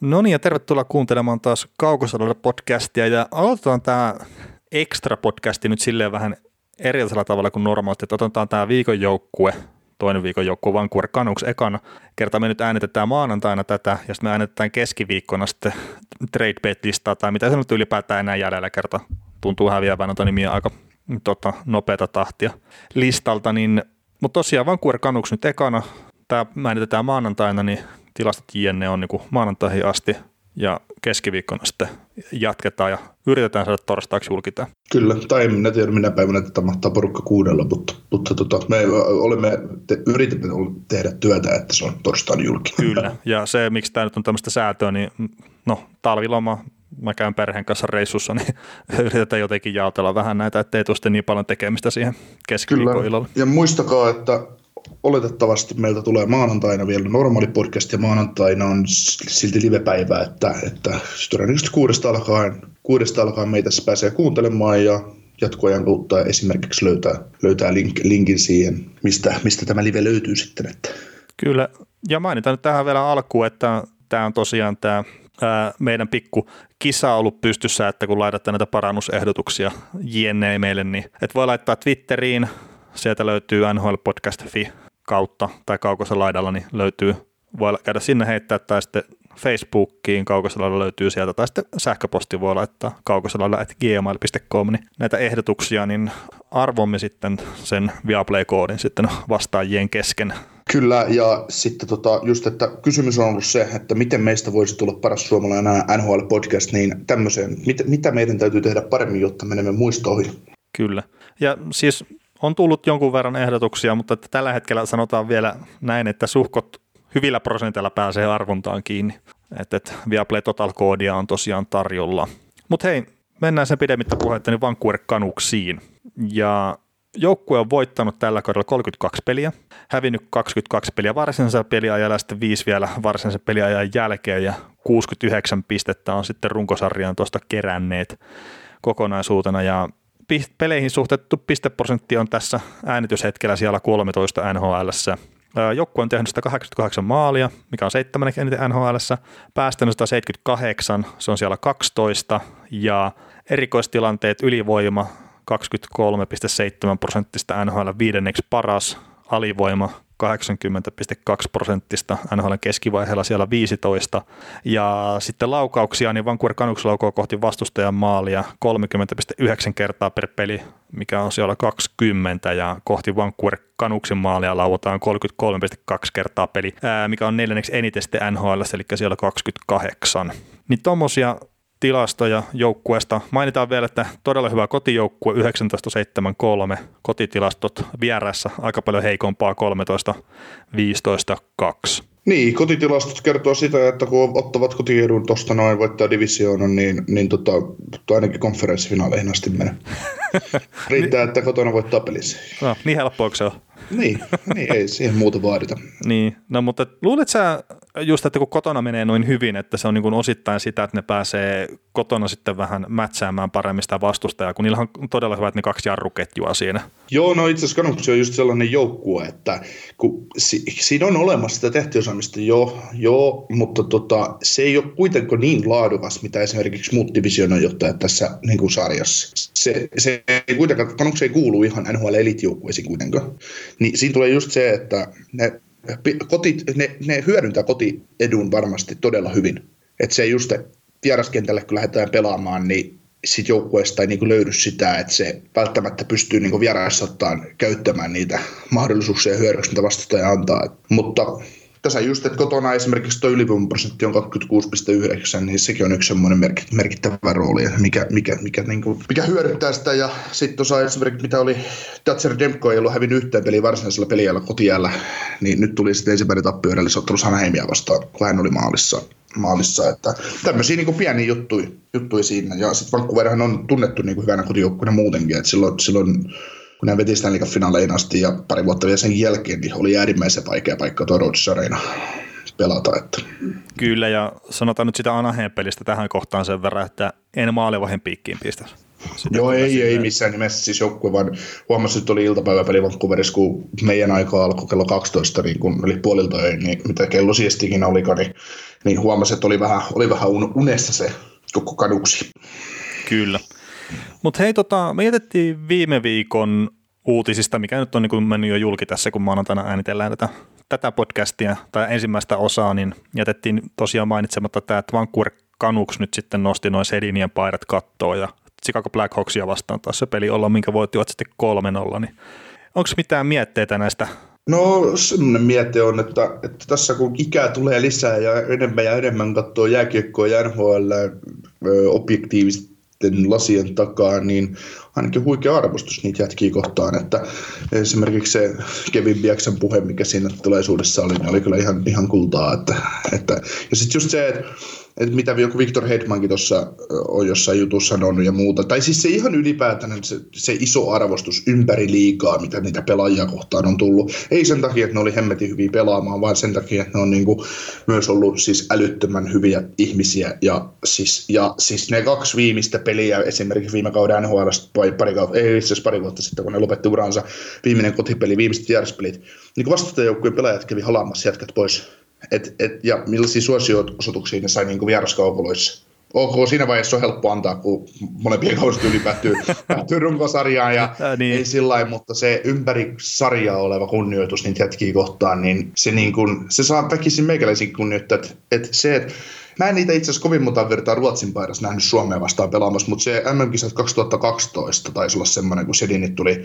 No niin, ja tervetuloa kuuntelemaan taas Kaukosalolle podcastia. Ja aloitetaan tämä extra podcasti nyt silleen vähän erilaisella tavalla kuin normaalisti, että otetaan tämä viikon joukkue, toinen viikon joukkue Vancouver Canucks ekana. Kerta me nyt äänitetään maanantaina tätä, ja sitten me äänitetään keskiviikkona sitten trade bet listaa tai mitä se nyt ylipäätään enää jäljellä kerta. Tuntuu häviävän noita nimiä aika tota, nopeata tahtia listalta, niin, mutta tosiaan Vancouver Canucks nyt ekana, tämä äänitetään maanantaina, niin tilastot JNE on niin maanantaihin asti ja keskiviikkona sitten jatketaan ja yritetään saada torstaiksi julkitaan. Kyllä, tai en tiedä minä päivänä tätä mahtaa porukka kuudella, mutta, mutta tota, me olemme, te, yritämme tehdä työtä, että se on torstain julki. Kyllä, ja se miksi tämä nyt on tämmöistä säätöä, niin no talviloma, mä käyn perheen kanssa reissussa, niin yritetään jotenkin jaotella vähän näitä, ettei tule niin paljon tekemistä siihen keskiviikkoillalle. Ja muistakaa, että oletettavasti meiltä tulee maanantaina vielä normaali podcast ja maanantaina on silti livepäivä, että, että todennäköisesti kuudesta alkaen, kuudesta alkaen meitä pääsee kuuntelemaan ja jatkoajan kautta esimerkiksi löytää, löytää link, linkin siihen, mistä, mistä tämä live löytyy sitten. Että. Kyllä, ja mainitaan nyt tähän vielä alkuun, että tämä on tosiaan tämä ää, meidän pikku kisa ollut pystyssä, että kun laitatte näitä parannusehdotuksia JNE meille, niin et voi laittaa Twitteriin, sieltä löytyy nhlpodcast.fi kautta tai kaukosella laidalla, niin löytyy, voi käydä sinne heittää tai sitten Facebookiin kaukosella löytyy sieltä tai sitten sähköposti voi laittaa kaukosella gmail.com, niin näitä ehdotuksia, niin arvomme sitten sen Viaplay-koodin sitten vastaajien kesken. Kyllä, ja sitten tota, just, että kysymys on ollut se, että miten meistä voisi tulla paras suomalainen NHL-podcast, niin tämmöiseen, mit, mitä meidän täytyy tehdä paremmin, jotta menemme muistoihin. Kyllä, ja siis on tullut jonkun verran ehdotuksia, mutta että tällä hetkellä sanotaan vielä näin, että suhkot hyvillä prosentilla pääsee arvontaan kiinni. Että, että Viaplay Total-koodia on tosiaan tarjolla. Mutta hei, mennään sen pidemmittä puhetta niin Vancouver Canucksiin. Ja joukkue on voittanut tällä kaudella 32 peliä, hävinnyt 22 peliä varsinaisella peliajalla ja sitten 5 vielä varsinaisen peliajan jälkeen ja 69 pistettä on sitten runkosarjaan tuosta keränneet kokonaisuutena ja peleihin suhteutettu pisteprosentti on tässä äänityshetkellä siellä 13 NHL. Joukku on tehnyt 188 maalia, mikä on seitsemän eniten NHL, päästänyt 178, se on siellä 12, ja erikoistilanteet ylivoima 23,7 prosenttista NHL viidenneksi paras, alivoima 80,2 prosenttista NHL keskivaiheella siellä 15. Ja sitten laukauksia, niin Vancouver Canucks laukoo kohti vastustajan maalia 30,9 kertaa per peli, mikä on siellä 20, ja kohti Vancouver Canucksin maalia lauotaan 33,2 kertaa peli, mikä on neljänneksi eniten sitten NHL, eli siellä 28. Niin tuommoisia tilastoja joukkueesta. Mainitaan vielä, että todella hyvä kotijoukkue 1973, kotitilastot vieressä aika paljon heikompaa 13, 15, 2. Niin, kotitilastot kertoo sitä, että kun ottavat kotiedun tuosta noin voittaa divisioonan, niin, niin tota, ainakin konferenssifinaaleihin asti menee. Riittää, että kotona voittaa pelissä. No, niin helppoa se on. Niin, niin, ei siihen muuta vaadita. niin, no mutta luulet sä just, että kun kotona menee noin hyvin, että se on niin kuin osittain sitä, että ne pääsee kotona sitten vähän mätsäämään paremmin sitä vastustajaa, kun niillä on todella hyvät ne kaksi jarruketjua siinä. Joo, no itse asiassa Canucks on just sellainen joukkue, että kun si- siinä on olemassa sitä tehtiosaamista, joo, joo mutta tota, se ei ole kuitenkaan niin laadukas, mitä esimerkiksi muut divisioonajohtajat tässä niin kuin sarjassa. Se, se ei kuitenkaan, Canucks ei kuulu ihan NHL elitjoukkueisiin kuitenkaan. Niin siinä tulee just se, että ne koti, ne, ne hyödyntää kotiedun varmasti todella hyvin. Että se just vieraskentälle, kun lähdetään pelaamaan, niin sit joukkueesta ei niin löydy sitä, että se välttämättä pystyy niin vieraissa ottaan käyttämään niitä mahdollisuuksia ja hyödyksi, mitä vastustaja antaa. Mutta tässä just, että kotona esimerkiksi tuo ylivoimaprosentti on 26,9, niin sekin on yksi semmoinen merkittävä rooli, mikä, mikä, mikä, niin kuin, mikä hyödyttää sitä. Ja sitten tuossa esimerkiksi, mitä oli Tatser Demko ei ollut hävinnyt yhteen peliä varsinaisella peliajalla kotijällä, niin nyt tuli sitten ensimmäinen tappio edellisessä ottelussa Hanaheimia vastaan, kun hän oli maalissa. maalissa. Että tämmöisiä niin pieniä juttuja, juttuja siinä. Ja sitten Vancouverhan on tunnettu niin kuin hyvänä kotijoukkueena muutenkin. Että silloin, silloin kun ne veti Stanley finaaleihin asti ja pari vuotta vielä sen jälkeen, niin oli äärimmäisen vaikea paikka tuo Rhodes Arena pelata. Että. Kyllä, ja sanotaan nyt sitä Anaheim pelistä tähän kohtaan sen verran, että en maalivahin piikkiin pistä. Joo, ei, sinne. ei missään nimessä siis joukkue, vaan huomasin, että oli iltapäiväpeli Vancouverissa, kun meidän aika alkoi kello 12, niin kun oli puolilta öin, niin mitä kello siestikin olikaan, niin, niin huomasin, että oli vähän, oli vähän unessa se koko kaduksi. Kyllä. Mutta hei, tota, me jätettiin viime viikon uutisista, mikä nyt on niin mennyt jo julki tässä, kun maanantaina äänitellään tätä, tätä podcastia tai ensimmäistä osaa, niin jätettiin tosiaan mainitsematta tämä, että Vancouver Canucks nyt sitten nosti noin Sedinien paidat kattoon ja Chicago Blackhawksia vastaan taas se peli olla, minkä voittivat sitten 3-0, niin onko mitään mietteitä näistä? No semmoinen miette on, että, että tässä kun ikää tulee lisää ja enemmän ja enemmän katsoo jääkiekkoa ja NHL objektiivisten lasien takaa, niin ainakin huikea arvostus niitä jätkiä kohtaan, että esimerkiksi se Kevin Bieksen puhe, mikä siinä tilaisuudessa oli, niin oli kyllä ihan, ihan kultaa, että, että ja sitten just se, että että mitä joku Victor Hedmankin tuossa on jossain jutussa sanonut ja muuta. Tai siis se ihan ylipäätään se, se iso arvostus ympäri liikaa, mitä niitä pelaajia kohtaan on tullut. Ei sen takia, että ne oli hemmetin hyviä pelaamaan, vaan sen takia, että ne on niinku myös ollut siis älyttömän hyviä ihmisiä. Ja siis, ja siis ne kaksi viimeistä peliä, esimerkiksi viime kauden NHL pari, kautta, ei itse pari vuotta sitten, kun ne lopetti uransa, viimeinen kotipeli, viimeiset vieraspelit, niin vastustajoukkueen pelaajat kävi halaamassa jätkät pois et, et, ja millaisia suosio-osoituksia ne sai niin vieraskaupaloissa. OK, siinä vaiheessa on helppo antaa, kun molempien kaudet yli päättyy, päättyy runkosarjaan ja niin. ei sillä mutta se ympäri sarjaa oleva kunnioitus niitä jätkiä kohtaan, niin se, niin kuin, se saa väkisin meikäläisiin kunnioittaa, että, että se, että Mä en niitä itse asiassa kovin monta vertaa Ruotsin paidassa nähnyt Suomea vastaan pelaamassa, mutta se MM-kisat 2012 taisi olla semmoinen, kun Sedinit tuli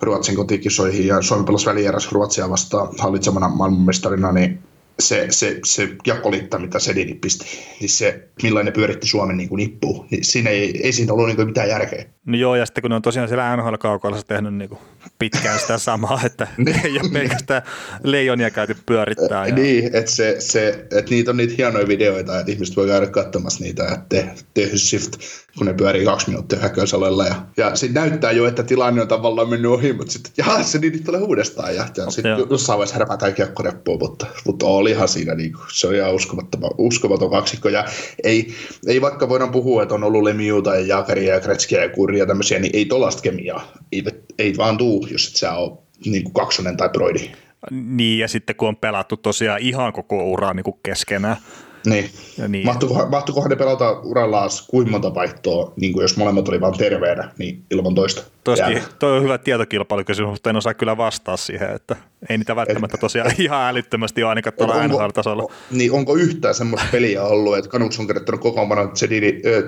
Ruotsin kotikisoihin ja Suomi pelasi välierässä Ruotsia vastaan hallitsemana maailmanmestarina, niin se, se, se jakolitta, mitä Sedini pisti, niin se, millainen pyöritti Suomen niin nippuun, niin siinä ei, ei siinä ollut niin mitään järkeä. No joo, ja sitten kun ne on tosiaan siellä nhl kaukoilla tehnyt niin pitkään sitä samaa, että niin. ei ole pelkästään leijonia käyty pyörittää. Ja... Niin, että, se, se, että niitä on niitä hienoja videoita, että ihmiset voi käydä katsomassa niitä, että te, te shift, kun ne pyörii kaksi minuuttia häköisalella. Ja, ja sitten näyttää jo, että tilanne on tavallaan mennyt ohi, mutta sitten, jaha, se niin tulee uudestaan. Ja, ja sitten jossain vaiheessa heräpätään kiekkoreppuun, mutta, mutta olihan siinä, niin kuin, se on ihan uskomaton, uskomaton kaksikko. Ja ei, ei vaikka voidaan puhua, että on ollut Lemiuta ja Jaakaria ja Kretskiä ja Kurria ja tämmöisiä, niin ei tollasta kemiaa. Ei, ei vaan tuu, jos et sä ole niin kuin kaksonen tai broidi. Niin, ja sitten kun on pelattu tosiaan ihan koko ura niin keskenään, niin. Ja niin. Mahtuikohan, mahtuikohan ne pelata urallaan kuinka monta vaihtoa, niin kuin jos molemmat oli vain terveenä, niin ilman toista. Toski, toi on hyvä tietokilpailukysymys, mutta en osaa kyllä vastaa siihen, että ei niitä välttämättä tosiaan ihan älyttömästi ole ainakaan tuolla NHL-tasolla. Niin, onko yhtään semmoista peliä ollut, että Kanuks on kertonut kokoonpano, että se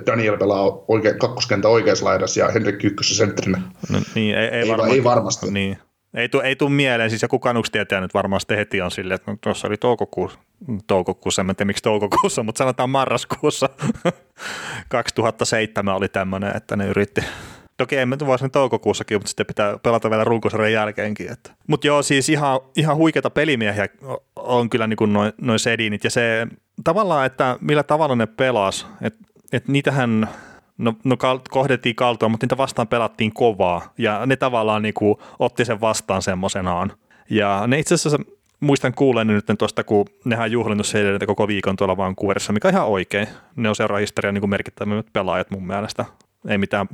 Daniel pelaa oike, kakkoskentä oikeassa laidassa ja Henrik ykkössä sentterinä? No, niin, ei, ei, ei, varma, ei varmasti. Niin. Ei tule ei mieleen, siis joku kanuksi tietää nyt varmaan sitten heti on silleen, että no, tuossa oli toukokuussa, toukokuussa, en tiedä miksi toukokuussa, mutta sanotaan marraskuussa 2007 oli tämmöinen, että ne yritti Toki emme voi sen toukokuussakin, mutta sitten pitää pelata vielä runkosarjan jälkeenkin. Että. Mutta joo, siis ihan, ihan huikeita pelimiehiä on kyllä niin noin noi sedinit ja se tavallaan, että millä tavalla ne pelas, että et niitähän no, no kohdettiin kaltoa, mutta niitä vastaan pelattiin kovaa ja ne tavallaan niin kuin otti sen vastaan semmoisenaan. Ja ne itse asiassa muistan kuulen nyt tuosta, kun nehän on juhlinnut se koko viikon tuolla Vancouverissa, mikä on ihan oikein. Ne on seurahistorian niin merkittävimmät pelaajat mun mielestä. Ei mitään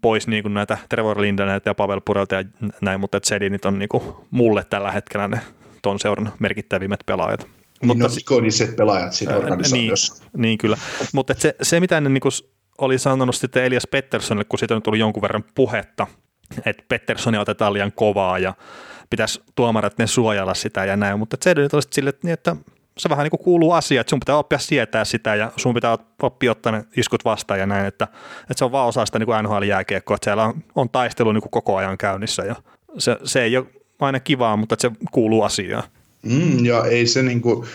pois niin kuin näitä Trevor Lindenet ja Pavel Purelta ja näin, mutta Zedinit on niin kuin mulle tällä hetkellä ne ton seuran merkittävimmät pelaajat. Niin mutta, no, ikoniset pelaajat siinä organisaatiossa. Niin, niin kyllä, mutta se, se mitä ne niin kuin oli sanonut sitten Elias Petterssonille, kun siitä on tullut jonkun verran puhetta, että Petterssonia otetaan liian kovaa ja pitäisi tuomarat ne suojella sitä ja näin, mutta se oli sille, että, niin, että se vähän niin kuin kuuluu asia, että sun pitää oppia sietää sitä ja sun pitää oppia ottaa ne iskut vastaan ja näin, että, että se on vaan osa sitä niin NHL-jääkiekkoa, että siellä on, on taistelu niin kuin koko ajan käynnissä ja se, se ei ole aina kivaa, mutta se kuuluu asiaan. Mm, ja ei se niin kuin,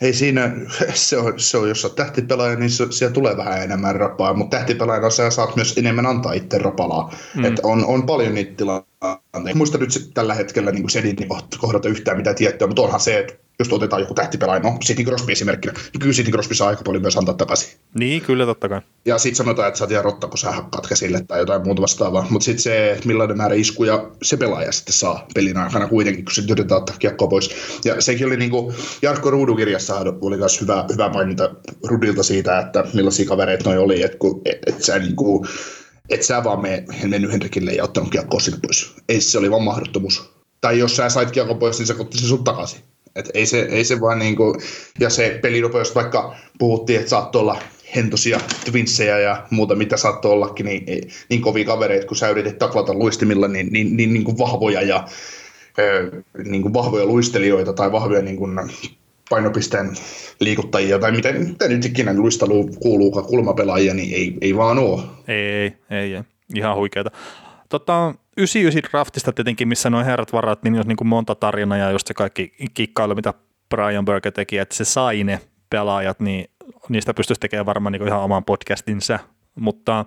ei siinä, se on, se on jos olet tähtipelaaja, niin se, siellä tulee vähän enemmän rapaa, mutta tähtipelaajana sä saat myös enemmän antaa itse rapalaa. Mm. Että on, on paljon niitä tilanteita. Muista nyt tällä hetkellä niin Sedin kohdata yhtään mitä tiettyä, mutta onhan se, että jos otetaan joku tähtipelaaja, no Sidney Crosby esimerkkinä, niin kyllä Sidney Crosby saa aika paljon myös antaa takaisin. Niin, kyllä totta kai. Ja sitten sanotaan, että sä oot ihan rotta, kun sä hakkaat käsille tai jotain muuta vastaavaa. Mutta sitten se, että millainen määrä iskuja se pelaaja sitten saa pelin aikana kuitenkin, kun se yritetään ottaa kiekkoa pois. Ja sekin oli niin kuin Jarkko Ruudukirjassa oli myös hyvä, hyvä mainita Rudilta siitä, että millaisia kavereita noi oli, että kun, et, et sä niin kuin, et sä vaan mene, mennyt Henrikille ja ottanut kiekkoa sinne pois. Ei se oli vaan mahdottomuus. Tai jos sä sait kiekkoa pois, niin se otti sen sun takaisin. Et ei, se, ei se vaan niinku, ja se pelinopeus, vaikka puhuttiin, että saattoi olla hentosia twinsejä ja muuta, mitä saattoi ollakin, niin, niin kovia kavereita, kun sä yritit taklata luistimilla, niin, niin, niin, niin kuin vahvoja ja niin kuin vahvoja luistelijoita tai vahvoja niin kuin painopisteen liikuttajia tai miten, miten nyt ikinä luistelu kuuluu kulmapelaajia, niin ei, ei vaan ole. Ei, ei, ei, ihan huikeeta. Tota, 99 draftista tietenkin, missä noin herrat varat, niin jos niin kuin monta tarinaa ja just se kaikki kikkailu, mitä Brian Burke teki, että se sai ne pelaajat, niin niistä pystyisi tekemään varmaan niin ihan oman podcastinsa. Mutta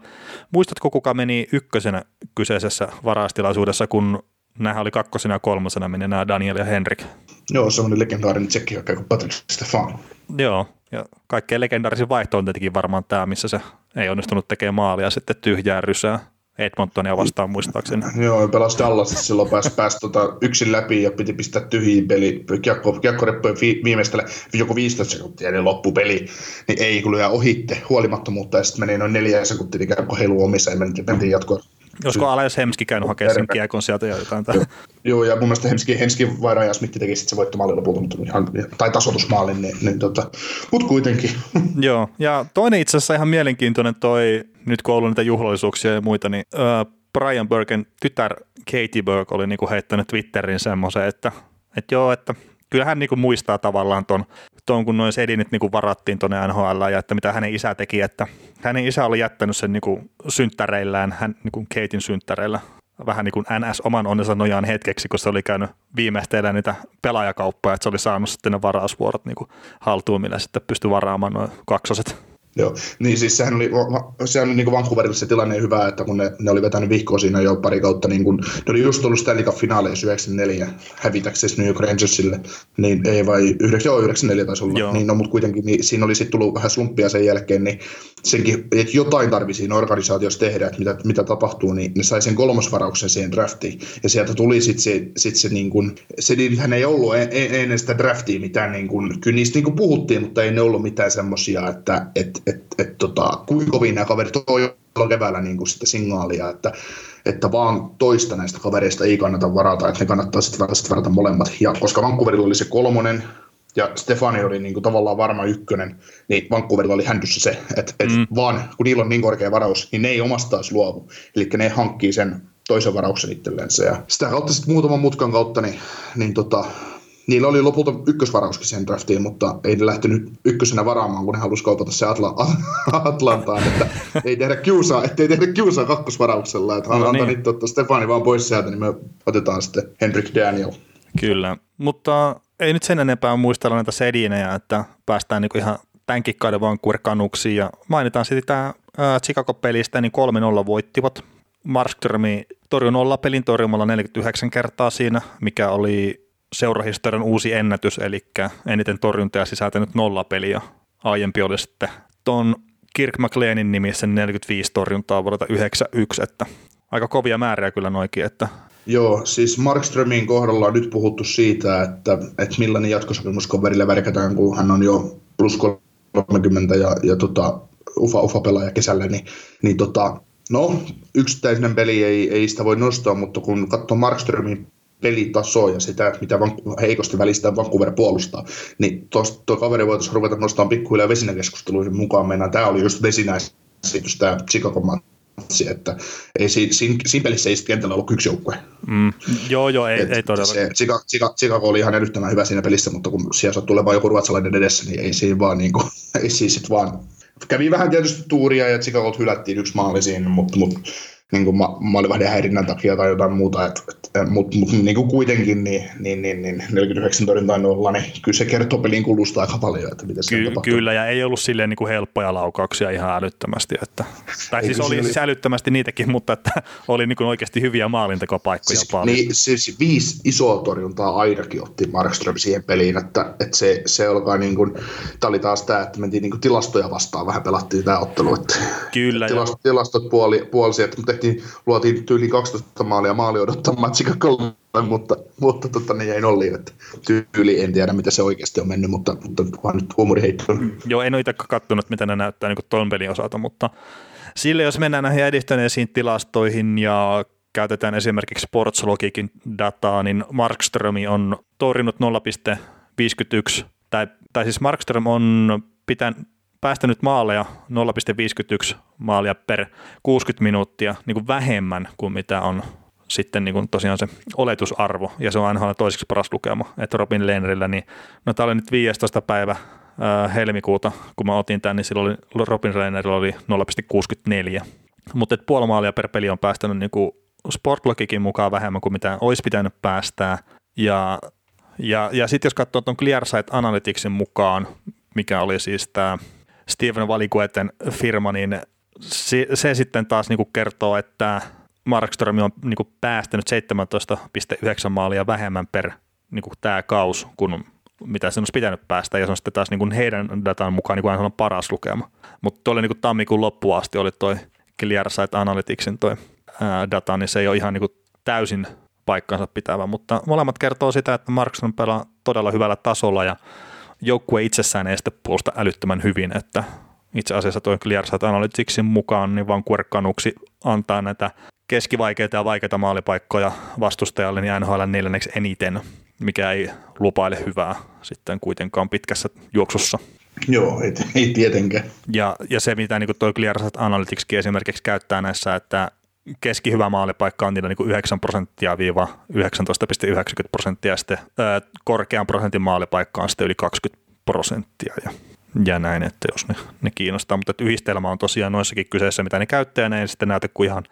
muistatko, kuka meni ykkösenä kyseisessä varastilaisuudessa, kun nämä oli kakkosena ja kolmosena meni nämä Daniel ja Henrik? Joo, semmoinen legendaarinen tsekki, joka kuin Patrick Stefan. Joo, ja kaikkein legendaarisin vaihto on tietenkin varmaan tämä, missä se ei onnistunut tekemään maalia sitten tyhjää rysää. Edmontonia vastaan muistaakseni. Joo, pelasi Dallasissa silloin pääsi, pääsi tota yksin läpi ja piti pistää tyhjiin peli. Kiekko, kiekkoreppojen viimeistellä joku 15 sekuntia niin loppupeli, niin ei lyö ohitte huolimattomuutta ja sitten meni noin neljä sekuntia, niin kiekko heilu omissa ja mentiin jatkoon. Josko Alex Hemski käynyt hakemaan sen kiekon sieltä ja jotain. Joo, joo, ja mun mielestä Hemski, Hemski Vaira ja Smitti teki sitten se voittomaali lopulta, mutta ihan, tai tasotusmaalin, niin, niin tota, mutta kuitenkin. joo, ja toinen itse asiassa ihan mielenkiintoinen toi, nyt kun on ollut niitä juhlallisuuksia ja muita, niin uh, Brian Burken tytär Katie Burke oli niinku heittänyt Twitterin semmoisen, että, että joo, että kyllä hän niinku muistaa tavallaan ton, ton kun noin sedinit niinku varattiin tuonne NHL ja että mitä hänen isä teki, että hänen isä oli jättänyt sen niinku synttäreillään, hän niinku Katein synttäreillä vähän niin kuin NS oman onnensa nojaan hetkeksi, kun se oli käynyt viimeisteellä niitä pelaajakauppoja, että se oli saanut sitten ne varausvuorot niin kuin haltuun, millä sitten pystyi varaamaan noin kaksoset. Joo, niin siis sehän oli, sehän oli niin kuin Vancouverille se tilanne hyvä, että kun ne, ne oli vetänyt vihkoa siinä jo pari kautta, niin kun, ne oli just ollut Stanley Cup finaaleissa 94 hävitäksessä New York Rangersille, niin ei vai, 9, joo 94 taisi olla, joo. niin no, mutta kuitenkin niin siinä oli sitten tullut vähän slumppia sen jälkeen, niin senkin, että jotain tarvitsi siinä organisaatiossa tehdä, että mitä, mitä tapahtuu, niin ne sai sen kolmosvarauksen siihen draftiin, ja sieltä tuli sitten se, sit se niin kuin, se hän ei ollut en, ennen sitä draftia mitään, niin kuin, kyllä niistä niin kuin puhuttiin, mutta ei ne ollut mitään semmoisia, että et, et, et, tota, kuinka kovin nämä kaverit on keväällä niin kuin sitä signaalia, että, että vaan toista näistä kavereista ei kannata varata, että ne kannattaa sitten sit varata molemmat. Ja koska Vancouverilla oli se kolmonen, ja Stefani oli niin kuin tavallaan varma ykkönen, niin Vancouverilla oli händyssä se, että, että mm. vaan kun niillä on niin korkea varaus, niin ne ei omastaan luovu. Eli ne hankkii sen toisen varauksen itsellensä. Ja sitä kautta sitten muutaman mutkan kautta, niin, niin tota, Niillä oli lopulta ykkösvarauskin sen draftiin, mutta ei ne lähtenyt ykkösenä varaamaan, kun ne halusi kaupata se Atla- Atlantaan, että ei tehdä kiusaa, ettei tehdä kiusaa kakkosvarauksella, että no niin. nyt ottaa Stefani vaan pois sieltä, niin me otetaan sitten Henrik Daniel. Kyllä, mutta ei nyt sen enempää muistella näitä sedinejä, että päästään niinku ihan tämän kikkaiden Vancouver kanuksiin ja mainitaan sitten tämä Chicago-pelistä, niin 3-0 voittivat. Markströmi torjui nolla pelin torjumalla 49 kertaa siinä, mikä oli seurahistorian uusi ennätys, eli eniten torjuntia sisältänyt nollapeliä. Aiempi oli sitten tuon Kirk McLeanin nimissä 45 torjuntaa vuodelta 91, että aika kovia määriä kyllä noikin, että Joo, siis Markströmin kohdalla on nyt puhuttu siitä, että, että millainen jatkosopimus kaverille värkätään, kun hän on jo plus 30 ja, ja tota, ufa, ufa pelaaja kesällä, niin, niin tota, no, yksittäinen peli ei, ei sitä voi nostaa, mutta kun katsoo Markströmin pelitasoa ja sitä, että mitä heikosti välistä Vancouver puolustaa, niin tuo kaveri voitaisiin ruveta nostamaan pikkuhiljaa vesinäkeskusteluihin mukaan. Mennään. Tämä oli just vesinäisitys, tämä Chicago matsi, että ei, siinä, siinä, siinä pelissä ei kentällä ollut yksi joukkue. Mm. Joo, joo, ei, ei todella. Se, Chicago, oli ihan älyttömän hyvä siinä pelissä, mutta kun siellä tulee vain joku ruotsalainen edessä, niin ei siinä vaan, niin kuin, ei siis sit vaan kävi vähän tietysti tuuria ja Chicago hylättiin yksi maali siinä, mutta, mutta niin kuin ma- maalivahdin häirinnän takia tai jotain muuta, mutta mut, niin kuin kuitenkin niin, niin, niin, niin 49 torjuntaa nolla, niin kyllä se kertoo pelin kulusta aika paljon, että mitä Ky- tapahtuu. Kyllä, ja ei ollut silleen niin kuin helppoja laukauksia ihan älyttömästi. Että, tai Ei, siis oli, siis älyttömästi niitäkin, mutta että oli niin kuin oikeasti hyviä maalintekopaikkoja Siis, paljon. niin, siis viisi isoa torjuntaa ainakin otti Markström siihen peliin, että, että se, se alkaa niin kuin, tämä oli taas tämä, että mentiin niin kuin tilastoja vastaan vähän pelattiin tämä ottelu, että Kyllä, tilastot, tilastot puoli, puolsi, että me tehtiin, luotiin tyyli 12 maalia maali odottaa matsika kolme, mutta, mutta tota, ne jäi nolliin, että tyyli en tiedä mitä se oikeasti on mennyt, mutta, mutta vaan nyt huumoriheitto. Joo, en ole itse katsonut, mitä ne näyttää niin tuon pelin osalta, mutta sille jos mennään näihin edistyneisiin tilastoihin ja käytetään esimerkiksi Sportslogikin dataa, niin Markström on torjunut 0,51, tai, tai siis Markström on pitän, päästänyt maaleja 0,51 maalia per 60 minuuttia niin kuin vähemmän kuin mitä on sitten niin kuin tosiaan se oletusarvo, ja se on aina toiseksi paras lukema, että Robin Lehnerillä, niin no tämä oli nyt 15. päivä ää, helmikuuta, kun mä otin tämän, niin silloin oli, Robin Lehnerillä oli 0,64, mutta puoli maalia per peli on päästänyt niin kuin Sportlogikin mukaan vähemmän kuin mitä olisi pitänyt päästää, ja, ja, ja sitten jos katsoo tuon Clearsight Analyticsin mukaan, mikä oli siis tämä Steven Valikueten firma, niin se, se sitten taas niin kuin kertoo, että Markström on niin kuin päästänyt 17,9 maalia vähemmän per niin kuin tämä kaus, kun mitä sen olisi pitänyt päästä, ja se on sitten taas niin kuin heidän datan mukaan niin kuin aina paras lukema. Mutta tuolle niin kuin tammikuun loppuun asti oli toi Clearsight Analyticsin toi data, niin se ei ole ihan niin kuin täysin paikkansa pitävä, mutta molemmat kertoo sitä, että Markström pelaa todella hyvällä tasolla, ja joukkue itsessään ei sitten puolusta älyttömän hyvin, että itse asiassa tuo Clearsight Analyticsin mukaan niin Vancouver Canucksi antaa näitä keskivaikeita ja vaikeita maalipaikkoja vastustajalle niin NHL neljänneksi eniten, mikä ei lupaile hyvää sitten kuitenkaan pitkässä juoksussa. Joo, ei, ei tietenkään. Ja, ja se, mitä niin tuo Clearsight Analyticskin esimerkiksi käyttää näissä, että keskihyvä maalipaikka on niillä niin 9 prosenttia viiva 19,90 prosenttia, ja sitten ää, korkean prosentin maalipaikka on sitten yli 20 prosenttia. Ja, ja näin, että jos ne, ne kiinnostaa. Mutta yhdistelmä on tosiaan noissakin kyseessä, mitä ne käyttää, ne ei sitten näytä kuin ihan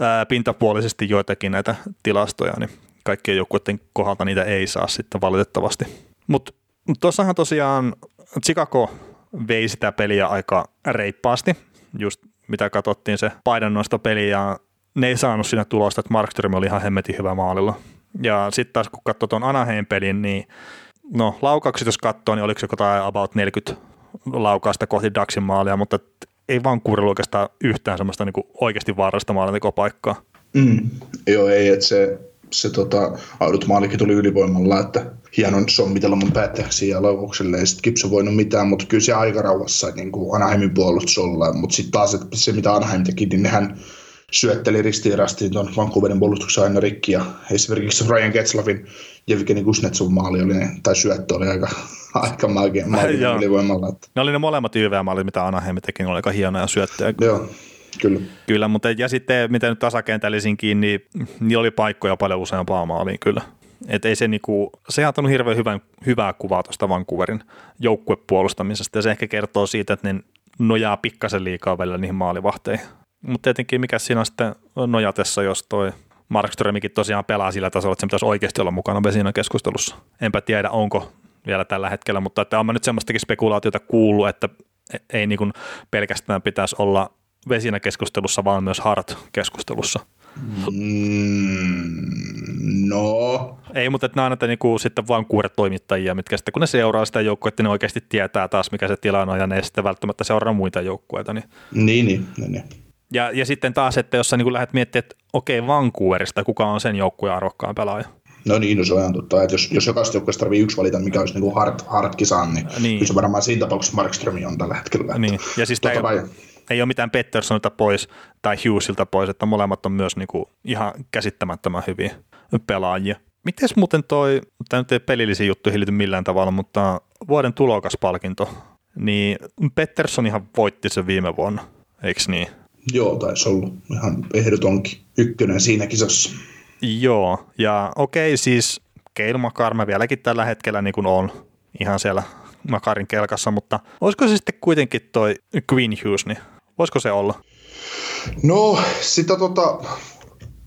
ää, pintapuolisesti joitakin näitä tilastoja, niin kaikkien joukkueiden kohdalta niitä ei saa sitten valitettavasti. Mutta tuossahan tosiaan Chicago vei sitä peliä aika reippaasti, just mitä katsottiin se paidannoista peli ja ne ei saanut siinä tulosta, että Markström oli ihan hemmetin hyvä maalilla. Ja sitten taas kun katsoo tuon Anaheim pelin, niin no laukaukset jos katsoo, niin oliko se jotain about 40 laukausta kohti Daxin maalia, mutta ei vaan kuurilla oikeastaan yhtään semmoista niin oikeasti vaarallista maalintekopaikkaa. Mm. Joo, ei, että se, se tota, audut maalikin tuli ylivoimalla, että hienon sommitella mun päättäjäksi ja laukaukselle ei sitten Gibson voinut mitään, mutta kyllä se aika rauhassa niin kuin Anaheimin puolustus olla, mutta sitten taas että se mitä Anaheim teki, niin nehän syötteli ristiin tuon Vancouverin puolustuksen aina rikki ja esimerkiksi Ryan Getzlavin Jevgeni Kuznetsovin maali oli, tai syöttö oli aika, aika maagia ylivoimalla. Että. Ne oli ne molemmat YV-maalit, mitä Anaheim teki, ne oli aika hienoja syöttöjä. Joo, kyllä. Kyllä, mutta ja sitten miten nyt tasakentällisinkin, niin niillä oli paikkoja paljon useampaa maaliin kyllä. Et ei se, niinku, se on antanut hirveän hyvän, hyvää kuvaa tuosta Vancouverin joukkuepuolustamisesta ja se ehkä kertoo siitä, että ne nojaa pikkasen liikaa välillä niihin maalivahteihin. Mutta tietenkin mikä siinä on sitten nojatessa, jos toi Markströmikin tosiaan pelaa sillä tasolla, että se pitäisi oikeasti olla mukana Vesinan keskustelussa. Enpä tiedä, onko vielä tällä hetkellä, mutta että on nyt semmoistakin spekulaatiota kuullut, että ei niin pelkästään pitäisi olla Vesinä keskustelussa, vaan myös Hart-keskustelussa. Mm, no. Ei, mutta että nämä on että niinku sitten vaan kuuret toimittajia, mitkä sitten kun ne seuraa sitä joukkuetta, ne oikeasti tietää taas, mikä se tilanne on, ja ne ei sitten välttämättä seuraa muita joukkueita. Niin. Niin, niin, niin, niin. Ja, ja sitten taas, että jos sä niin lähdet miettimään, että okei, Vancouverista, kuka on sen joukkueen arvokkaan pelaaja? No niin, no se on ihan totta. Että jos, jos jokaisesta joukkueesta tarvii yksi valita, mikä olisi niin hard, hard kisaan, niin, niin, kyllä se varmaan siinä tapauksessa Markström on tällä hetkellä. Niin. Ja siis vai... ei ole mitään Petterssonilta pois tai Hughesilta pois, että molemmat on myös niin kuin ihan käsittämättömän hyviä pelaajia. Miten muuten toi, tämä nyt ei pelillisiin juttuihin liity millään tavalla, mutta vuoden tulokaspalkinto, niin Petterssonihan voitti sen viime vuonna, eikö niin? Joo, taisi olla ihan ehdotonkin ykkönen siinä kisassa. Joo, ja okei siis Keil Makar mä vieläkin tällä hetkellä niin kuin on ihan siellä Makarin kelkassa, mutta olisiko se sitten kuitenkin toi Queen Hughes, niin voisiko se olla? No, sitä tota,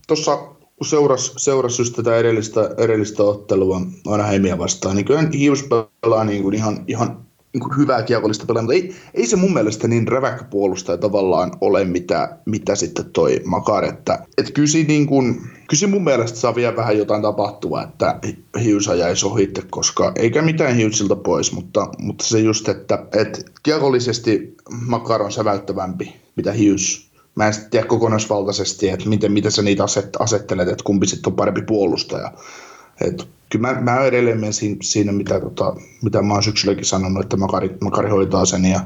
tuossa kun seurasi seuras just tätä edellistä, edellistä ottelua aina Heimiä vastaan, niin kyllä Hughes pelaa niin kuin ihan, ihan niin kuin hyvää kiekollista pelaa, mutta ei, ei, se mun mielestä niin räväkkä puolustaja tavallaan ole, mitä, mitä sitten toi Makar, että et kyllä, niin kuin, kyllä mun mielestä saa vielä vähän jotain tapahtua, että Hughes jäisi ohitte, koska eikä mitään Hughesilta pois, mutta, mutta se just, että et kiekollisesti Makar on säväyttävämpi, mitä Hughes mä en tiedä kokonaisvaltaisesti, että miten, miten sä niitä aset, asettelet, että kumpi sitten on parempi puolustaja. Et kyllä mä, mä edelleen menen siinä, siinä mitä, tota, mitä mä oon syksylläkin sanonut, että Makari, Makari hoitaa sen ja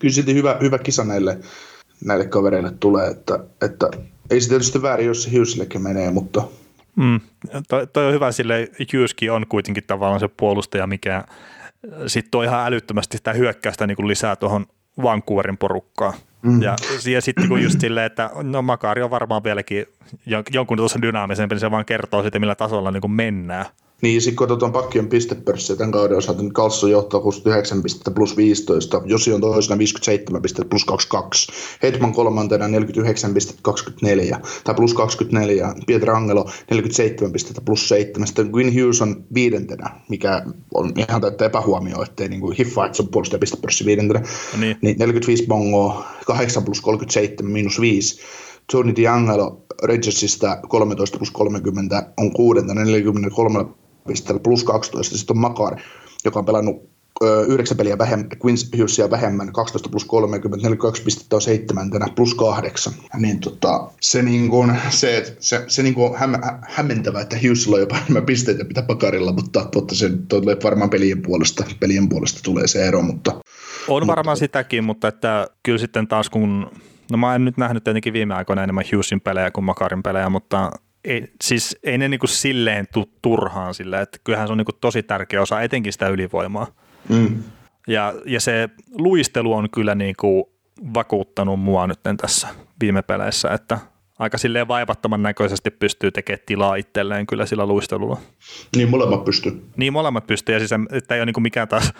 kyllä sitten hyvä, hyvä kisa näille, näille kavereille tulee, että, että ei se tietysti väärin, jos se Hughesillekin menee, mutta Mm, toi, toi on hyvä, sille Hugheski on kuitenkin tavallaan se puolustaja, mikä sitten tuo ihan älyttömästi sitä hyökkäystä niin lisää tuohon Vancouverin porukkaan. Mm. Ja, ja sitten kun just silleen, että no Makari on varmaan vieläkin jonkun tuossa dynaamisempi, niin se vaan kertoo sitten, millä tasolla niin kuin mennään. Niin, sitten katsotaan pakkion pistepörssiä tämän kauden osalta, niin Kalsso johtaa 69 pistettä plus 15, Josi on toisena 57 pistettä plus 22, Hetman kolmantena 49 pistettä 24, tai plus 24, Pietro Angelo 47 pistettä plus 7, sitten Gwyn Hughes on viidentenä, mikä on ihan täyttä epähuomioon, ettei niin kuin Hiffights on puolustaja pistepörssi viidentenä, no niin. niin 45 bongoa, 8 plus 37 miinus 5, Tony D'Angelo Rangersista 13 plus 30 on kuudenta 43 pisteellä plus 12. Sitten on Makar, joka on pelannut yhdeksän peliä vähemmän, Quincy Hughesia vähemmän, 12 plus 30, 42 pistettä on seitsemäntenä, plus kahdeksan. Niin tota, se, niin kuin, se, se, se niin kuin häm, hämmentävää, että Hughesilla on jopa enemmän pisteitä mitä Pakarilla, mutta totta se tulee varmaan pelien puolesta, pelien puolesta tulee se ero, mutta... On mutta, varmaan sitäkin, mutta että kyllä sitten taas kun, no mä en nyt nähnyt tietenkin viime aikoina enemmän Hughesin pelejä kuin Makarin pelejä, mutta ei, siis ei ne niinku silleen tu, turhaan sillä, että kyllähän se on niinku tosi tärkeä osa etenkin sitä ylivoimaa. Mm. Ja, ja se luistelu on kyllä niinku vakuuttanut mua nyt tässä viime peleissä, että aika silleen vaivattoman näköisesti pystyy tekemään tilaa itselleen kyllä sillä luistelulla. Niin molemmat pystyy. Niin molemmat pystyy ja siis että ei ole niinku mikään taas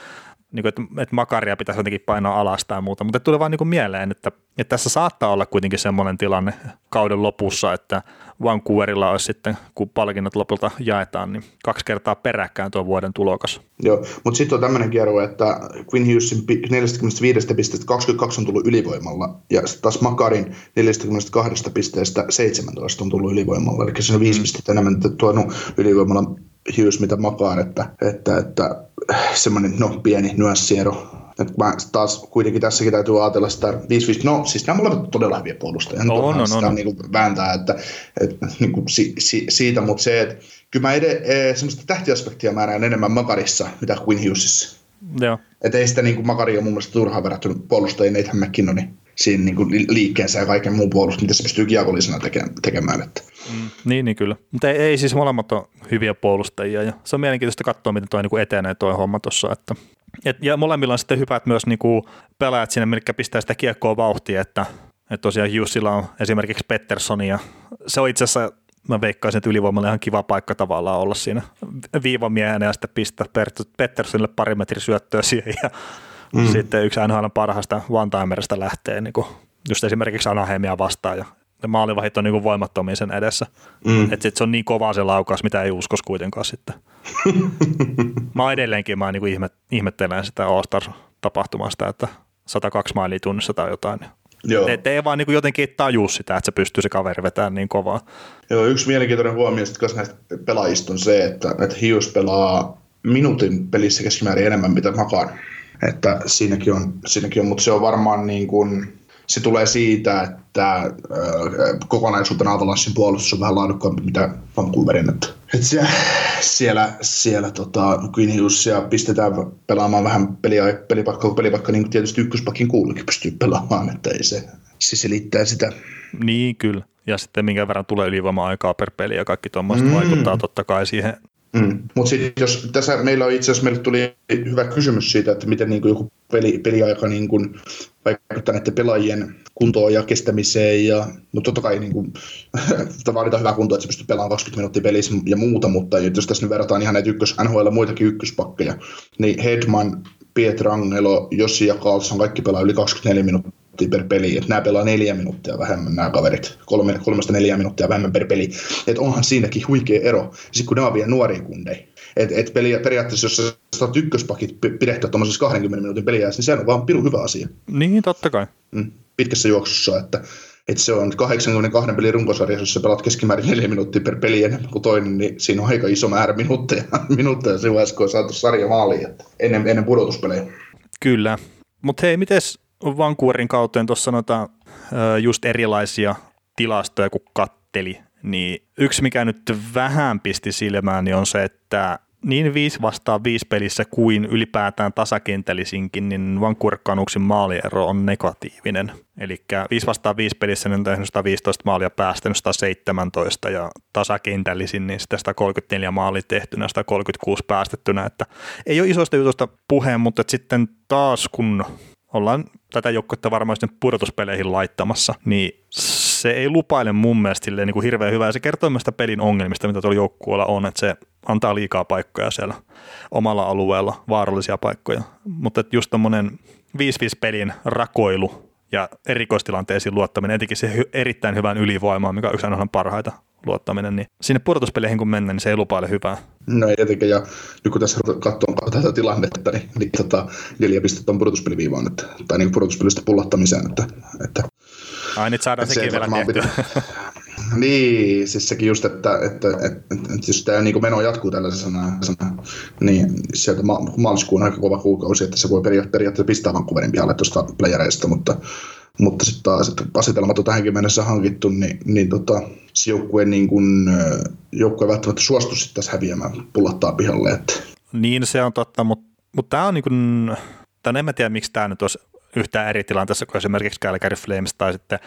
niin kuin, että, että makaria pitäisi jotenkin painaa alas tai muuta, mutta tuli vaan niin kuin mieleen, että, että tässä saattaa olla kuitenkin semmoinen tilanne kauden lopussa, että Vancouverilla olisi sitten, kun palkinnot lopulta jaetaan, niin kaksi kertaa peräkkäin tuo vuoden tulokas. Joo, mutta sitten on tämmöinen kierro, että Quinn Hughesin 45 pisteestä 22 on tullut ylivoimalla, ja taas Makarin 42 pisteestä 17 on tullut ylivoimalla, eli se on 5 mm. pistettä enemmän tuonut ylivoimalla Hughes mitä Makar, että, että, että semmoinen no, pieni nyanssiero että mä taas kuitenkin tässäkin täytyy ajatella sitä 5-5, no siis nämä molemmat todella hyviä puolustajia, no, no, no, sitä no. Niin kuin vääntää, että, että niin kuin si, si, siitä, mutta se, että kyllä mä ed- e, semmoista tähtiaspektia mä näen enemmän Makarissa, mitä kuin Hughesissa. Joo. Että ei sitä niin kuin Makaria mun mielestä turhaan verrattuna puolustajien Nathan McKinnonin siinä niin kuin liikkeensä ja kaiken muun puolustus, mitä se pystyy kiekollisena tekemään. Että. Mm, niin, niin kyllä. Mutta ei, ei, siis molemmat ole hyviä puolustajia ja se on mielenkiintoista katsoa, miten tuo niin etenee tuo homma tuossa. Että, et, ja molemmilla on sitten hyvät myös niin kuin pelaajat sinne, mitkä pistää sitä kiekkoa vauhtia, että, että tosiaan Jussilla on esimerkiksi Pettersson ja se on itse asiassa mä veikkaisin, että ylivoimalla ihan kiva paikka tavallaan olla siinä viivamiehenä ja sitten pistää Petterssonille pari metri syöttöä siihen ja mm. sitten yksi NHL parhaista one-timerista lähtee niin kuin just esimerkiksi Anaheimia vastaan ja maalivahit on niin voimattomia sen edessä. Mm. Että se on niin kova se laukaus, mitä ei uskos kuitenkaan sitten. mä edelleenkin mä niin ihmet, ihmettelen sitä All-Star-tapahtumasta, että 102 mailia tunnissa tai jotain. Joo. Te, te ei vaan niin jotenkin tajua sitä, että se pystyy se kaveri vetämään niin kovaa. Joo, yksi mielenkiintoinen huomio sitten näistä pelaajista on se, että, että Hius pelaa minuutin pelissä keskimäärin enemmän, mitä Makar. Että siinäkin on, siinäkin on, mutta se on varmaan niin kuin, se tulee siitä, että äh, kokonaisuutena Avalanssin puolustus on vähän laadukkaampi mitä Vancouverin. Että, että siellä, siellä, siellä tota, Queen pistetään pelaamaan vähän peliä, pelipakka, pelipakka niin kuin tietysti ykköspakin kuuluukin pystyy pelaamaan, että ei se, se selittää sitä. Niin, kyllä. Ja sitten minkä verran tulee ylivoima-aikaa per peli ja kaikki tuommoista mm. vaikuttaa totta kai siihen Mm. Mutta sitten jos tässä meillä on itse asiassa, meille tuli hyvä kysymys siitä, että miten niin kuin joku peli, peliaika niin kuin vaikuttaa näiden pelaajien kuntoon ja kestämiseen. Ja, no totta kai niin kuin, vaaditaan hyvä kunto, että se pystyy pelaamaan 20 minuuttia pelissä ja muuta, mutta jos tässä nyt verrataan ihan näitä ykkös, NHL muitakin ykköspakkeja, niin Hedman, Pietrangelo, Jossi ja Carlson kaikki pelaa yli 24 minuuttia minuuttia per peli, että nämä pelaa neljä minuuttia vähemmän nämä kaverit, kolme, kolmesta neljä minuuttia vähemmän per peli, että onhan siinäkin huikea ero, sitten kun nämä on vielä nuoria kundeja, että et peli, periaatteessa jos sä saat ykköspakit pidehtyä tuommoisessa 20 minuutin peliä, niin se on vaan pirun hyvä asia. Niin, totta kai. Mm, pitkässä juoksussa, että että se on 82 pelin runkosarjassa, jos sä pelaat keskimäärin 4 minuuttia per peli enemmän kuin toinen, niin siinä on aika iso määrä minuutteja, minuutteja siinä vaiheessa, kun on saatu sarja maaliin ennen, ennen pudotuspelejä. Kyllä. Mutta hei, miten Vancouverin kauteen tuossa sanotaan just erilaisia tilastoja, kun katteli, niin yksi mikä nyt vähän pisti silmään, niin on se, että niin 5 vastaan 5 pelissä kuin ylipäätään tasakentällisinkin, niin Vancouver Canucksin maaliero on negatiivinen. Eli 5 vastaan 5 pelissä niin on tehnyt 115 maalia päästänyt 117 ja tasakentällisin niin sitä 134 maalia tehtynä, 136 päästettynä. Että ei ole isoista jutusta puheen, mutta sitten taas kun ollaan tätä joukkuetta varmaan sinne pudotuspeleihin laittamassa, niin se ei lupaile mun mielestä niin kuin hirveän hyvää. Se kertoo myös pelin ongelmista, mitä tuolla joukkueella on, että se antaa liikaa paikkoja siellä omalla alueella, vaarallisia paikkoja. Mutta just tommonen 5-5 pelin rakoilu ja erikoistilanteisiin luottaminen, etenkin se erittäin hyvään ylivoimaan, mikä on yksi parhaita luottaminen, niin sinne pudotuspeleihin kun mennään, niin se ei lupaile hyvää. No ei tietenkin, ja nyt kun tässä katsoo tätä tilannetta, niin, niin tota, neljä pistettä on pudotuspeliviivaan, että, tai niin pudotuspelistä pullattamiseen, että, että Ai nyt saadaan sekin vielä tehtyä. Niin, siis sekin just, että, että, että, että, että jos tämä niin meno jatkuu tällaisena, niin sieltä ma- maaliskuun aika kova kuukausi, että se voi periaatteessa pistää Vancouverin pihalle tuosta playereista, mutta, mutta sitten taas, että asetelmat on tähänkin mennessä hankittu, niin, niin tota, se joukkue, niin joukkue välttämättä suostu sitten tässä häviämään, pullattaa pihalle. Että. Niin se on totta, mutta, mutta tämä on niin kuin, tai en mä tiedä miksi tämä nyt olisi yhtään eri tilanteessa kuin esimerkiksi Calgary Flames tai sitten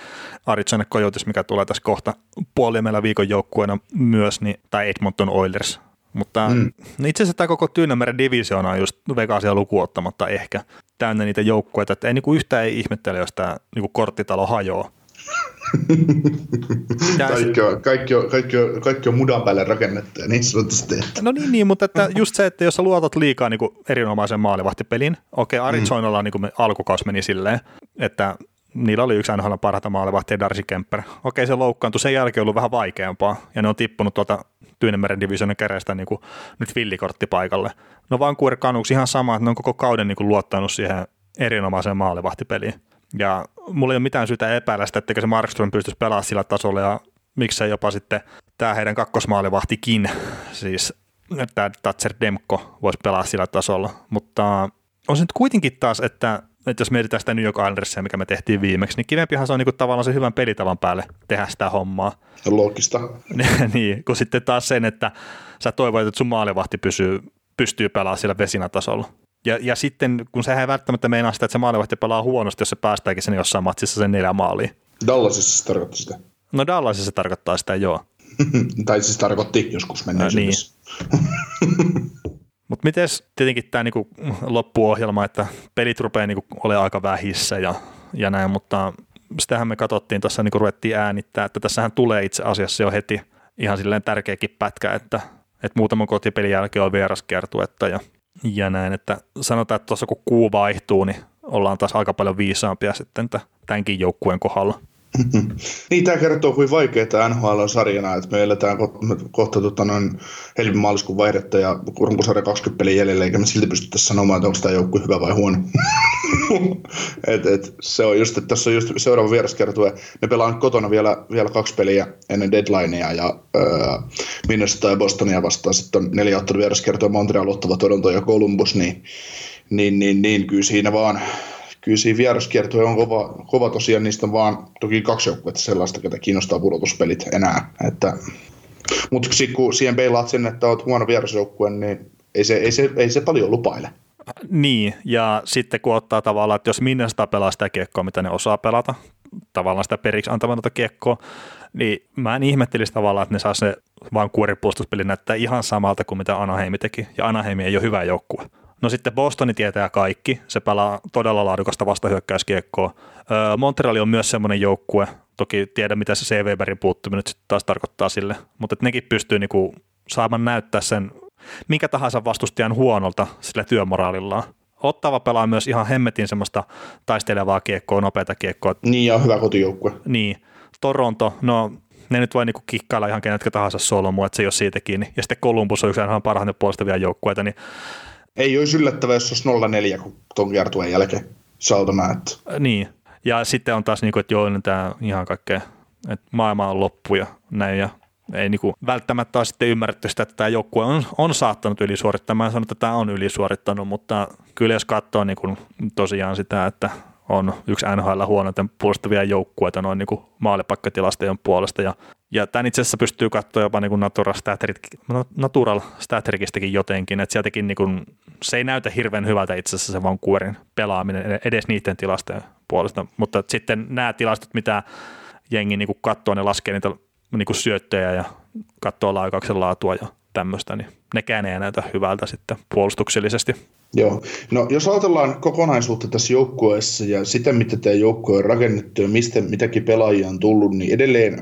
Arizona Coyotes, mikä tulee tässä kohta puoliemellä viikon joukkueena myös, niin, tai Edmonton Oilers. Mutta mm. No itse asiassa tämä koko Tyynemeren divisioona on just Vegasia lukuottamatta ehkä täynnä niitä joukkueita, että ei niinku yhtään ei ihmettele, jos tämä niinku korttitalo hajoaa. kaikki, on, kaikki, on, kaikki, on, kaikki on mudan päälle rakennettu ja niin sanotusti. No niin, niin, mutta että just se, että jos sä luotat liikaa niin kuin erinomaisen maalivahtipelin, okei, okay, Arizonalla mm. niin alkukaus meni silleen, että niillä oli yksi NHL parhaita maalivahtia Darcy Kemper. Okei, se loukkaantui, sen jälkeen ollut vähän vaikeampaa, ja ne on tippunut tuota Tyynemeren divisionin käreistä niin kuin nyt villikorttipaikalle. No Vancouver Canucks ihan sama, että ne on koko kauden niin kuin luottanut siihen erinomaiseen maalivahtipeliin. Ja mulla ei ole mitään syytä epäillä sitä, etteikö se Markström pystyisi pelaamaan sillä tasolla ja miksei jopa sitten tämä heidän kakkosmaalivahtikin, siis tämä Tatser Demko voisi pelaa sillä tasolla, mutta on se nyt kuitenkin taas, että, että jos mietitään sitä New York Islandersia, mikä me tehtiin viimeksi, niin kivempihan se on niinku tavallaan se hyvän pelitavan päälle tehdä sitä hommaa. Loogista. niin, kun sitten taas sen, että sä toivoit, että sun maalivahti pysyy, pystyy pelaamaan sillä vesinatasolla. Ja, ja sitten, kun sehän ei välttämättä meinaa sitä, että se maalivahti pelaa huonosti, jos se päästääkin sen jossain matsissa sen neljä maaliin. Dallasissa se tarkoittaa sitä. No Dallasissa se tarkoittaa sitä, joo. tai siis tarkoitti joskus menneisyydessä. niin. Mutta miten tietenkin tämä niinku loppuohjelma, että pelit rupeaa niinku olemaan aika vähissä ja, ja näin, mutta sitähän me katsottiin tuossa, niinku ruvettiin äänittää, että tässähän tulee itse asiassa jo heti ihan silleen tärkeäkin pätkä, että, että muutaman kotipelin jälkeen on vieraskiertuetta ja ja näin, että sanotaan, että tuossa kun kuu vaihtuu, niin ollaan taas aika paljon viisaampia sitten tämänkin joukkueen kohdalla. niin, tämä kertoo, kuin vaikeaa NHL on sarjana, että me eletään kohta, kohta tota, noin helmi-maaliskuun vaihdetta ja runkosarja 20 peliä jäljellä, eikä me silti pystytä sanomaan, että onko tämä joukkue hyvä vai huono. et, et, se on just, että tässä on just seuraava vieraskertue. Me pelaan kotona vielä, vielä kaksi peliä ennen deadlinea ja öö, Minnesota ja Bostonia vastaan. Sitten on neljä ottelua vieraskertue Montreal, Ottava, Toronto ja Columbus, niin, niin, niin, niin kyllä siinä vaan kyllä siinä vieraskiertue on kova, kova tosiaan, niistä vaan toki kaksi joukkuetta sellaista, ketä kiinnostaa pudotuspelit enää. Että, mutta kun siihen peilaat sen, että olet huono vierasjoukkue, niin ei se, ei, se, ei se paljon lupaile. Niin, ja sitten kun ottaa tavallaan, että jos Minnesota pelaa sitä kiekkoa, mitä ne osaa pelata, tavallaan sitä periksi antamatonta kiekkoa, niin mä en ihmettelisi tavallaan, että ne saa se vaan kuoripuolustuspeli näyttää ihan samalta kuin mitä Anaheimi teki, ja Anaheim ei ole hyvä joukkue. No sitten Bostoni tietää kaikki, se pelaa todella laadukasta vastahyökkäyskiekkoa. Montreal on myös semmoinen joukkue, toki tiedä mitä se C-Weberin puuttuminen nyt sitten taas tarkoittaa sille, mutta että nekin pystyy niinku saamaan näyttää sen minkä tahansa vastustajan huonolta sillä työmoraalillaan. Ottava pelaa myös ihan hemmetin semmoista taistelevaa kiekkoa, nopeata kiekkoa. Niin, ja hyvä kotijoukkue. Niin, Toronto, no ne nyt voi niinku kikkailla ihan kenetkä tahansa solmu, että se ei ole siitä kiinni. Ja sitten Columbus on yksi ihan parhaiten puolustavia joukkueita, niin Ei olisi yllättävää, jos olisi 0-4 tuon kiertueen jälkeen. Saltona, että Niin, ja sitten on taas niin kuin, että joo, niin tämä ihan kaikkea, että maailma on loppu ja näin, ja ei niin kuin välttämättä ole sitten ymmärretty sitä, että tämä joukkue on, on saattanut ylisuorittaa. Mä en sano, että tämä on ylisuorittanut, mutta kyllä jos katsoo niin kuin tosiaan sitä, että on yksi NHL huonoiten puolustavia joukkueita noin niin maalipaikkatilastojen puolesta. Ja, ja tämän itse asiassa pystyy katsoa jopa niin kuin natural, staterit, natural staterikistäkin jotenkin, että sieltäkin niin kuin, se ei näytä hirveän hyvältä itse asiassa se Vancouverin pelaaminen edes niiden tilastojen puolesta, mutta sitten nämä tilastot, mitä jengi niin kuin katsoo, ne laskee niitä niin kuin syöttöjä ja katsoo laukauksen laatua ja tämmöistä, niin nekään ei näytä hyvältä sitten puolustuksellisesti. Joo. No jos ajatellaan kokonaisuutta tässä joukkueessa ja sitä, mitä tämä joukkue on rakennettu ja mistä mitäkin pelaajia on tullut, niin edelleen,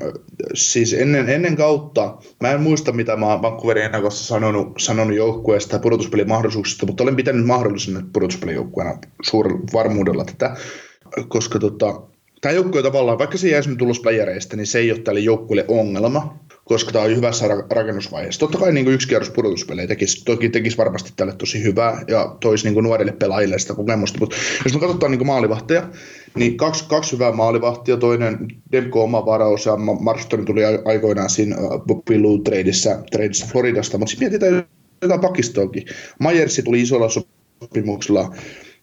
siis ennen, ennen kautta, mä en muista mitä mä oon Vancouverin ennakossa sanonut, sanonut joukkueesta ja pudotuspelin mahdollisuuksista, mutta olen pitänyt mahdollisena pudotuspelin joukkueena suurella varmuudella tätä, koska tota, tämä joukkue tavallaan, vaikka se jäisi nyt ulos playereista, niin se ei ole tälle joukkueelle ongelma, koska tämä on hyvässä rakennusvaiheessa. Totta kai niin kuin yksi kierros pudotuspelejä tekisi, toki tekisi varmasti tälle tosi hyvää ja toisi niin kuin nuorille pelaajille sitä kokemusta, mutta jos me katsotaan niin kuin maalivahteja, niin kaksi, kaksi hyvää maalivahtia, toinen Demko oma varaus ja Marston tuli aikoinaan siinä Pillu tradessa, tradessa Floridasta, mutta sitten mietitään jotain pakistoakin. Myersi tuli isolla sopimuksella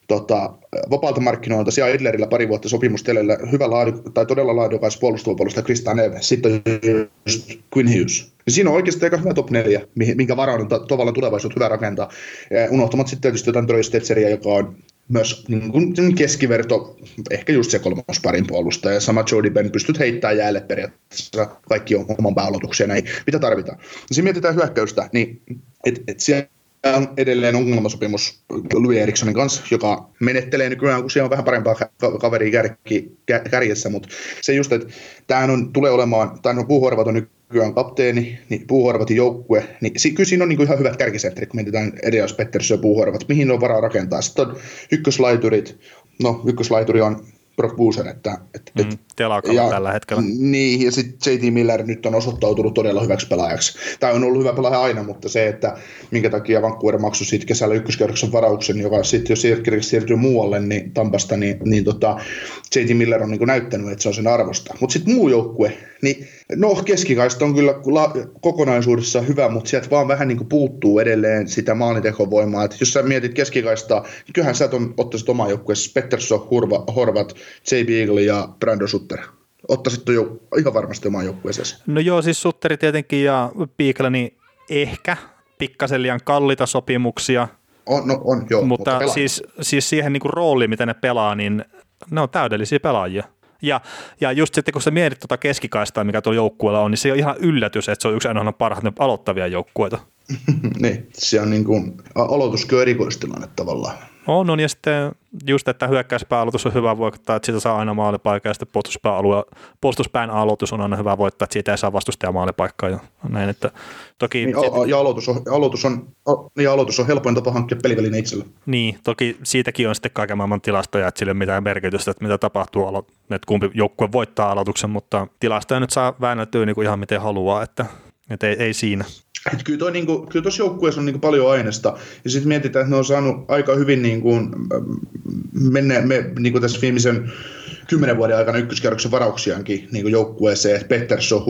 tota, vapaalta markkinoilta siellä Edlerillä pari vuotta sopimustelellä hyvä laadu, tai todella laadukas puolustava puolustaja Krista Neve, sitten just Quinn Hughes. Ja siinä on oikeasti aika hyvä top 4, minkä varaan on tavallaan tulevaisuutta hyvä rakentaa. Ja unohtamat sitten tietysti jotain Troy Stetseriä, joka on myös niin kuin keskiverto, ehkä just se kolmas parin puolustaja. Ja sama Jody Ben pystyt heittämään jäälle periaatteessa kaikki on oman pääolotuksia näin, mitä tarvitaan. Ja siinä mietitään hyökkäystä, niin et, et siellä on edelleen ongelmasopimus Louis Erikssonin kanssa, joka menettelee nykyään, kun siellä on vähän parempaa kaveria kärki, kärjessä, mutta se just, että tämähän on, tulee olemaan, tai no Puuhorvat on nykyään kapteeni, niin Puuhorvatin joukkue, niin si, kyllä siinä on niin ihan hyvät kärkisentterit, kun mietitään Elias Pettersson ja Puuhorvat, mihin on varaa rakentaa. Sitten on ykköslaiturit, no ykköslaituri on Brock Boosen, että... Et, mm, ja, tällä hetkellä. Niin, ja sitten J.T. Miller nyt on osoittautunut todella hyväksi pelaajaksi. Tämä on ollut hyvä pelaaja aina, mutta se, että minkä takia Vancouver maksoi siitä kesällä ykköskerroksen varauksen, joka sitten jos siirtyy muualle niin Tampasta, niin, niin tota, J.T. Miller on niin näyttänyt, että se on sen arvosta. Mutta sitten muu joukkue, niin no keskikaista on kyllä la, kokonaisuudessa hyvä, mutta sieltä vaan vähän niin puuttuu edelleen sitä maalintekovoimaa. Et jos sä mietit keskikaistaa, niin kyllähän sä ottaisit omaa joukkueessa Pettersson, Hurva, Horvat, J. Beagle ja Brando Sutter. Ottaisit jo ihan varmasti omaan joukkueeseen. No joo, siis Sutteri tietenkin ja Beagle, niin ehkä pikkasen liian kallita sopimuksia. On, no, on joo. Mutta, mutta siis, siis siihen niin kuin rooliin, mitä ne pelaa, niin ne on täydellisiä pelaajia. Ja, ja just sitten kun sä mietit tuota keskikaistaa, mikä tuolla joukkueella on, niin se on ihan yllätys, että se on yksi ainoa parhaiten aloittavia joukkueita. niin, se on niin kuin aloituskö erikoistilanne tavallaan. On, on, ja sitten just, että hyökkäyspääaloitus on hyvä voittaa, että siitä saa aina maalipaikkaa, ja sitten puolustuspään aloitus on aina hyvä voittaa, että siitä ei saa vastustaja maalipaikkaa ja näin, että toki... Niin, sit... ja, aloitus on, aloitus on, niin aloitus on helpoin tapa hankkia peliväline itselle. Niin, toki siitäkin on sitten kaiken maailman tilastoja, että sille ei ole mitään merkitystä, että mitä tapahtuu, että kumpi joukkue voittaa aloituksen, mutta tilastoja nyt saa väännettyä niin kuin ihan miten haluaa, että, että ei, ei siinä. Et kyllä, toi, niinku, kyllä tuossa joukkueessa on niinku paljon aineesta. Ja sitten mietitään, että ne on saanut aika hyvin niinku, mennä, me, niinku tässä viimeisen kymmenen vuoden aikana ykköskerroksen varauksiaankin niinku joukkueeseen. Pettersson,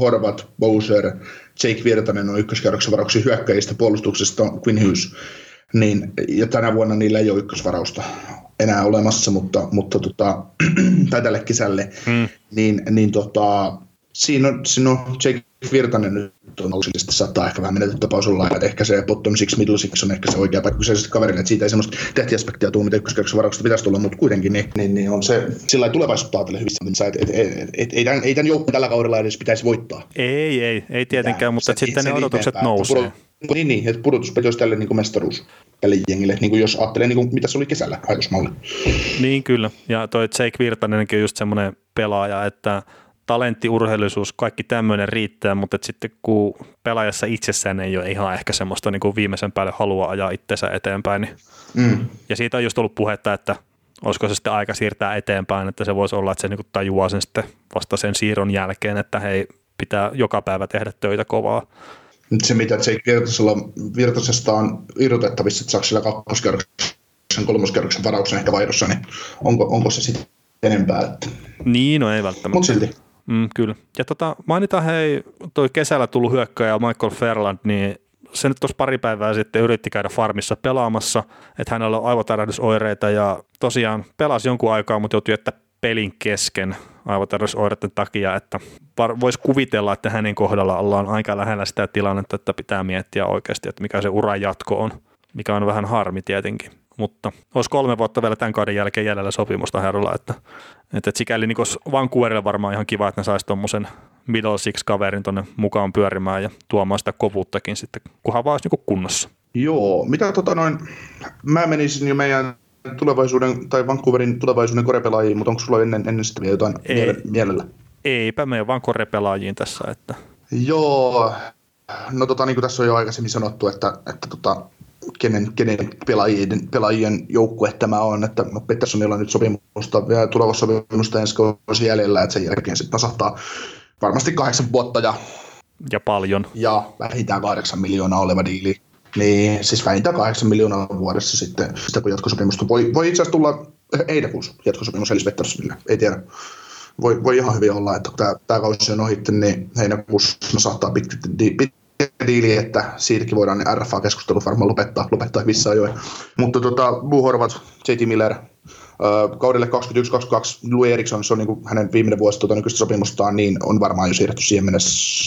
Horvat, Bowser, Jake Virtanen on ykköskerroksen varauksia hyökkäjistä, puolustuksesta Quinn Hughes. Niin, ja tänä vuonna niillä ei ole ykkösvarausta enää olemassa, mutta, mutta tota, tai tälle kesälle, hmm. niin, niin tota, siinä on, siinä on Jake Virtanen nyt on nousillisesti saattaa ehkä vähän menetetty tapaus olla, että ehkä se bottom six, middle six on ehkä se oikea paikka kyseiselle kaverille, että siitä ei semmoista tähtiaspektia tule, mitä ykköskerroksen varauksesta pitäisi tulla, mutta kuitenkin niin, niin, niin on se sillä lailla tulevaisuutta ajatellen hyvissä, että et, et, et, et, ei, tämän, ei tämän joukkueen tällä kaudella edes pitäisi voittaa. Ei, ei, ei tietenkään, mutta se, sitten se ne odotukset nousee. Pudot, niin, niin, että pudotuspeli olisi tälle niin mestaruus tälle jengille, niin kuin jos ajattelee, niin kuin, mitä se oli kesällä, ajatusmalli. Niin kyllä, ja toi Jake Virtanenkin on just semmoinen pelaaja, että talentti, urheilullisuus, kaikki tämmöinen riittää, mutta et sitten kun pelaajassa itsessään ei ole ihan ehkä semmoista niin kuin viimeisen päälle halua ajaa itsensä eteenpäin. Niin. Mm. Ja siitä on just ollut puhetta, että olisiko se sitten aika siirtää eteenpäin, että se voisi olla, että se niin tajuaa sen sitten vasta sen siirron jälkeen, että hei, pitää joka päivä tehdä töitä kovaa. Nyt se, mitä Jake Virtasella, Virtasesta on irrotettavissa, että saako sillä kakkoskerroksen, kolmoskerroksen varauksen ehkä vaihdossa, niin onko, onko se sitten enempää? Että... Niin, no ei välttämättä. Mutta silti. Mm, kyllä. Ja tota, mainitaan hei, toi kesällä tullut hyökkäjä Michael Fairland, niin se nyt tuossa pari päivää sitten yritti käydä farmissa pelaamassa, että hänellä on aivotärähdysoireita ja tosiaan pelasi jonkun aikaa, mutta joutui jättää pelin kesken aivotärähdysoireiden takia, että voisi kuvitella, että hänen kohdalla ollaan aika lähellä sitä tilannetta, että pitää miettiä oikeasti, että mikä se uran jatko on, mikä on vähän harmi tietenkin mutta olisi kolme vuotta vielä tämän kauden jälkeen jäljellä sopimusta herralla, että, että, että sikäli niin Vancouverille varmaan ihan kiva, että ne saisi tuommoisen middle six kaverin tuonne mukaan pyörimään ja tuomaan sitä kovuuttakin sitten, kunhan vaan olisi niin kunnossa. Joo, mitä tota noin, mä menisin jo meidän tulevaisuuden tai Vancouverin tulevaisuuden korepelaajiin, mutta onko sulla ennen, ennen sitä vielä jotain Ei, mielellä? Eipä me vaan korepelaajiin tässä. Että... Joo, no tota, niin kuin tässä on jo aikaisemmin sanottu, että, että tota, kenen, kenen pelaajien, pelaajien joukkue tämä on, että no Petterssonilla on nyt sopimusta, vielä tulevassa sopimusta ensi kausi jäljellä, että sen jälkeen sitten tasahtaa varmasti kahdeksan vuotta ja, ja paljon. Ja vähintään kahdeksan miljoonaa oleva diili. Niin, siis vähintään kahdeksan miljoonaa vuodessa sitten, sitä kun jatkosopimusta. Voi, voi itse asiassa tulla heinäkuussa jatkosopimus Elis Petterssonille, ei tiedä. Voi, voi ihan hyvin olla, että kun tämä, tämä kausi on ohitte, niin heinäkuussa saattaa pitkä, pit, diili, että siitäkin voidaan ne RFA-keskustelut varmaan lopettaa, lopettaa missä ajoin. Mutta tota, Blue Horvat, JT Miller, kaudelle 21-22 Louis Eriksson, se on niin hänen viimeinen vuosi tuota nykyistä sopimustaan, niin on varmaan jo siirretty siihen mennessä.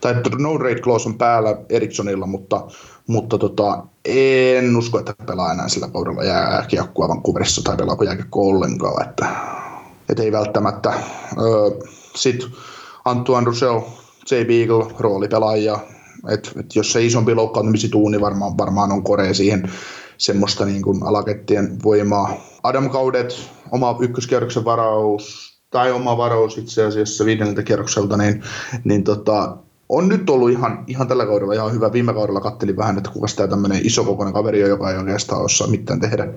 Tai no rate clause on päällä Erikssonilla, mutta, mutta tota, en usko, että pelaa enää sillä kaudella jääkiekkua Vancouverissa tai pelaako jääkiekkoa ollenkaan. Että, et ei välttämättä. Sitten Antoine Roussel, J. Beagle, roolipelaaja, et, et jos se isompi loukkaantumisi tuu, niin varmaan, varmaan on Korea siihen semmoista niin kuin alakettien voimaa. Adam Kaudet, oma ykköskierroksen varaus, tai oma varaus itse asiassa viidenneltä kierrokselta, niin, niin tota, on nyt ollut ihan, ihan tällä kaudella ihan hyvä. Viime kaudella kattelin vähän, että kuka tämä tämmöinen isokokoinen kaveri on, joka ei oikeastaan osaa mitään tehdä.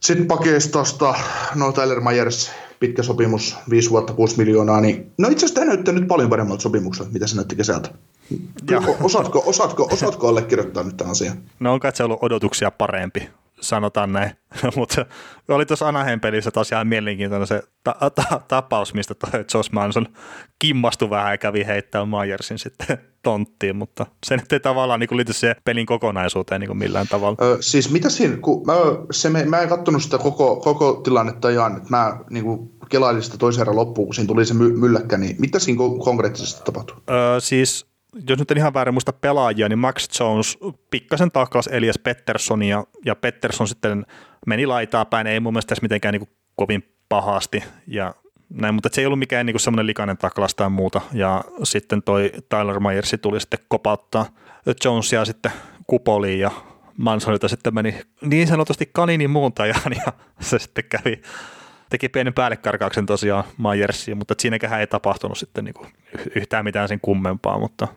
Sitten pakeistosta, no Tyler Myers, pitkä sopimus, 5 vuotta 6 miljoonaa, niin no itse asiassa tämä näyttää nyt paljon paremmalta sopimukselta, mitä se näytti kesältä. Osaatko, osaatko, osaatko allekirjoittaa nyt tämän asian? No on kai se ollut odotuksia parempi, sanotaan näin. Mutta oli tuossa Anaheim pelissä tosiaan mielenkiintoinen se ta- ta- tapaus, mistä toi Josh Manson kimmastui vähän ja kävi heittämään Myersin sitten tonttiin, mutta se nyt ei tavallaan niin liity siihen pelin kokonaisuuteen niin millään tavalla. Ö, siis mitä siinä, kun mä, se, me, mä en katsonut sitä koko, koko tilannetta ihan, että mä niin kuin kelailin sitä toisen loppuun, kun siinä tuli se my, mylläkkä, niin mitä siinä konkreettisesti tapahtui? Ö, siis jos nyt en ihan väärin muista pelaajia, niin Max Jones pikkasen takas Elias Petterssonia ja Pettersson sitten meni laitaa päin, ei mun mielestä mitenkään niin kovin pahasti ja näin, mutta se ei ollut mikään niin semmoinen likainen taklaus tai muuta. Ja sitten toi Tyler Myers tuli sitten kopauttaa Jonesia sitten kupoliin ja Mansonilta sitten meni niin sanotusti kaninin muuntajaan ja se sitten kävi teki pienen päällekarkauksen tosiaan Myersiin, mutta siinäkään ei tapahtunut sitten niin yhtään mitään sen kummempaa, mutta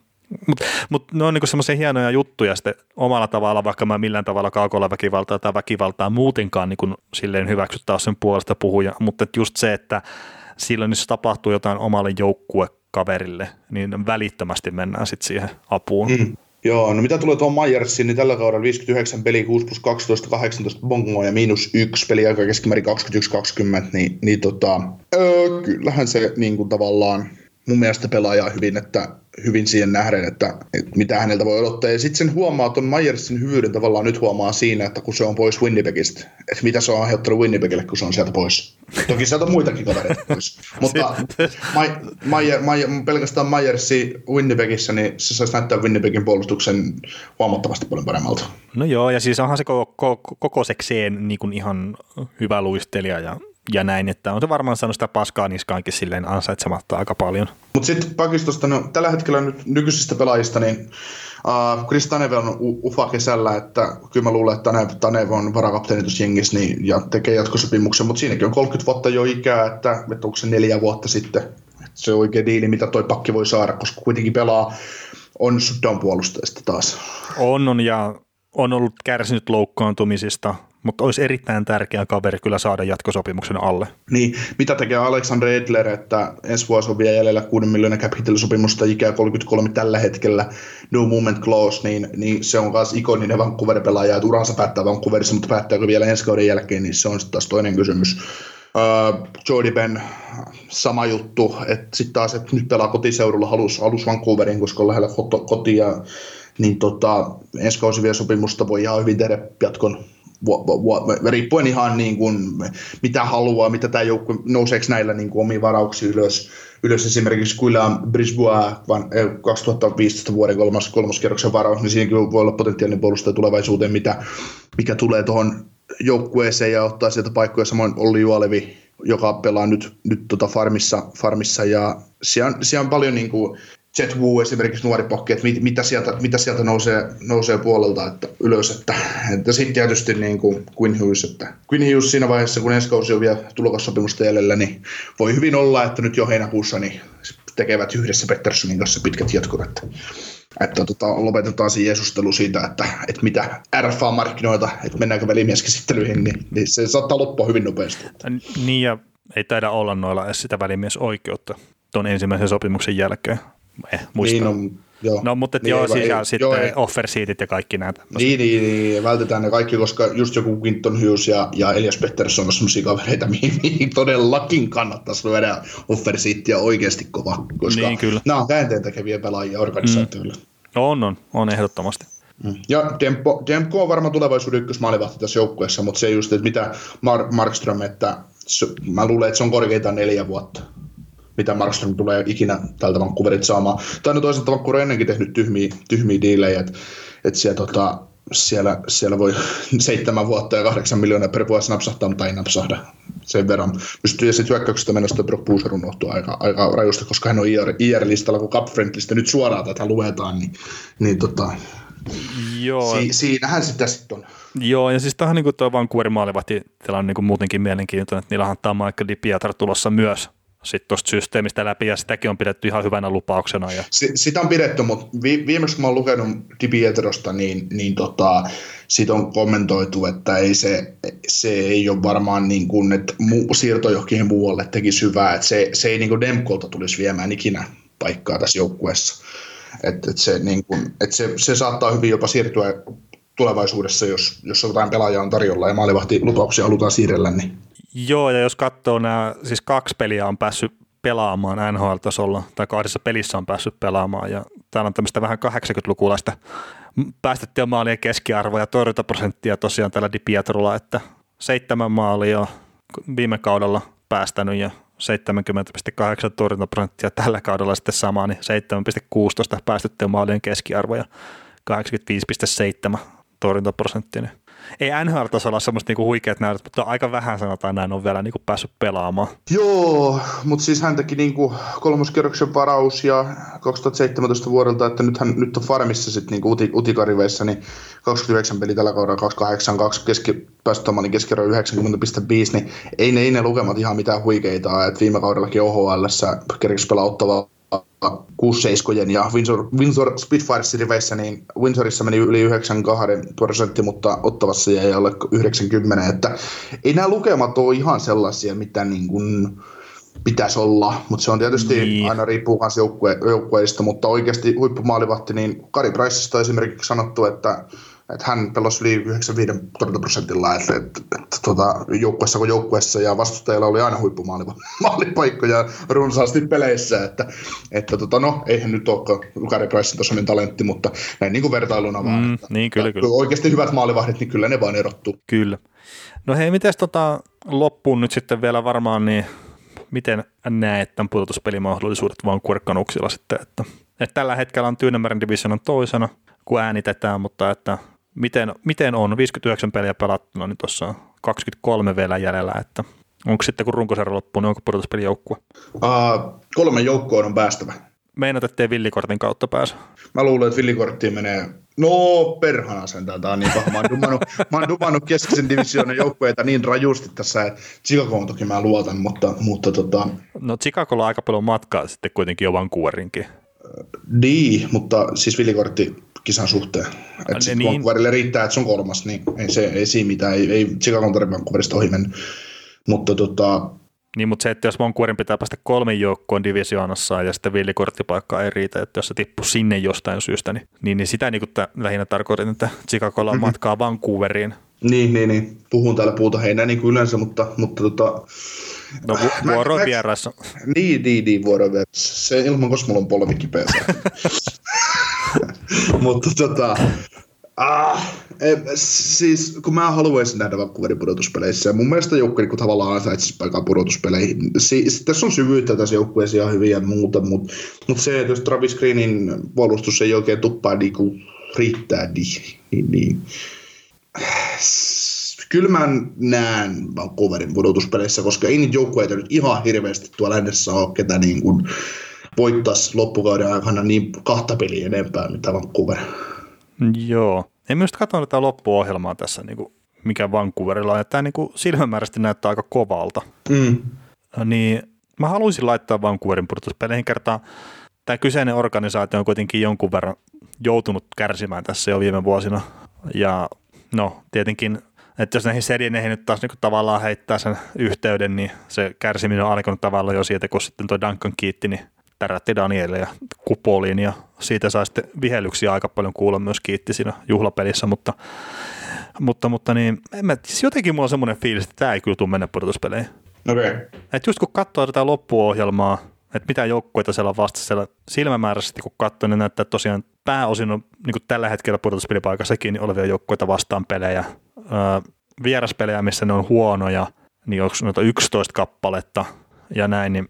mutta mut ne on niinku semmoisia hienoja juttuja sitten omalla tavalla, vaikka mä millään tavalla kaukolla väkivaltaa tai väkivaltaa muutenkaan niinku silleen hyväksyttää sen puolesta puhuja, mutta just se, että silloin jos tapahtuu jotain omalle joukkuekaverille, niin välittömästi mennään sitten siihen apuun. Mm. Joo, no mitä tulee tuon Myersiin, niin tällä kaudella 59 peli, 6 plus 12, 18 bongoa ja miinus 1 peli, aika keskimäärin 21-20, niin, niin tota, öö, kyllähän se niin kuin tavallaan mun mielestä pelaajaa hyvin, että hyvin siihen nähden, että, että mitä häneltä voi odottaa. Ja sitten sen huomaa, tuon Myersin hyvyyden tavallaan nyt huomaa siinä, että kun se on pois Winnipegistä, että mitä se on aiheuttanut Winnipegille, kun se on sieltä pois. Toki sieltä on muitakin kavereita pois. Mutta Mayer, Mayer, pelkästään Myersi Winnipegissä, niin se saisi näyttää Winnipegin puolustuksen huomattavasti paljon paremmalta. No joo, ja siis onhan se koko, koko, kokosekseen niin kuin ihan hyvä luistelija ja ja näin, että on se varmaan saanut sitä paskaa niskaankin silleen ansaitsematta aika paljon. Mutta sitten pakistosta, no, tällä hetkellä nyt nykyisistä pelaajista, niin uh, Chris Tanev on ufa kesällä, että kyllä mä luulen, että Tanev, Tanev on varakapteeni tuossa jengissä niin, ja tekee jatkosopimuksen, mutta siinäkin on 30 vuotta jo ikää, että, että onko se neljä vuotta sitten, että se on oikein diili, mitä toi pakki voi saada, koska kuitenkin pelaa on shutdown puolustajista taas. On, on ja on ollut kärsinyt loukkaantumisista, mutta olisi erittäin tärkeä kaveri kyllä saada jatkosopimuksen alle. Niin, mitä tekee Alexander Edler, että ensi vuosi on vielä jäljellä 6 miljoonaa cap ikää 33 tällä hetkellä, no movement clause, niin, niin se on myös ikoninen Vancouver-pelaaja, että uransa päättää Vancouverissa, mutta päättääkö vielä ensi kauden jälkeen, niin se on sitten taas toinen kysymys. Uh, Jordi Ben, sama juttu, että sitten taas, että nyt pelaa kotiseudulla, halus, halus Vancouverin, koska on lähellä kotia, niin tota, ensi kausi vielä sopimusta voi ihan hyvin tehdä jatkon riippuen ihan niin kuin, mitä haluaa, mitä tämä joukkue, nouseeko näillä niin kuin omiin varauksiin ylös. ylös esimerkiksi kyllä Brisbois 2015 vuoden kolmas, kolmoskierroksen varaus, niin siinäkin voi olla potentiaalinen puolustaja tulevaisuuteen, mitä, mikä tulee tuohon joukkueeseen ja ottaa sieltä paikkoja. Samoin Olli Juolevi, joka pelaa nyt, nyt tota farmissa, farmissa ja siellä on, siellä on paljon niin kuin, Jet Wu esimerkiksi nuori pokki, että mit, mitä, sieltä, mitä sieltä nousee, nousee puolelta että ylös. Että, että sitten tietysti niin kuin Quinn Hughes, että Quinn Hughes siinä vaiheessa, kun ensi kausi on vielä tulokassopimusta jäljellä, niin voi hyvin olla, että nyt jo heinäkuussa niin tekevät yhdessä Petterssonin kanssa pitkät jatkot. Että, että tota, lopetetaan se jeesustelu siitä, että, että mitä RFA-markkinoita, että mennäänkö välimieskäsittelyihin, niin, niin se saattaa loppua hyvin nopeasti. Niin ja ei taida olla noilla edes sitä välimiesoikeutta tuon ensimmäisen sopimuksen jälkeen eh, muista. Niin on, joo. No, mutta niin, joo, siis, ja sitten joo, offer seatit ja kaikki näitä. Niin, niin, niin, vältetään ne kaikki, koska just joku Quinton Hughes ja, ja Elias Pettersson on sellaisia kavereita, mihin, mihin todellakin kannattaisi lyödä offer seatia oikeasti kova, koska niin, kyllä. nämä on käänteen tekeviä pelaajia organisaatioille. Mm. No on, on, on ehdottomasti. Mm. Ja Dempo, Dempo on varmaan tulevaisuuden ykkösmaalivahti tässä joukkueessa, mutta se just, että mitä Mar- Markström, että mä luulen, että se on korkeintaan neljä vuotta mitä Markström tulee ikinä tältä Vancouverit saamaan. Tai no toisaalta Vancouver on ennenkin tehnyt tyhmiä, tyhmiä diilejä, että et siellä, tota, siellä, siellä, voi seitsemän vuotta ja kahdeksan miljoonaa per vuosi napsahtaa, mutta ei napsahda sen verran. Pystyy ja sitten hyökkäyksestä mennessä Brock Booser unohtuu aika, aika rajusti, koska hän on IR, IR-listalla, kun Cup Friendlistä nyt suoraan tätä luetaan, niin, niin tota, Joo. Si- siinähän sitä sitten on. Joo, ja siis tähän niin tuo Vancouverin maalivahti on niin muutenkin mielenkiintoinen, että niillä on Michael Di Pietar tulossa myös sitten tuosta systeemistä läpi, ja sitäkin on pidetty ihan hyvänä lupauksena. Ja... S- sitä on pidetty, mutta vi- viimeksi kun mä oon lukenut Di Pietrosta, niin, niin tota, siitä on kommentoitu, että ei se, se ei ole varmaan niin kuin, että mu- siirto johonkin muualle teki syvää, että se, se ei niin kuin Demkolta tulisi viemään ikinä paikkaa tässä joukkueessa. Että et se, niin kuin, et se, se saattaa hyvin jopa siirtyä tulevaisuudessa, jos, jos jotain pelaajaa on tarjolla ja maalivahti lupauksia halutaan siirrellä, niin Joo, ja jos katsoo nämä, siis kaksi peliä on päässyt pelaamaan NHL-tasolla, tai kahdessa pelissä on päässyt pelaamaan, ja täällä on tämmöistä vähän 80-lukulaista päästettyä maalien keskiarvoa ja torjuntaprosenttia tosiaan tällä Di Pietrolla, että seitsemän maalia viime kaudella päästänyt ja 70,8 torjuntaprosenttia tällä kaudella sitten sama, niin 7,16 päästettyä maalien keskiarvo ja 85,7 torjuntaprosenttia. Niin ei NHL-tasolla semmoista niinku huikeat näytöt, mutta aika vähän sanotaan näin on vielä niinku päässyt pelaamaan. Joo, mutta siis hän teki niinku kolmoskierroksen varaus ja 2017 vuodelta, että nythän nyt on farmissa sitten niinku uti, utikariveissa, niin 29 peli tällä kaudella 282 keski, päästötomani keskiarvo 90,5, niin ei ne, ei ne lukemat ihan mitään huikeita, että viime kaudellakin OHL kerkisi pelaa ottavaa 6-7 ja Windsor, Windsor Spitfiresin riveissä, niin Windsorissa meni yli 92 prosentti, mutta ottavassa jäi alle 90, että ei nämä lukemat ole ihan sellaisia, mitä niin kuin pitäisi olla, mutta se on tietysti niin. aina riippuu myös joukkue, joukkueista, mutta oikeasti huippumaalivahti, niin Kari Priceista esimerkiksi sanottu, että että hän pelasi yli 95 prosentilla, että, että, että tuota, joukkuessa kuin joukkuessa ja vastustajilla oli aina huippumaalipaikkoja runsaasti peleissä, että, että tota, no, eihän nyt ole Lukari Pricein tasoinen talentti, mutta näin niin kuin vertailuna mm, vaan. Että, niin, kyllä, kyllä. Oikeasti hyvät maalivahdit, niin kyllä ne vaan erottuu. Kyllä. No hei, miten tota, loppuun nyt sitten vielä varmaan, niin miten näet tämän pudotuspelimahdollisuudet vaan kuorkkanuksilla sitten, että, että tällä hetkellä on Tyynemeren divisionan toisena, kun äänitetään, mutta että miten, miten on, 59 peliä pelattuna, niin tuossa on 23 vielä jäljellä, että Onko sitten kun runkosarja loppuu, niin onko pudotuspelijoukkue? Uh, kolme joukkoon on päästävä. Meinaat, ettei villikortin kautta pääse. Mä luulen, että villikorttiin menee, no perhana sen, tää on niin paha. Mä oon dumannut, mä oon dumannut keskisen divisioonan joukkueita niin rajusti tässä, että Chicagoon toki mä luotan, mutta, mutta tota, No Chicagolla on aika paljon matkaa sitten kuitenkin jo Vancouveringin. niin, mutta siis villikortti kisan suhteen. Että Ne sit niin. Vancouverille riittää, että se on kolmas, niin ei, se, ei siinä mitään, ei, ei Chicagon tarvitse Vancouverista ohi mennyt. Mutta tota, Niin, mutta se, että jos Vancouverin pitää päästä kolmen joukkoon divisioonassa ja sitten villikorttipaikka ei riitä, että jos se tippuu sinne jostain syystä, niin, niin, niin sitä niin kuin tä, lähinnä tarkoitin, että Chicagolla on matkaa Vancouveriin. niin, niin, niin, puhun täällä puuta heinää niin kuin yleensä, mutta, mutta tota, No vu- Mä- vuoro mä- vieraissa. Niin, niin, niin, vuoron vielä. Se ilman, koska mulla on polvi kipeä. Mutta tota, ah, e, siis kun mä haluaisin nähdä Vancouverin pudotuspeleissä, ja mun mielestä joukkue niin tavallaan ansaitsisi paikan pudotuspeleihin. Si- tässä on syvyyttä tässä joukkueessa ja hyviä ja muuta, mutta mut se, että jos Travis Greenin puolustus ei oikein tuppaa niin kuin riittää, niin, niin, niin kyllä mä näen Vancouverin pudotuspeleissä, koska ei niitä joukkueita nyt ihan hirveästi tuolla lännessä ole, ketä niin kuin voittaisi loppukauden aikana niin kahta peliä enempää, mitä Vancouver. Joo. En myös katsonut tätä loppuohjelmaa tässä, niin kuin mikä Vancouverilla on. Tämä niin kuin silmämääräisesti näyttää aika kovalta. Mm. Niin mä haluaisin laittaa Vancouverin pudotuspeleihin kertaan. Tämä kyseinen organisaatio on kuitenkin jonkun verran joutunut kärsimään tässä jo viime vuosina. Ja no tietenkin, että jos näihin serieneihin nyt taas niin tavallaan heittää sen yhteyden, niin se kärsiminen on alkanut tavallaan jo siitä, kun sitten tuo Duncan kiitti, niin tärätti Danielle ja kupoliin ja siitä sai sitten vihellyksiä aika paljon kuulla myös kiitti siinä juhlapelissä, mutta, mutta, mutta niin, en mä, siis jotenkin mulla on semmoinen fiilis, että tämä ei kyllä tule mennä pudotuspeleihin. Okei. Okay. Et just kun katsoo tätä loppuohjelmaa, että mitä joukkueita siellä on vasta siellä silmämääräisesti, kun katsoo, niin näyttää tosiaan pääosin on niin kuin tällä hetkellä pudotuspelipaikassakin niin olevia joukkueita vastaan pelejä. Öö, vieraspelejä, missä ne on huonoja, niin onko noita 11 kappaletta ja näin, niin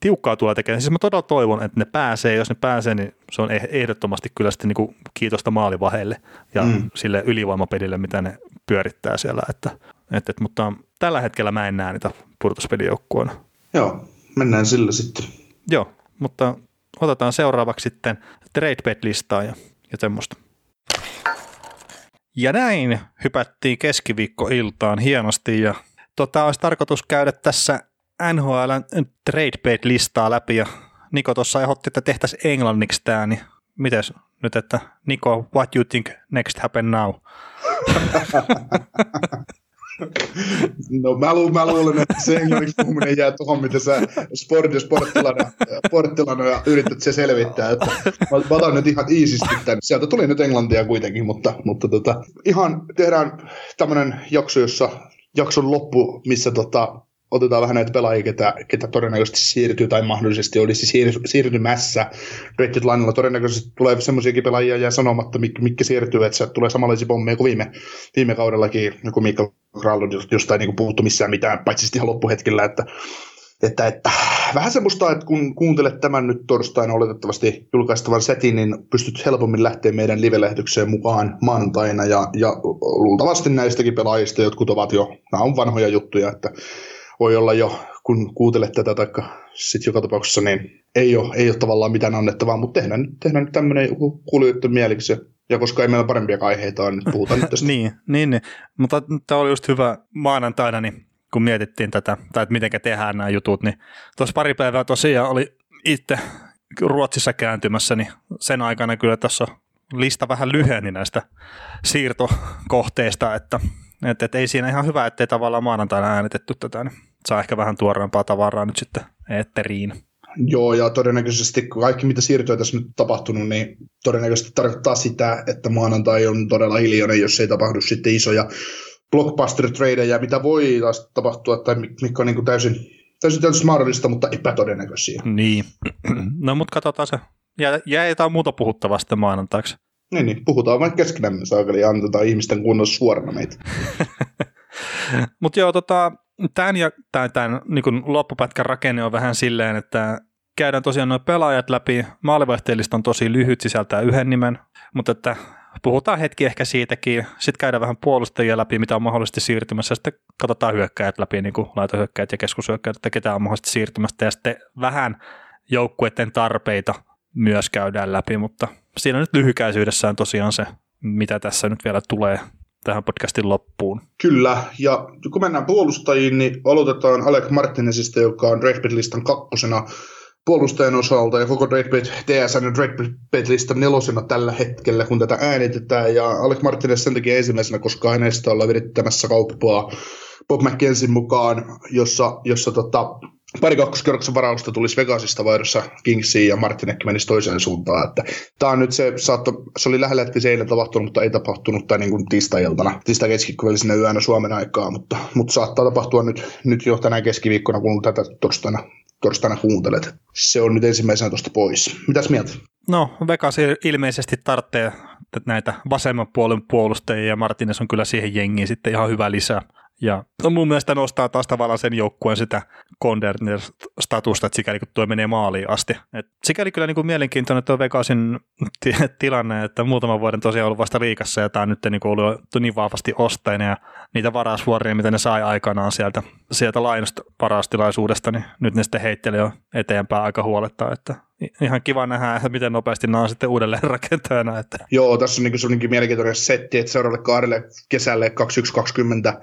tiukkaa tulee tekemään. Siis mä todella toivon, että ne pääsee, jos ne pääsee, niin se on eh- ehdottomasti kyllä sitten niin kiitosta maalivaheille ja mm. Sille ylivoimapelille, mitä ne pyörittää siellä. Että, et, et, mutta tällä hetkellä mä en näe niitä pudotuspelijoukkueena. Joo, mennään sillä sitten. Joo, mutta otetaan seuraavaksi sitten TradeBet-listaa ja, ja semmoista. Ja näin hypättiin keskiviikkoiltaan hienosti ja tota, olisi tarkoitus käydä tässä NHL TradeBet-listaa läpi ja Niko tuossa ehdotti, että tehtäisiin englanniksi tämä, niin mites nyt, että Niko, what you think next happen now? No mä, lu- mä luulen, että se englanniksi puhuminen jää tuohon, mitä sä sport, sporttilana, sporttilana ja yrität se selvittää. Että mä, mä otan nyt ihan iisisti tämän. Sieltä tuli nyt englantia kuitenkin, mutta, mutta tota, ihan tehdään tämmöinen jakso, jossa jakson loppu, missä tota, otetaan vähän näitä pelaajia, ketä, ketä todennäköisesti siirtyy tai mahdollisesti olisi siir, siirtymässä. Rated Linella todennäköisesti tulee semmoisiakin pelaajia ja sanomatta, mitkä, mitkä siirtyy, että se tulee samanlaisia pommeja kuin viime, viime kaudellakin, joku Mikael Krallo jostain niin puhuttu missään mitään, paitsi sitten ihan loppuhetkellä, että, että, että vähän semmoista, että kun kuuntelet tämän nyt torstaina oletettavasti julkaistavan setin, niin pystyt helpommin lähteä meidän live-lähetykseen mukaan maanantaina ja, ja luultavasti näistäkin pelaajista jotkut ovat jo, nämä on vanhoja juttuja, että voi olla jo, kun kuuntelet tätä, taikka sitten joka tapauksessa, niin ei ole, ei ole tavallaan mitään annettavaa, mutta tehdään, nyt- tehdään nyt tämmöinen kuulijoiden mieliksi. Ja koska ei meillä parempia aiheita ole, niin puhutaan nyt tästä. niin, niin, niin, mutta tämä oli just hyvä maanantaina, niin kun mietittiin tätä, tai että miten tehdään nämä jutut, niin tuossa pari päivää tosiaan oli itse Ruotsissa kääntymässä, niin sen aikana kyllä tässä lista vähän lyheni näistä siirtokohteista, että, että, että ei siinä ihan hyvä, ettei tavallaan maanantaina äänitetty tätä, niin saa ehkä vähän tuoreempaa tavaraa nyt sitten eetteriin. Joo, ja todennäköisesti kaikki, mitä siirtoja tässä nyt tapahtunut, niin todennäköisesti tarkoittaa sitä, että maanantai on todella hiljainen, jos ei tapahdu sitten isoja blockbuster-tradeja, mitä voi taas tapahtua, tai mikä on niin kuin täysin, täysin tietysti mahdollista, mutta epätodennäköisiä. Niin, no mutta katsotaan se. Jää, jää jotain muuta puhuttavaa sitten maanantaiksi. Niin, niin, puhutaan vain keskenämme saakeli ja annetaan ihmisten kunnolla suorana meitä. Mutta joo, tota, tämän, ja, tämän, tämän niin loppupätkän rakenne on vähän silleen, että käydään tosiaan nuo pelaajat läpi. Maalivaihteellista on tosi lyhyt, sisältää yhden nimen, mutta että puhutaan hetki ehkä siitäkin. Sitten käydään vähän puolustajia läpi, mitä on mahdollisesti siirtymässä. Sitten katsotaan hyökkäjät läpi, niin kuin laitohyökkäjät ja keskushyökkäjät, että ketä on mahdollisesti siirtymässä. Ja sitten vähän joukkueiden tarpeita myös käydään läpi, mutta siinä nyt lyhykäisyydessään tosiaan se, mitä tässä nyt vielä tulee tähän podcastin loppuun. Kyllä, ja kun mennään puolustajiin, niin aloitetaan Alec Martinezista, joka on Redbird-listan kakkosena puolustajan osalta ja koko Redbird DSN ja Redbird-listan nelosena tällä hetkellä, kun tätä äänitetään. Ja Alec Martinez sen takia ensimmäisenä, koska hänestä ollaan virittämässä kauppaa Bob McKensin mukaan, jossa, jossa tota, pari kakkoskerroksen varausta tulisi Vegasista vaihdossa Kingsiin ja Martinekki menisi toiseen suuntaan. Että tämä on nyt se, saatto, se oli lähellä, että se eilen tapahtunut, mutta ei tapahtunut tai niin kuin tiistai-iltana, tiistai keskikkovälisenä yönä Suomen aikaa, mutta, mutta saattaa tapahtua nyt, nyt jo tänään keskiviikkona, kun tätä torstaina, torstaina kuuntelet. Se on nyt ensimmäisenä tuosta pois. Mitäs mieltä? No, Vegas ilmeisesti tarvitsee näitä vasemman puolen puolustajia ja Martinez on kyllä siihen jengiin sitten ihan hyvä lisää. Ja no mun mielestä nostaa taas tavallaan sen joukkueen sitä Conderner-statusta, että sikäli kun tuo menee maaliin asti. Et sikäli kyllä niin kuin mielenkiintoinen tuo Vegasin t- tilanne, että muutaman vuoden tosiaan ollut vasta liikassa ja tämä on nyt niin kuin ollut niin vahvasti ostainen ja niitä varausvuoria, mitä ne sai aikanaan sieltä, sieltä lainosta varaustilaisuudesta, niin nyt ne sitten heittelee jo eteenpäin aika huolettaa, että ihan kiva nähdä, että miten nopeasti nämä on sitten uudelleen rakentajana. Että. Joo, tässä on niin sellainenkin mielenkiintoinen setti, että seuraavalle kaudelle kesälle 2120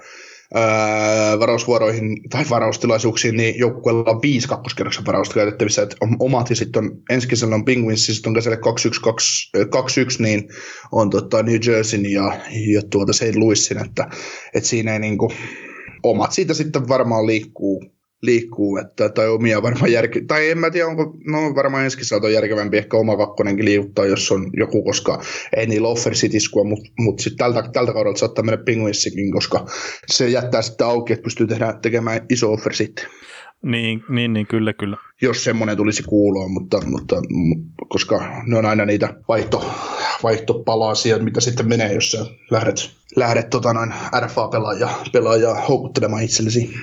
varausvuoroihin tai varaustilaisuuksiin, niin joukkueella on viisi kakkoskerroksen varausta käytettävissä, että on omat ja sitten on ensi kesällä on Penguins, sitten on kesällä 21, niin on tota New Jerseyn ja, ja tuota St. Louisin, että, että siinä ei niinku, omat siitä sitten varmaan liikkuu, liikkuu, että, tai omia varmaan järke, tai en mä tiedä, onko, no varmaan ensi kesältä on järkevämpi ehkä oma kakkonenkin liikuttaa, jos on joku, koska ei niillä offersitiskua, mutta mut sitten tältä, tältä kaudelta saattaa mennä Penguinsikin, koska se jättää sitten auki, että pystyy tehdä, tekemään iso offer sitten. Niin, niin, niin, kyllä, kyllä. Jos semmoinen tulisi kuuloon, mutta, mutta, koska ne on aina niitä vaihto, vaihtopalasia, mitä sitten menee, jos sä lähdet, lähdet tota noin RFA-pelaajaa pelaajaa houkuttelemaan itsellesi.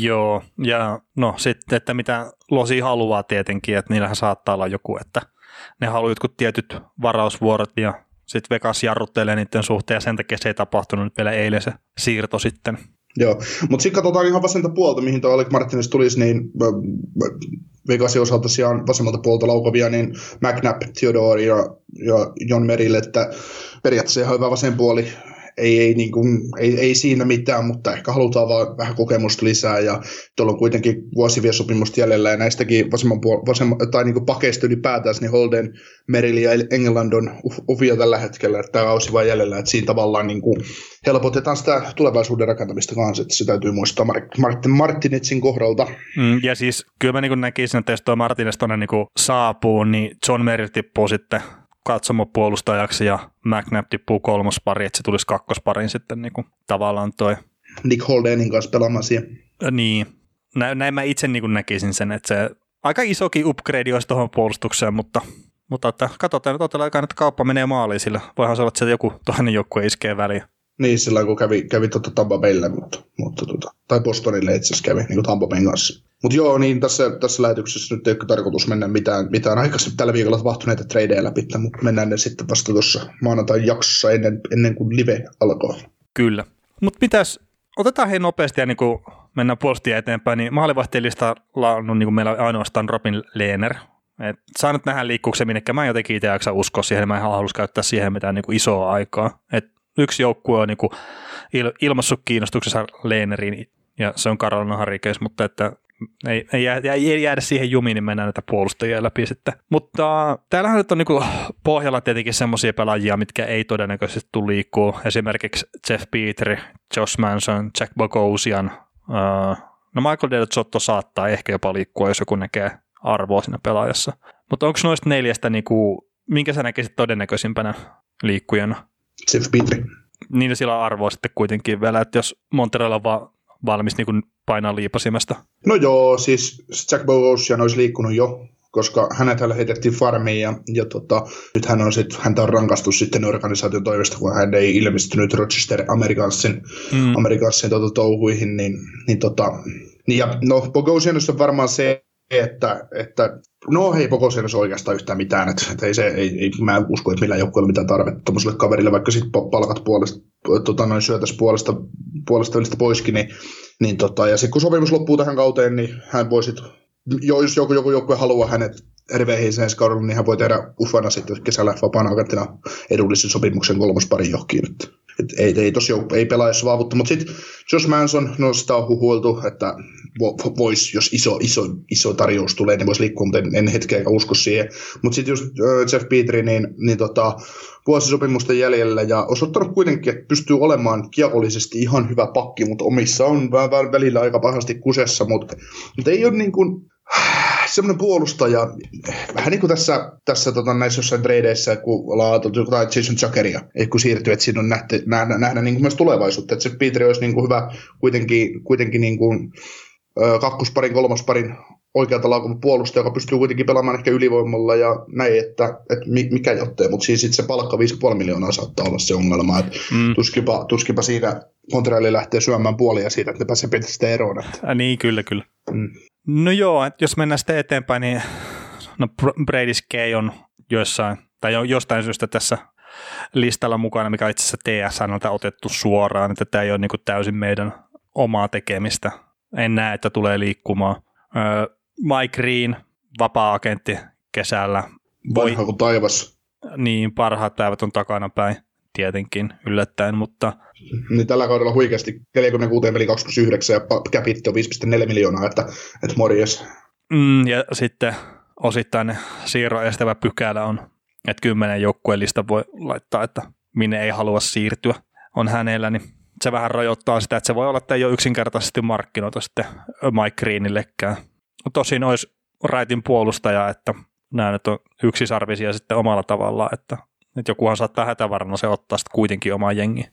Joo, ja no sitten, että mitä Losi haluaa tietenkin, että niillähän saattaa olla joku, että ne haluaa jotkut tietyt varausvuorot ja sitten Vegas jarruttelee niiden suhteen ja sen takia se ei tapahtunut nyt vielä eilen se siirto sitten. Joo, mutta sitten katsotaan ihan vasenta puolta, mihin tuo Alec Martinez tulisi, niin Vegasin osalta tosiaan vasemmalta puolta laukovia, niin McNabb, Theodore ja, ja John Merille, että periaatteessa ihan hyvä vasen puoli ei, ei, niin kuin, ei, ei siinä mitään, mutta ehkä halutaan vaan vähän kokemusta lisää. Ja tuolla on kuitenkin vuosi sopimusta jäljellä ja näistäkin vasemman puol- vasemman, tai niin pakeista ylipäätään, niin Holden, Merrill ja England on uvia tällä hetkellä, että tämä kausi vaan jäljellä, että siinä tavallaan niin kuin helpotetaan sitä tulevaisuuden rakentamista kanssa, että se täytyy muistaa Martin Martinetsin kohdalta. Mm, ja siis kyllä mä niin näkisin, että jos tuo Martinez tuonne niin saapuu, niin John Merrill tippuu sitten katsomopuolustajaksi ja McNabb tippuu kolmospari, että se tulisi kakkosparin sitten niin kuin, tavallaan toi. Nick Holdenin kanssa pelaamaan siihen. Niin, näin, näin mä itse niin kuin näkisin sen, että se aika isokin upgrade olisi tuohon puolustukseen, mutta, mutta että katsotaan nyt otetaan aikaan, että kauppa menee maaliin, sillä voihan se olla, että joku toinen joukkue iskee väliin. Niin, sillä kun kävi, kävi tuota Tampa Baylle, mutta, mutta tuota, tai Bostonille itse asiassa kävi, niin kuin Tampa Bayn kanssa. Mutta joo, niin tässä, tässä lähetyksessä nyt ei ole tarkoitus mennä mitään, mitään aikaisemmin tällä viikolla tapahtuneita tradeja läpi, mutta mennään ne sitten vasta tuossa maanantain jaksossa ennen, ennen kuin live alkaa. Kyllä. Mutta mitäs, otetaan hei nopeasti ja niin kuin mennään puolustia eteenpäin, niin maalivahtilistalla on niin kuin meillä ainoastaan Robin Lehner. Et saa nyt nähdä liikkuuko se. Mä en jotenkin itse jaksa uskoa siihen, mä en halua käyttää siihen mitään niin kuin isoa aikaa. Et yksi joukkue on niin kuin il, ilmassut kiinnostuksessa Lehneriin ja se on Carolina Harikeis, mutta että ei, ei, jäädä, ei jäädä siihen jumiin, niin mennään näitä puolustajia läpi sitten. Mutta täällähän nyt on niin pohjalla tietenkin semmoisia pelaajia, mitkä ei todennäköisesti tule liikkuu. Esimerkiksi Jeff Petri, Josh Manson, Jack Bogosian. Uh, no Michael Del Zotto saattaa ehkä jopa liikkua, jos joku näkee arvoa siinä pelaajassa. Mutta onko noista neljästä, niin kuin, minkä sä näkisit todennäköisimpänä liikkujana? Jeff Petri. Niin sillä on arvoa sitten kuitenkin vielä, että jos Montreal on vaan valmis niin kuin painaa liipasimesta? No joo, siis Jack Bogosian olisi liikkunut jo, koska hänet heitettiin farmiin ja, ja tota, nyt hän on sit, häntä on rankastu sitten organisaation toivesta, kun hän ei ilmestynyt Rochester Amerikansin, mm. Amerikansin tota, touhuihin, niin, niin, tota, niin ja no on varmaan se, että, että no hei, Pokosien olisi oikeastaan yhtään mitään, että, että ei se, ei, ei, mä en usko, että millään joukkueella mitään tarvetta tuommoiselle kaverille, vaikka sitten palkat puolesta, tota, noin syötäisi puolesta, puolesta välistä poiskin, niin, niin tota, ja sitten kun sopimus loppuu tähän kauteen, niin hän voi sitten, jos joku, joku joukkue haluaa hänet RVihin ensi kaudella, niin hän voi tehdä ufana sitten kesällä vapaana agenttina edullisen sopimuksen kolmosparin johonkin. Että, et ei, ei, tosi ei pelaajassa vaavutta, mutta sitten Josh Manson, no sitä on huhuiltu, että voisi, jos iso, iso, iso tarjous tulee, niin voisi liikkua, mutta en, en hetkeäkään usko siihen. Mutta sitten just Jeff Petri, niin, niin tota, vuosisopimusten jäljellä ja osoittanut kuitenkin, että pystyy olemaan kiekollisesti ihan hyvä pakki, mutta omissa on vähän välillä aika pahasti kusessa, mutta, mutta ei ole niin kuin, semmoinen puolustaja, vähän niin kuin tässä, tässä tota, näissä jossain treideissä, kun ajateltu jotain Jason Chuckeria, kun siirtyy, että siinä on nähty, nähdä, nähdä niin kuin myös tulevaisuutta, että se Peter olisi niin kuin hyvä kuitenkin, kuitenkin niin kuin, kakkosparin, kolmosparin oikealta laukun puolustaja, joka pystyy kuitenkin pelaamaan ehkä ylivoimalla ja näin, että, että mikä jottee, mutta siis se palkka 5,5 miljoonaa saattaa olla se ongelma, että mm. tuskipa, tuskipa siinä Montreali lähtee syömään puolia siitä, että ne pääsee sitä eroon. Että. Äh, niin, kyllä, kyllä. Mm. No joo, että jos mennään sitten eteenpäin, niin no Brady Skay on jossain, tai jostain syystä tässä listalla mukana, mikä on itse asiassa TSNltä otettu suoraan, että tämä ei ole niin kuin täysin meidän omaa tekemistä. En näe, että tulee liikkumaan. Mike Green, vapaa-agentti kesällä. Voi, kuin taivas. Niin, parhaat päivät on takana päin tietenkin yllättäen, mutta... Niin tällä kaudella huikeasti 46 peli 29 ja capit on 5,4 miljoonaa, että, että morjes. Mm, ja sitten osittain siirro estävä pykälä on, että kymmenen joukkueen lista voi laittaa, että minne ei halua siirtyä on hänellä, niin se vähän rajoittaa sitä, että se voi olla, että ei ole yksinkertaisesti markkinoita sitten Mike Greenillekään. Tosin olisi raitin puolustaja, että nämä nyt on yksisarvisia sitten omalla tavallaan, että, että jokuhan saattaa hätävarana se ottaa sitten kuitenkin omaa jengi.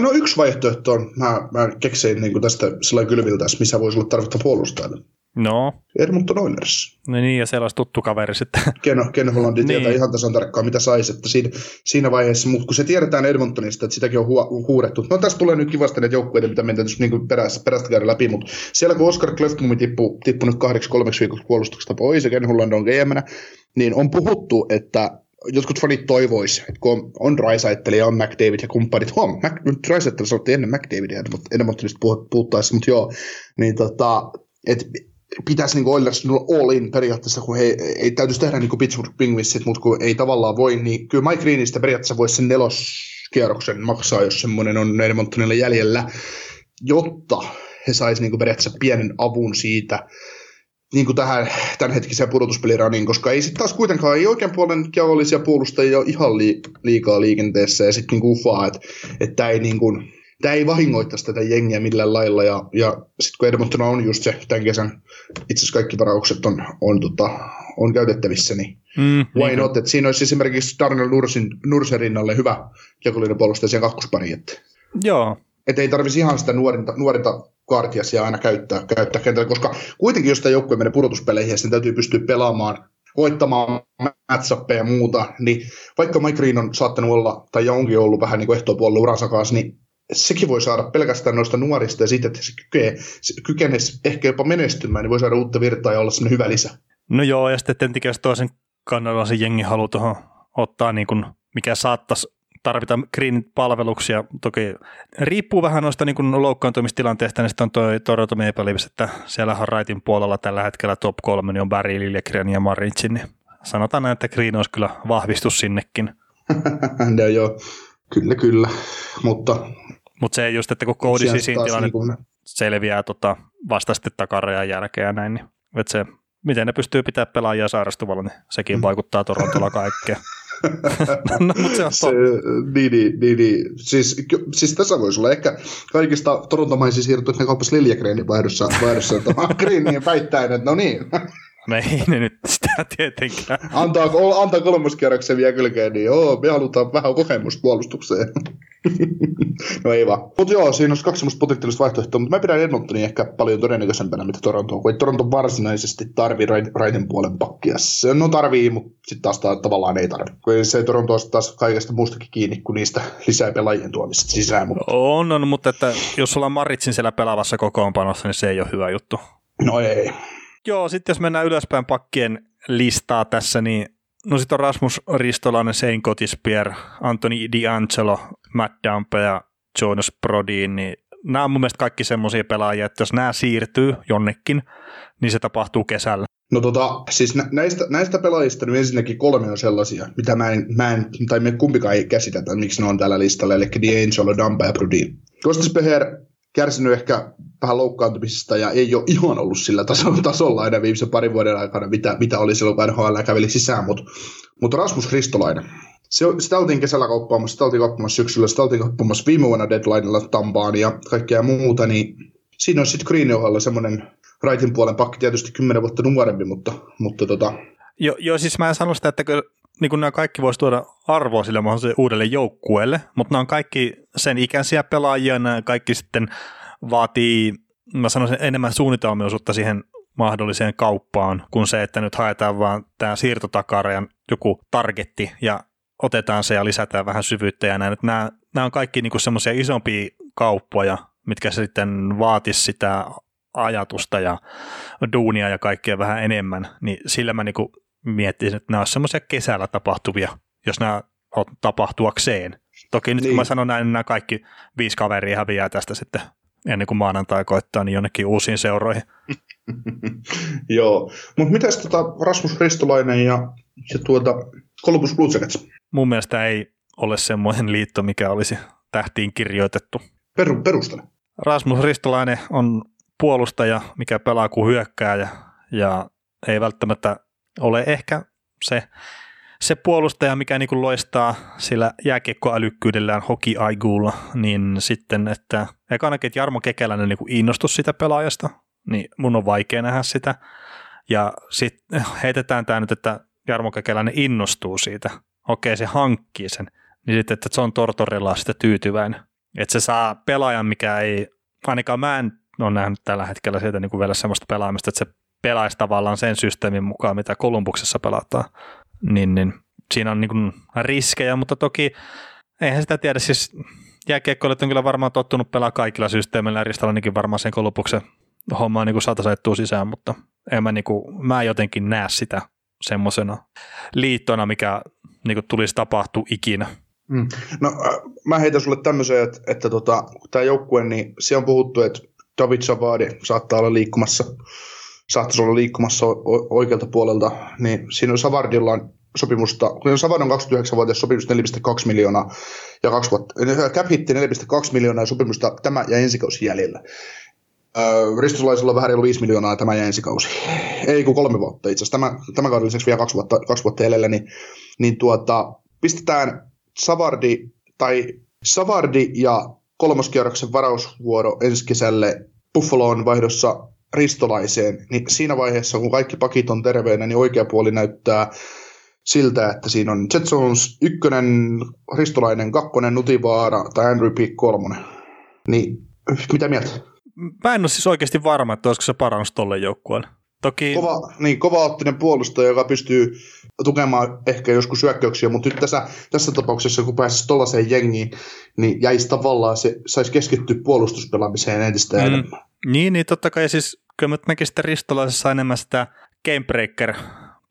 No yksi vaihtoehto on, mä, mä keksin niin tästä sellainen kylviltä, missä voisi olla tarvetta puolustajalle. No. Edmonton Oilers. No niin, ja siellä olisi tuttu kaveri sitten. Ken, Ken Hollandi niin. tietää ihan tasan tarkkaan, mitä saisi, että siinä, siinä vaiheessa, mutta kun se tiedetään Edmontonista, että sitäkin on hu- huudettu. No tässä tulee nyt kivasti näitä joukkueita, mitä meidän täytyisi niin perästä, perästä käydä läpi, mutta siellä kun Oscar Klefmumi tippui, tippui nyt kahdeksi kolmeksi viikoksi puolustuksesta pois ja Ken Holland on gm niin on puhuttu, että jotkut fanit toivois, että kun on Rysaitteli ja on McDavid ja kumppanit, huom, Mac, Rysaitteli sanottiin ennen McDavidia Edmontonista puhuttaessa, mutta joo, niin tota, että pitäisi niin Oilers olla all in periaatteessa, kun he ei täytyisi tehdä niin Pittsburgh Penguinsit, mutta kun ei tavallaan voi, niin kyllä Mike Greenistä periaatteessa voisi sen neloskierroksen maksaa, jos semmoinen on Edmontonilla jäljellä, jotta he saisivat niin periaatteessa pienen avun siitä, niin kuin tähän tämänhetkiseen pudotuspeliraniin, koska ei sitten taas kuitenkaan, ei oikein puolen kiavollisia puolustajia ole ihan liikaa liikenteessä, ja sitten niin ufaa, että, että ei niin kuin, tämä ei vahingoittaisi tätä jengiä millään lailla, ja, ja sitten kun Edmonton on just se tämän kesän, itse asiassa kaikki varaukset on, on, tota, on käytettävissä, niin mm, why niin. not, että siinä olisi esimerkiksi Darnell Nursin, Nursen rinnalle hyvä jakollinen puolustaja siihen kakkospariin, että Joo. Et ei tarvitsisi ihan sitä nuorinta, nuorinta kaartiasia aina käyttää, käyttää kentällä, koska kuitenkin jos tämä joukkue menee pudotuspeleihin, niin täytyy pystyä pelaamaan voittamaan matchappeja ja muuta, niin vaikka Mike Green on saattanut olla, tai onkin ollut vähän niin kuin ehtoopuolella uransa kanssa, niin sekin voi saada pelkästään noista nuorista ja siitä, että se kykenee, se kykenee ehkä jopa menestymään, niin voi saada uutta virtaa ja olla semmoinen hyvä lisä. No joo, ja sitten jos toisen kannalla se jengi haluaa tuohon ottaa, niin kuin, mikä saattaisi tarvita Greenin palveluksia. Toki riippuu vähän noista niin loukkaantumistilanteista, niin sitten on tuo Toronto Maple Leafs, että siellä on Raitin puolella tällä hetkellä top kolme, niin on Barry, Liljegren ja Marincin, niin sanotaan näin, että Green olisi kyllä vahvistus sinnekin. no joo, kyllä kyllä, mutta mutta se just, että kun koodi sisiin tilanne niin selviää tota, vasta sitten takarajan jälkeen ja näin, niin että se, miten ne pystyy pitämään pelaajia sairastuvalla, niin sekin mm. vaikuttaa Torontolla kaikkeen. no, mutta se on se, niin, niin, niin, niin. Siis, siis tässä voisi olla ehkä kaikista torontomaisia siirtyä, että ne kauppasi Liljegrenin vaihdossa, vaihdossa Greeniin väittäen, että no niin. No ei ne nyt sitä tietenkään. Antaa, antaa kolmoskierroksen vielä kylkeen, niin joo, me halutaan vähän kokemusta puolustukseen. no ei vaan. Mutta joo, siinä olisi kaksi semmoista potentiaalista vaihtoehtoa, mutta mä pidän Edmontonia ehkä paljon todennäköisempänä, mitä Toronto kun ei Toronto varsinaisesti tarvii raiden puolen pakkia. Se no tarvii, mutta sitten taas tavallaan ei tarvii. Kun se Toronto on taas kaikesta muustakin kiinni kuin niistä lisää pelaajien tuomista sisään. Mutta... On, on, mutta että jos ollaan Maritsin siellä pelaavassa kokoonpanossa, niin se ei ole hyvä juttu. No ei. Joo, sitten jos mennään ylöspäin pakkien listaa tässä, niin no sitten on Rasmus Ristolainen, Shane Cotispier, Anthony D'Angelo, Matt Dampe ja Jonas Brodin, niin nämä on mun mielestä kaikki semmoisia pelaajia, että jos nämä siirtyy jonnekin, niin se tapahtuu kesällä. No tota, siis näistä, näistä pelaajista niin ensinnäkin kolme on sellaisia, mitä mä en, mä en tai me kumpikaan ei käsitetä, miksi ne on tällä listalla, eli D'Angelo, Dampa ja Brodin. Kostis Beher kärsinyt ehkä vähän loukkaantumisesta ja ei ole ihan ollut sillä tasolla, tasolla enää viimeisen parin vuoden aikana, mitä, mitä oli silloin, kun NHL käveli sisään, mutta mut Rasmus Ristolainen. Se, sitä oltiin kesällä kauppaamassa, sitä oltiin kauppaamassa syksyllä, sitä oltiin kauppaamassa viime vuonna deadlinella Tampaan ja kaikkea muuta, niin siinä on sitten Greenin ohella semmoinen raitin puolen pakki tietysti kymmenen vuotta nuorempi, mutta, mutta tota... Joo, jo, siis mä en sano sitä, että niin kuin nämä kaikki voisi tuoda arvoa sille mahdolliselle uudelle joukkueelle, mutta nämä on kaikki sen ikäisiä pelaajia, nämä kaikki sitten vaatii, mä sanoisin, enemmän suunnitelmiosuutta siihen mahdolliseen kauppaan, kuin se, että nyt haetaan vaan tämä siirtotakarajan joku targetti ja otetaan se ja lisätään vähän syvyyttä ja näin. Nämä, nämä on kaikki niin semmoisia isompia kauppoja, mitkä sitten vaatis sitä ajatusta ja duunia ja kaikkea vähän enemmän, niin sillä mä niin miettisin, että nämä on semmoisia kesällä tapahtuvia, jos nämä on tapahtuakseen. Toki nyt niin. kun mä niin. sanon näin, niin nämä kaikki viisi kaveria häviää tästä sitten ennen kuin maanantai koittaa, niin jonnekin uusiin seuroihin. Joo, mutta mitäs tota Rasmus Ristolainen ja, ja tuota Columbus Blue Jackets? Mun mielestä ei ole semmoinen liitto, mikä olisi tähtiin kirjoitettu. Peru, perustele. Rasmus Ristolainen on puolustaja, mikä pelaa kuin hyökkääjä ja ei välttämättä ole ehkä se, se puolustaja, mikä niin kuin loistaa sillä jääkiekkoälykkyydellään hoki aiguulla, niin sitten, että eka ainakin, että Jarmo Kekäläinen niin innostus sitä pelaajasta, niin mun on vaikea nähdä sitä. Ja sitten heitetään tämä nyt, että Jarmo Kekäläinen innostuu siitä. Okei, se hankkii sen. Niin sitten, että Tortorella on sitä tyytyväinen. Että se saa pelaajan, mikä ei, ainakaan mä en ole nähnyt tällä hetkellä sieltä niin kuin vielä semmoista pelaamista, että se pelaisi tavallaan sen systeemin mukaan, mitä Kolumbuksessa pelataan, niin, niin siinä on niin riskejä, mutta toki eihän sitä tiedä, siis jääkiekkoilijat on kyllä varmaan tottunut pelaa kaikilla systeemillä, ja Ristalanikin varmaan sen Kolumbuksen hommaa niin saataisiin sisään, mutta en mä, niin kuin, mä jotenkin näe sitä semmoisena liittona, mikä niin kuin tulisi tapahtua ikinä. Mm. No äh, mä heitän sulle tämmöisen, että, että tota, tämä joukkue, niin siellä on puhuttu, että David Savadi saattaa olla liikkumassa saattaisi olla liikkumassa oikealta puolelta, niin siinä on Savardilla sopimusta, kun Savard on 29-vuotias sopimus 4,2 miljoonaa ja kaksi vuotta, cap hitti 4,2 miljoonaa sopimusta tämä ja ensi kausi jäljellä. Ristolaisella on vähän reilu 5 miljoonaa tämä ja ensi kausi. Ei kun kolme vuotta itse asiassa. Tämä, tämä kauden lisäksi vielä kaksi vuotta, kaksi vuotta jäljellä, niin, niin tuota, pistetään Savardi tai Savardi ja kolmoskierroksen varausvuoro ensi kesälle Buffaloon vaihdossa ristolaiseen, niin siinä vaiheessa, kun kaikki pakit on terveenä, niin oikea puoli näyttää siltä, että siinä on Jet Jones ykkönen, ristolainen kakkonen, Nutivaara tai Andrew Peak kolmonen. Niin mitä mieltä? Mä en ole siis oikeasti varma, että olisiko se parannus tolle joukkueelle. Toki... Kova, niin, kova-ottinen puolustaja, joka pystyy tukemaan ehkä joskus syökkäyksiä, mutta nyt tässä, tässä tapauksessa, kun pääsisi tuollaiseen jengiin, niin jäisi tavallaan, se saisi keskittyä puolustuspelaamiseen entistä mm. enemmän. Niin, niin totta kai siis kyllä mä näkisin sitten Ristolaisessa enemmän sitä gamebreaker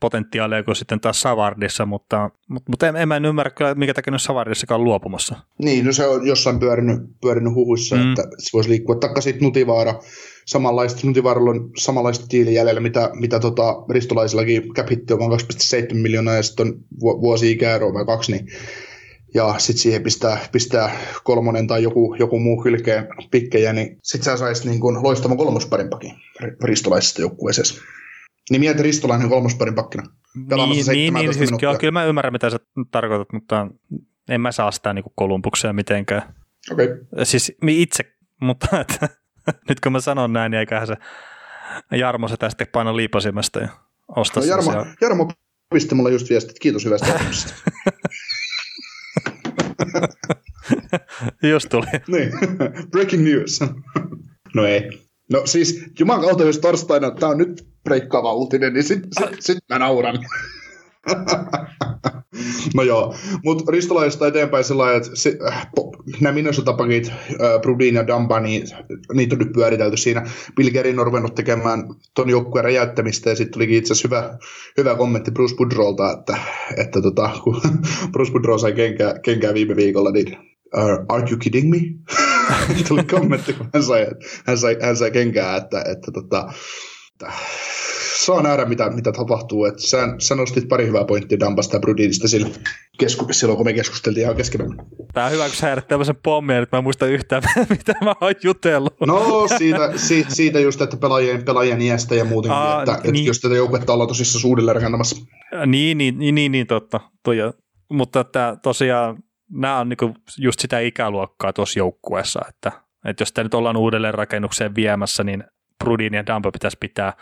potentiaalia kuin sitten taas Savardissa, mutta, mutta, mutta en, en mä en ymmärrä kyllä, mikä takia nyt Savardissakaan luopumassa. Niin, no se on jossain pyörinyt, pyörinyt huhuissa, mm. että se voisi liikkua. Takka sitten Nutivaara, samanlaista, Nutivaaralla on samanlaista tiili jäljellä, mitä, mitä tota, ristolaisillakin cap on vain 2,7 miljoonaa ja sitten on vuosi ikäeroa vai kaksi, niin ja sitten siihen pistää, pistää kolmonen tai joku, joku muu hylkeen pikkejä, niin sitten sä saisit niin kuin loistavan kolmosparimpakin ristolaisesta joukkueeseen. Niin mieti ristolainen kolmosparin pakkina. Niin, niin, niin siis kyllä, kyllä mä ymmärrän mitä sä tarkoitat, mutta en mä saa sitä niin kolumbuksia mitenkään. Okei. Okay. Siis itse, mutta että, nyt kun mä sanon näin, niin eiköhän se Jarmo se tästä paino liipasimesta ja ostaa no, Jarmo, Jarmo pisti mulle just viestit, kiitos hyvästä Just tuli. niin, breaking news. no ei. No siis, juman kautta, jos torstaina tämä on nyt breikkaava uutinen, niin sit, sit, sit mä nauran. no joo, mutta Ristolaisesta eteenpäin sillä että se, äh, nämä Minnesota-pakit, äh, Brudin ja Damba, niin niitä on nyt pyöritelty siinä. Bill Gerin on ruvennut tekemään ton joukkueen räjäyttämistä ja sitten tulikin itse asiassa hyvä, hyvä kommentti Bruce Boudrolta, että, että tota, kun Bruce Boudreau sai kenkää, kenkää viime viikolla, niin uh, are you kidding me? tuli kommentti, kun hän sai, hän sai, hän sai kenkää, että, että, tota, saa nähdä, mitä, mitä tapahtuu. Et sä, sä nostit pari hyvää pointtia Dambasta ja Brudinista silloin, kesku, silloin, kun me keskusteltiin ihan keskenään. Tämä on hyvä, kun sä heidät tämmöisen pommin, että mä en muista yhtään, mitä mä oon jutellut. No siitä, siitä, siitä just, että pelaajien, pelaajien iästä ja muutenkin, Aa, että, niin. että jos tätä joukkuetta ollaan tosissaan uudelleen rakentamassa. Niin, niin, niin, niin, niin totta. Toi, mutta että tosiaan nämä on niinku just sitä ikäluokkaa tuossa joukkueessa, että, että jos sitä nyt ollaan uudelleen rakennukseen viemässä, niin Brudin ja Dampo pitäisi pitää,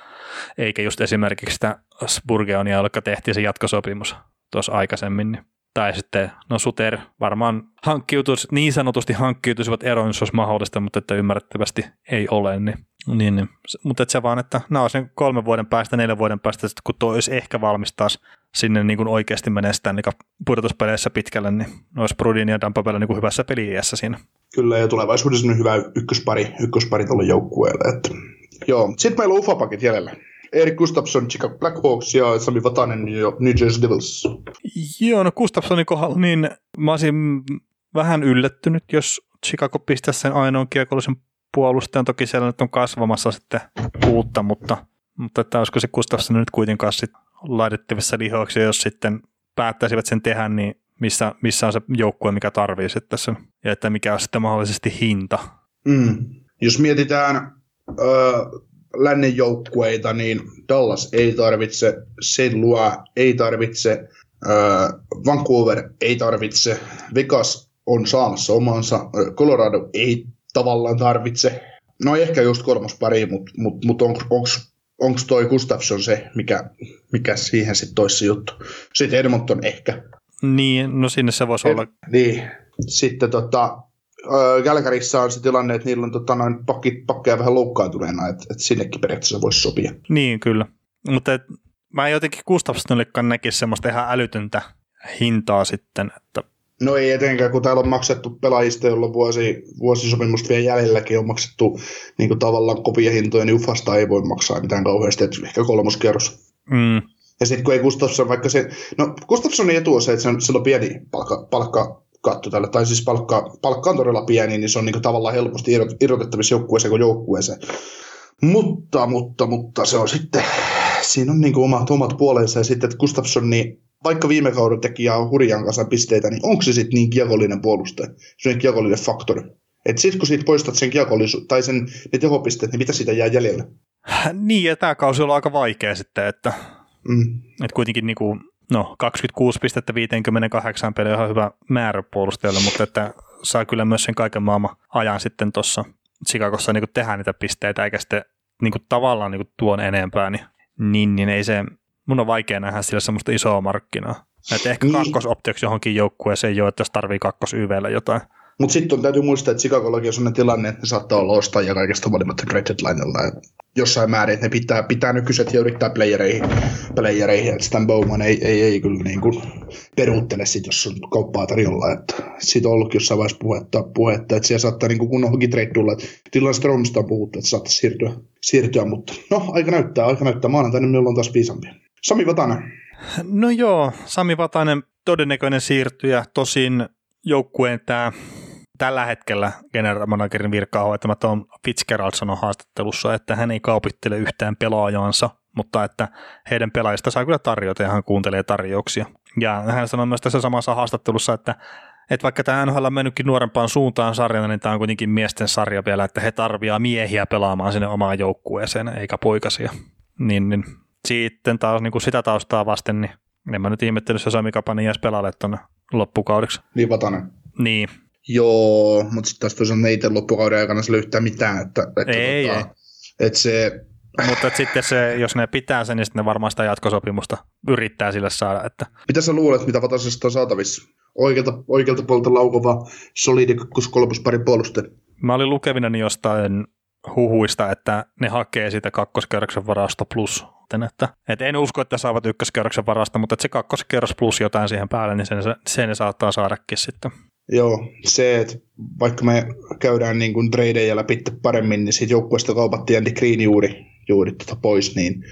eikä just esimerkiksi sitä Spurgeonia, jolla tehtiin se jatkosopimus tuossa aikaisemmin. Niin. Tai sitten, no Suter varmaan hankkiutuisi, niin sanotusti hankkiutuisivat eroon, jos olisi mahdollista, mutta että ymmärrettävästi ei ole. Niin, niin, niin. Mutta että se vaan, että nämä olisi kolmen vuoden päästä, neljän vuoden päästä, kun tuo olisi ehkä valmis taas sinne niin kuin oikeasti menee sitä niin pudotuspeleissä pitkälle, niin olisi Brudin ja Dampapella niin hyvässä peliässä siinä. Kyllä, ja tulevaisuudessa on hyvä ykköspari, ykköspari tuolle joukkueelle. Että Joo, sitten meillä on UFA-pakit jäljellä. Erik Gustafsson, Chicago Blackhawks ja Sami Vatanen New Jersey Devils. Joo, no Gustafssonin kohdalla niin mä olisin vähän yllättynyt, jos Chicago pistäisi sen ainoan kiekollisen puolustajan. Toki siellä nyt on kasvamassa sitten uutta, mutta, mutta että olisiko se Gustafsson nyt kuitenkaan sitten laitettavissa lihoiksi, jos sitten päättäisivät sen tehdä, niin missä, missä on se joukkue, mikä tarvii sitten sen, ja että mikä on sitten mahdollisesti hinta. Mm. Jos mietitään öö, lännen joukkueita, niin Dallas ei tarvitse, St. Louis ei tarvitse, öö, Vancouver ei tarvitse, Vegas on saamassa omansa, Colorado ei tavallaan tarvitse. No ehkä just kolmospari, mutta mut, mut on, onko toi Gustafsson se, mikä, mikä siihen sitten toisi juttu. Sitten Edmonton ehkä. Niin, no sinne se voisi olla. Niin, sitten tota, Gälkärissä on se tilanne, että niillä on tota, noin pakki, pakkeja vähän loukkaantuneena, että, että sinnekin periaatteessa voisi sopia. Niin, kyllä. Mutta et, mä en jotenkin Gustafssonillekaan näkisi semmoista ihan älytöntä hintaa sitten. Että... No ei etenkään, kun täällä on maksettu pelaajista, joilla on vuosi, vuosisopimusta vielä jäljelläkin on maksettu niin kuin tavallaan kovia hintoja, niin Ufasta ei voi maksaa mitään kauheasti, että ehkä kolmoskierros. Mm. Ja sitten kun ei Gustafsson, vaikka se, no Gustafssonin etu on se, että se on, sillä on pieni palkka, palkka katto tällä, tai siis palkka, palkka on todella pieni, niin se on niin tavallaan helposti irrotettavissa joukkueeseen kuin joukkueeseen. Mutta, mutta, mutta se on sitten, siinä on niin omat, omat puolensa, ja sitten, että Gustafsson, niin vaikka viime kauden teki ihan hurjan kanssa pisteitä, niin onko se sitten niin kiekollinen puolustaja, se on kiekollinen faktori? Että sitten kun siitä poistat sen kiekollisu- tai sen, ne tehopisteet, niin mitä siitä jää jäljellä? Niin, ja tämä kausi on aika vaikea sitten, että, mm. että kuitenkin niin kuin no 26 pistettä 58 peliä on hyvä määrä puolustajalle, mutta että saa kyllä myös sen kaiken maailman ajan sitten tuossa Chicagossa niin tehdä niitä pisteitä, eikä sitten niin kuin tavallaan niin kuin tuon enempää, niin, niin, niin ei se, mun on vaikea nähdä sillä semmoista isoa markkinaa. Että ehkä niin. kakkosoptioksi johonkin joukkueeseen jo, että jos tarvii kakkos YVllä jotain. Mutta sitten täytyy muistaa, että Chicagollakin on sellainen tilanne, että ne saattaa olla ostajia kaikesta huolimatta trade deadlinella jossain määrin, että ne pitää, pitää nykyiset ja yrittää playereihin, playereihin että Stan Bowman ei, ei, ei kyllä niin kuin peruuttele sit, jos on kauppaa tarjolla, että siitä on ollut jossain vaiheessa puhetta, puhetta että siellä saattaa niin kuin kun onkin trade tulla, että Dylan Stromista on puhuttu, että saattaa siirtyä, siirtyä, mutta no, aika näyttää, aika näyttää, maanantaina meillä on taas viisampia. Sami Vatanen. No joo, Sami Vatanen todennäköinen siirtyjä, tosin joukkueen tämä tällä hetkellä general managerin virkaa hoitama Tom Fitzgerald sanoi haastattelussa, että hän ei kaupittele yhtään pelaajansa, mutta että heidän pelaajista saa kyllä tarjota ja hän kuuntelee tarjouksia. Ja hän sanoi myös tässä samassa haastattelussa, että, että vaikka tämä NHL on mennytkin nuorempaan suuntaan sarjana, niin tämä on kuitenkin miesten sarja vielä, että he tarvitsevat miehiä pelaamaan sinne omaan joukkueeseen, eikä poikasia. Niin, niin sitten taas niin kuin sitä taustaa vasten, niin en mä nyt ihmettely, jos Sami Kapani jäisi pelaalle tuonne loppukaudeksi. Niin Vatanen. Niin, Joo, mutta sitten taas toisaalta itse loppukauden aikana sille yhtään mitään. Että, että ei, tota, ei. Että se, mutta sitten se, jos ne pitää sen, niin sitten ne varmaan sitä jatkosopimusta yrittää sille saada. Että... Mitä sä luulet, mitä Vatasesta on saatavissa? Oikealta, oikealta puolelta laukova solidi kolmospari puoluste. Mä olin lukevinani jostain huhuista, että ne hakee sitä kakkoskerroksen varasta plus. Että, että en usko, että saavat ykköskerroksen varasta, mutta että se kakkoskerros plus jotain siihen päälle, niin sen, sen ne saattaa saadakin sitten. Joo, se, että vaikka me käydään niin kuin tradeja läpi paremmin, niin siitä joukkueesta kaupattiin Andy Green juuri, juuri tuota pois, niin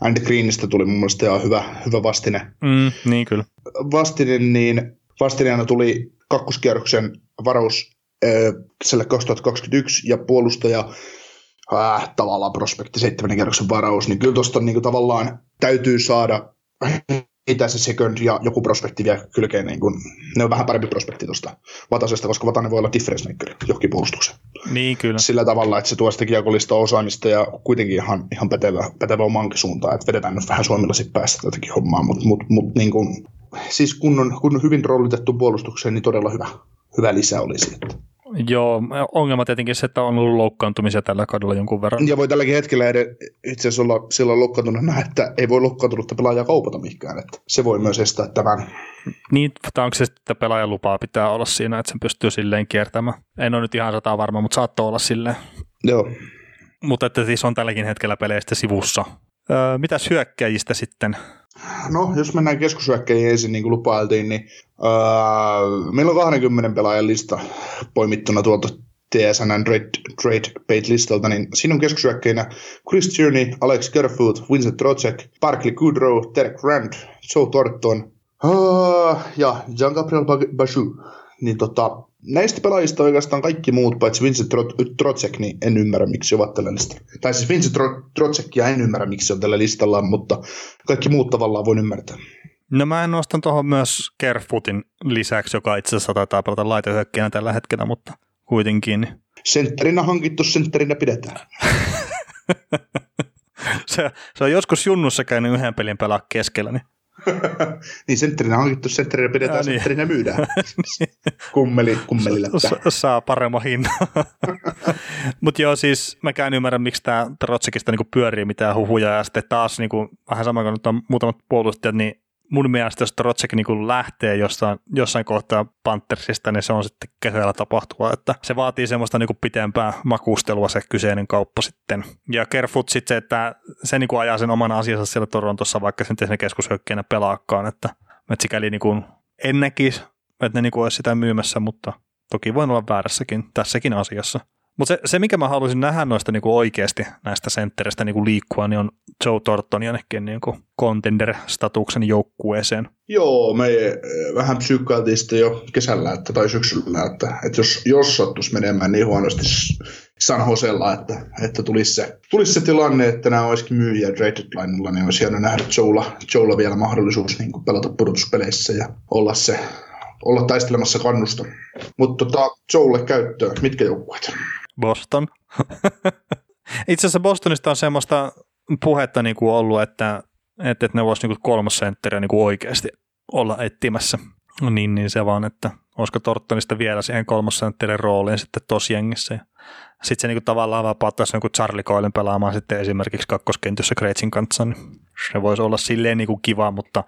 Andy Greenistä tuli mun mielestä ihan hyvä, hyvä vastine. Mm, niin kyllä. Vastine, niin vastineena tuli kakkoskierroksen varaus kesällä 2021 ja puolustaja äh, tavallaan prospekti seitsemännen kerroksen varaus, niin kyllä tuosta niin tavallaan täytyy saada mitä se second ja joku prospekti vielä kylkeen, niin kun, ne on vähän parempi prospekti tuosta Vatasesta, koska Vatanen voi olla difference maker johonkin puolustukseen. Niin, kyllä. Sillä tavalla, että se tuo sitä kiekollista osaamista ja kuitenkin ihan, ihan pätevä, pätevä omankin suuntaan, että vedetään nyt vähän Suomella sitten päästä tätäkin hommaa, mutta mut, mut, niin kun, siis kun on, kun on hyvin roolitettu puolustukseen, niin todella hyvä, hyvä lisä olisi. Että. Joo, ongelma tietenkin se, että on ollut loukkaantumisia tällä kaudella jonkun verran. Ja voi tälläkin hetkellä itse asiassa olla silloin loukkaantuneena, että ei voi loukkaantunutta pelaajaa kaupata mihinkään. Että se voi myös estää tämän. Niin, tai onko se sitten, että pelaajan lupaa pitää olla siinä, että sen pystyy silleen kiertämään. En ole nyt ihan sata varma, mutta saattoi olla silleen. Joo. Mutta että siis on tälläkin hetkellä peleistä sivussa. Öö, mitäs hyökkäjistä sitten? No, jos mennään keskushyökkäjiin ensin, niin kuin lupailtiin, niin öö, meillä on 20 pelaajan lista poimittuna tuolta TSN Trade, Trade Paid listalta, niin siinä on keskushyökkäjinä Chris Tierney, Alex Kerfoot, Vincent Trocek, Barkley Goodrow, Derek Rand, Joe Thornton uh, ja Jean-Gabriel Bajou. Niin tota, näistä pelaajista oikeastaan kaikki muut, paitsi Vincent Trocek, niin en ymmärrä, miksi ovat tällä listalla. Tai siis Vincent Trocekia en ymmärrä, miksi on tällä listalla, mutta kaikki muut tavallaan voin ymmärtää. No mä en nostan tuohon myös Kerfootin lisäksi, joka itse asiassa taitaa pelata laitehyökkäjänä tällä hetkellä, mutta kuitenkin. Sentterinä hankittu, sentterinä pidetään. se, se on joskus junnussa käynyt yhden pelin pelaa keskellä, niin niin sentterinä hankittu, sentterinä pidetään, ja niin. sentterinä myydään. Kummeli, kummeli Sa- saa paremman hinnan. Mutta joo, siis mäkään ymmärrän, miksi tämä Trotsikista niinku pyörii mitään huhuja, ja sitten taas niinku, vähän sama kuin nyt on muutamat puolustajat, niin mun mielestä jos Trotsek niin lähtee jossain, jossain kohtaa Panthersista, niin se on sitten kehyllä tapahtua, että se vaatii semmoista niin pitempää makustelua se kyseinen kauppa sitten. Ja Kerfoot sitten se, että se niin ajaa sen oman asiansa siellä Torontossa, vaikka sen sen keskushyökkäjänä pelaakaan, että, että sikäli niin kuin en näkisi, että ne niin olisi sitä myymässä, mutta toki voin olla väärässäkin tässäkin asiassa. Mutta se, se, mikä mä haluaisin nähdä noista niinku oikeasti näistä senttereistä niinku liikkua, niin on Joe Thornton jonnekin niinku contender-statuksen joukkueeseen. Joo, me eh, vähän psyykkailtiin sitten jo kesällä että, tai syksyllä, että, että jos, jos sattuisi menemään niin huonosti San Josella, että, että tulisi, se, tulisi se tilanne, että nämä olisikin myyjiä traded linella, niin olisi hieno nähdä Joella, Joella vielä mahdollisuus niin pelata pudotuspeleissä ja olla se olla taistelemassa kannusta. Mutta tota, Joelle käyttöön, mitkä joukkueet? Boston. Itse asiassa Bostonista on semmoista puhetta niin kuin ollut, että, että, ne voisi niin kolmas sentteriä niin oikeasti olla etsimässä. Niin, niin se vaan, että olisiko Tortonista vielä siihen kolmosentterin rooliin sitten tosi jengissä. Sitten se niin kuin tavallaan vapauttaisi jonkun Charlie Coilen pelaamaan sitten esimerkiksi kakkoskentyssä Kreitsin kanssa, niin se voisi olla silleen niin kuin kiva, mutta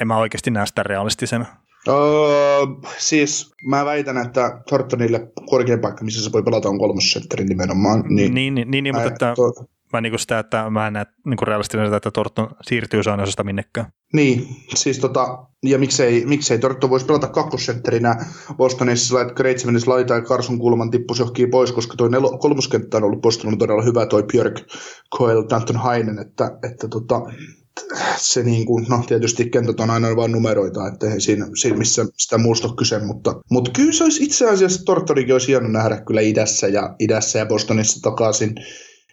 en mä oikeasti näe sitä realistisena. Öö, siis mä väitän, että Thorntonille korkein paikka, missä se voi pelata, on kolmosentteri nimenomaan. Niin, niin, niin, niin mutta että, to... mä niin sitä, että mä en näe niin realistinen sitä, että Thornton siirtyy saaneosasta minnekään. Niin, siis tota, ja miksei, miksei Thornton voisi pelata kakkosentterinä Bostonissa, että Kreitsi menisi laita ja Carson Kulman tippuisi johonkin pois, koska toi nelo, kolmoskenttä on ollut Bostonilla todella hyvä, toi Björk, Coyle, Danton Hainen, että, että tota, se niin kuin, no tietysti kentät on aina vain numeroita, että ei siinä, siinä missä sitä muusta kyse, mutta, mutta kyllä se olisi itse asiassa Tortorikin olisi hieno nähdä kyllä idässä ja, idässä ja Bostonissa takaisin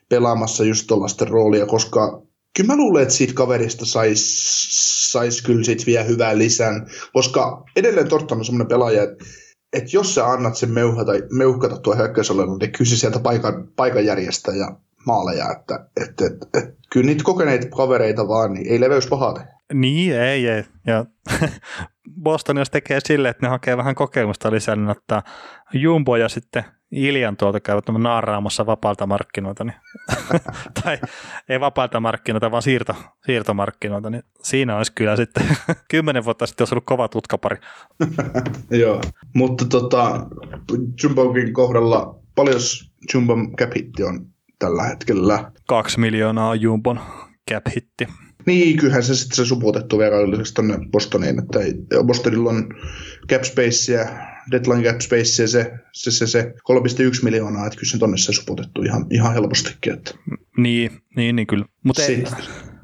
pelaamassa just tuollaista roolia, koska kyllä mä luulen, että siitä kaverista saisi sais kyllä sit vielä hyvää lisän, koska edelleen Torton on semmoinen pelaaja, että että jos sä annat sen meuhata, meuhkata tuo hyökkäysolella, niin kyllä sieltä paikan, paikan järjestäjä maaleja, että et, et, et, kyllä niitä kokeneita kavereita vaan, niin ei leveys pahaa Niin, ei, ei. Ja Boston jos tekee sille, että ne hakee vähän kokemusta lisää, niin ottaa Jumbo ja sitten Iljan tuolta käyvät naaraamassa vapaalta markkinoita, niin, tai ei vapaalta markkinoita, vaan siirto, siirtomarkkinoita, niin siinä olisi kyllä sitten kymmenen vuotta sitten olisi ollut kova tutkapari. Joo, mutta tota, Jumbokin kohdalla paljon Jumbo cap on tällä hetkellä. Kaksi miljoonaa on Jumbon cap-hitti. Niin, kyllähän se sitten se suputettu verrallisuus tuonne Bostoniin, että Bostonilla on cap spacea, deadline cap spacea se, se, se, se 3,1 miljoonaa, että kyllä se tonne se suputettu ihan, ihan helpostikin. Että. Niin, niin, niin kyllä. Mutta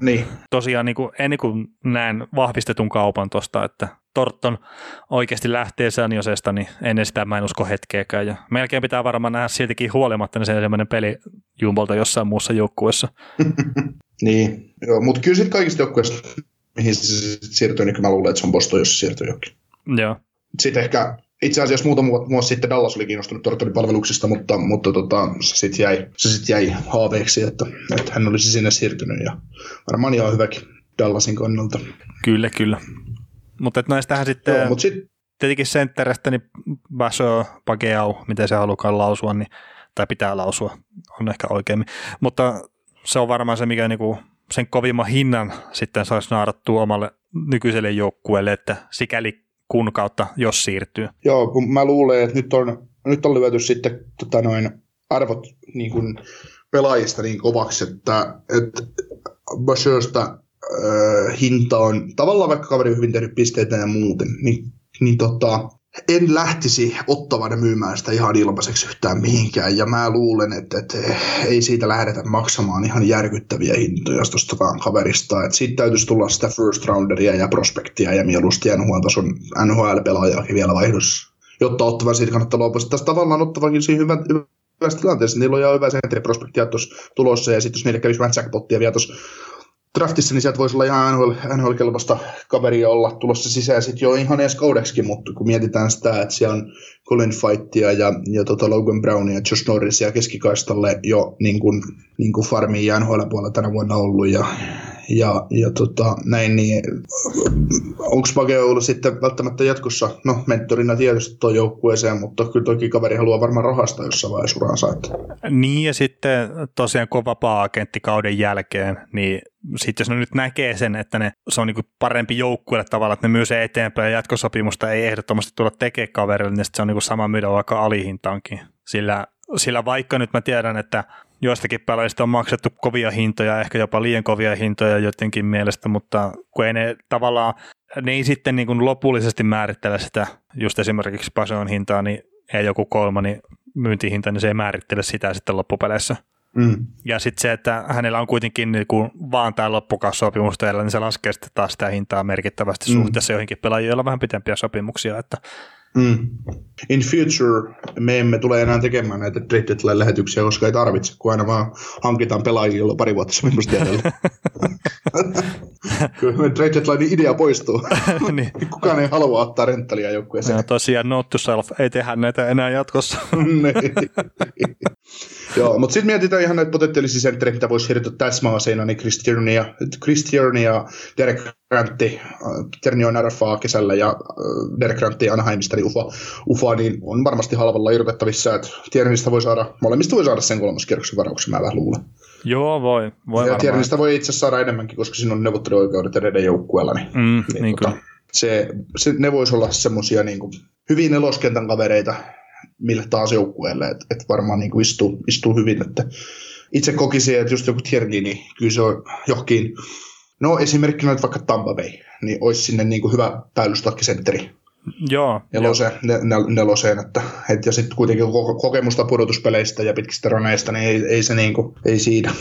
niin. tosiaan niin kuin, ennen kuin näen vahvistetun kaupan tuosta, että Torton oikeasti lähtee Sanjosesta, niin ennen sitä mä en usko hetkeäkään. Ja melkein pitää varmaan nähdä siltikin huolimatta niin se semmoinen peli Jumbolta jossain muussa joukkueessa. niin, mutta kyllä sitten kaikista joukkueista, mihin se siirtyy, niin mä luulen, että se on Boston, jos se siirtyy jokin. Joo. Sitten ehkä itse asiassa muutama vuosi sitten Dallas oli kiinnostunut Tortonin palveluksista, mutta, mutta tota, se sitten jäi, se sit jäi haaveeksi, että, että, hän olisi sinne siirtynyt ja varmaan ihan hyväkin Dallasin kannalta. Kyllä, kyllä. Mutta näistähän sitten, Joo, mut sit... tietenkin sentterestä, niin Baso Pageau, miten se halukaan lausua, niin, tai pitää lausua, on ehkä oikein. Mutta se on varmaan se, mikä niinku sen kovimman hinnan sitten saisi naarattua omalle nykyiselle joukkueelle, että sikäli kun kautta, jos siirtyy. Joo, kun mä luulen, että nyt on, nyt on lyöty sitten tota noin, arvot niin kuin pelaajista niin kovaksi, että, että Bashirsta äh, hinta on tavallaan vaikka kaveri hyvin tehnyt pisteitä ja muuten, niin, niin tota, en lähtisi ottamaan ja myymään sitä ihan ilmaiseksi yhtään mihinkään. Ja mä luulen, että, että ei siitä lähdetä maksamaan ihan järkyttäviä hintoja tuosta kaverista. Että siitä täytyisi tulla sitä first rounderia ja prospektia ja mieluusti NHL-tason NHL-pelaajaakin vielä vaihdossa. Jotta ottavan siitä kannattaa luopua. Tässä tavallaan ottavakin siinä hyvä, hyvässä tilanteessa. Niillä on jo hyvä sentriprospektia tuossa tulossa ja sitten jos niille kävisi vähän jackpottia vielä tuossa draftissa, niin sieltä voisi olla ihan NHL, NHL-kelpoista kaveria olla tulossa sisään. Sitten jo ihan edes kaudeksikin, mutta kun mietitään sitä, että siellä on Colin Fightia ja, ja tota Logan Brownia ja Josh Norrisia keskikaistalle jo niin kuin, niin kuin farmiin ja NHL puolella tänä vuonna ollut ja, ja, ja tota, näin, niin onko Page ollut sitten välttämättä jatkossa, no mentorina tietysti tuo joukkueeseen, mutta kyllä toki kaveri haluaa varmaan rahasta jossain vaiheessa uraansa. Että. Niin ja sitten tosiaan kova agentti kauden jälkeen, niin sitten jos ne nyt näkee sen, että ne, se on niin parempi joukkueelle tavalla, että ne myy se eteenpäin ja jatkosopimusta ei ehdottomasti tulla tekemään kaverille, niin se on niin sama myydä vaikka alihintaankin. Sillä, sillä vaikka nyt mä tiedän, että joistakin pelaajista on maksettu kovia hintoja, ehkä jopa liian kovia hintoja jotenkin mielestä, mutta kun ei ne tavallaan, ne ei sitten niin kuin lopullisesti määrittele sitä, just esimerkiksi Pason hintaa, niin ei joku kolma, niin myyntihinta, niin se ei määrittele sitä sitten loppupeleissä. Mm. Ja sitten se, että hänellä on kuitenkin niin kuin vaan tämä loppukausopimus teillä, niin se laskee sitten taas sitä hintaa merkittävästi mm. suhteessa joihinkin on vähän pitempiä sopimuksia. Että Mm. In future me emme tule enää tekemään näitä trade lähetyksiä, koska ei tarvitse, kun aina vaan hankitaan pelaajilla pari vuotta sopimusta jäljellä. Kyllä trade deadline idea poistuu. niin. Kukaan ei halua ottaa renttalia joukkueeseen. Ja tosiaan note to self, ei tehdä näitä enää jatkossa. Joo, mutta sitten mietitään ihan näitä potentiaalisia sentteriä, mitä voisi hirtoa täsmäaseina, niin Chris Tierney ja, Chris Tierney ja Derek Grantti, äh, Tierney on RFA kesällä ja äh, Derek Grantti Anaheimista, niin UFA, UFA, niin on varmasti halvalla irrotettavissa, että Tierneystä voi saada, molemmista voi saada sen kolmoskierroksen varauksen, mä vähän luulen. Joo, voi. voi ja Tierneystä voi itse saada enemmänkin, koska siinä on neuvotteluoikeudet edelleen joukkueella, niin, mm, niin, niin tota, se, se, ne voisi olla semmoisia niin hyvin neloskentän kavereita, mille taas joukkueelle, että et varmaan niin kuin istuu, istuu hyvin. Että itse kokisin, että just joku Tierney, niin kyllä se on johonkin, no esimerkkinä nyt vaikka Tampa Bay, niin olisi sinne niin kuin hyvä päällystakisentteri. Joo. Neloseen, jo. nel, neloseen että, et, ja sitten kuitenkin kokemusta pudotuspeleistä ja pitkistä raneista, niin ei, ei se niin kuin, ei siinä.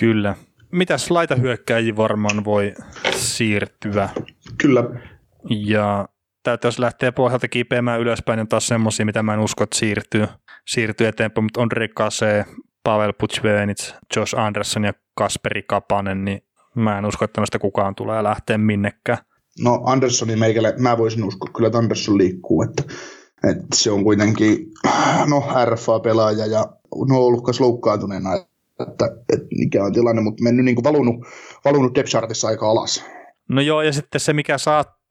Kyllä. Mitäs laitahyökkäjiä varmaan voi siirtyä? Kyllä. Ja täytyy, jos lähtee pohjalta kipeämään ylöspäin, niin taas semmoisia, mitä mä en usko, että siirtyy, siirtyy eteenpäin, mutta Ondrej Kase, Pavel Puchvenits, Josh Anderson ja Kasperi Kapanen, niin mä en usko, että tämmöistä kukaan tulee lähteä minnekään. No Anderssonin meikälle, mä voisin uskoa kyllä, että Andersson liikkuu, että, että se on kuitenkin no, RFA-pelaaja ja no, ollut myös loukkaantuneena, että, että mikä on tilanne, mutta mennyt niin kuin valunut, valunut aika alas. No joo, ja sitten se, mikä saattaa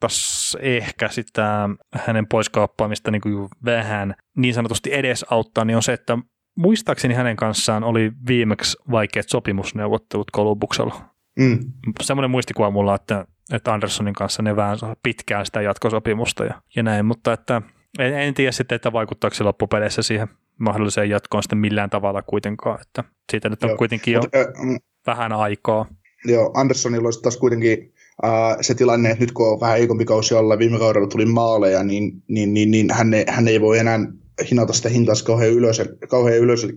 ehkä sitä hänen poiskaappaamista niin kuin vähän niin sanotusti edesauttaa, niin on se, että muistaakseni hänen kanssaan oli viimeksi vaikeat sopimusneuvottelut Kolumbuksella. Mm. Semmoinen muistikuva mulla, että, että Anderssonin kanssa ne vähän pitkään sitä jatkosopimusta ja, ja näin, mutta että en, en tiedä sitten, että vaikuttaako se loppupeleissä siihen mahdolliseen jatkoon sitten millään tavalla kuitenkaan, että siitä nyt on Joo, kuitenkin jo Mut, äh, vähän aikaa. Joo, Anderssonilla olisi taas kuitenkin äh, se tilanne, että nyt kun on vähän heikompi kausi alla, viime kaudella tuli maaleja, niin, niin, niin, niin hän, ei, hän ei voi enää hinata sitä hintaa kauhean ylös, kauhean ylös, eli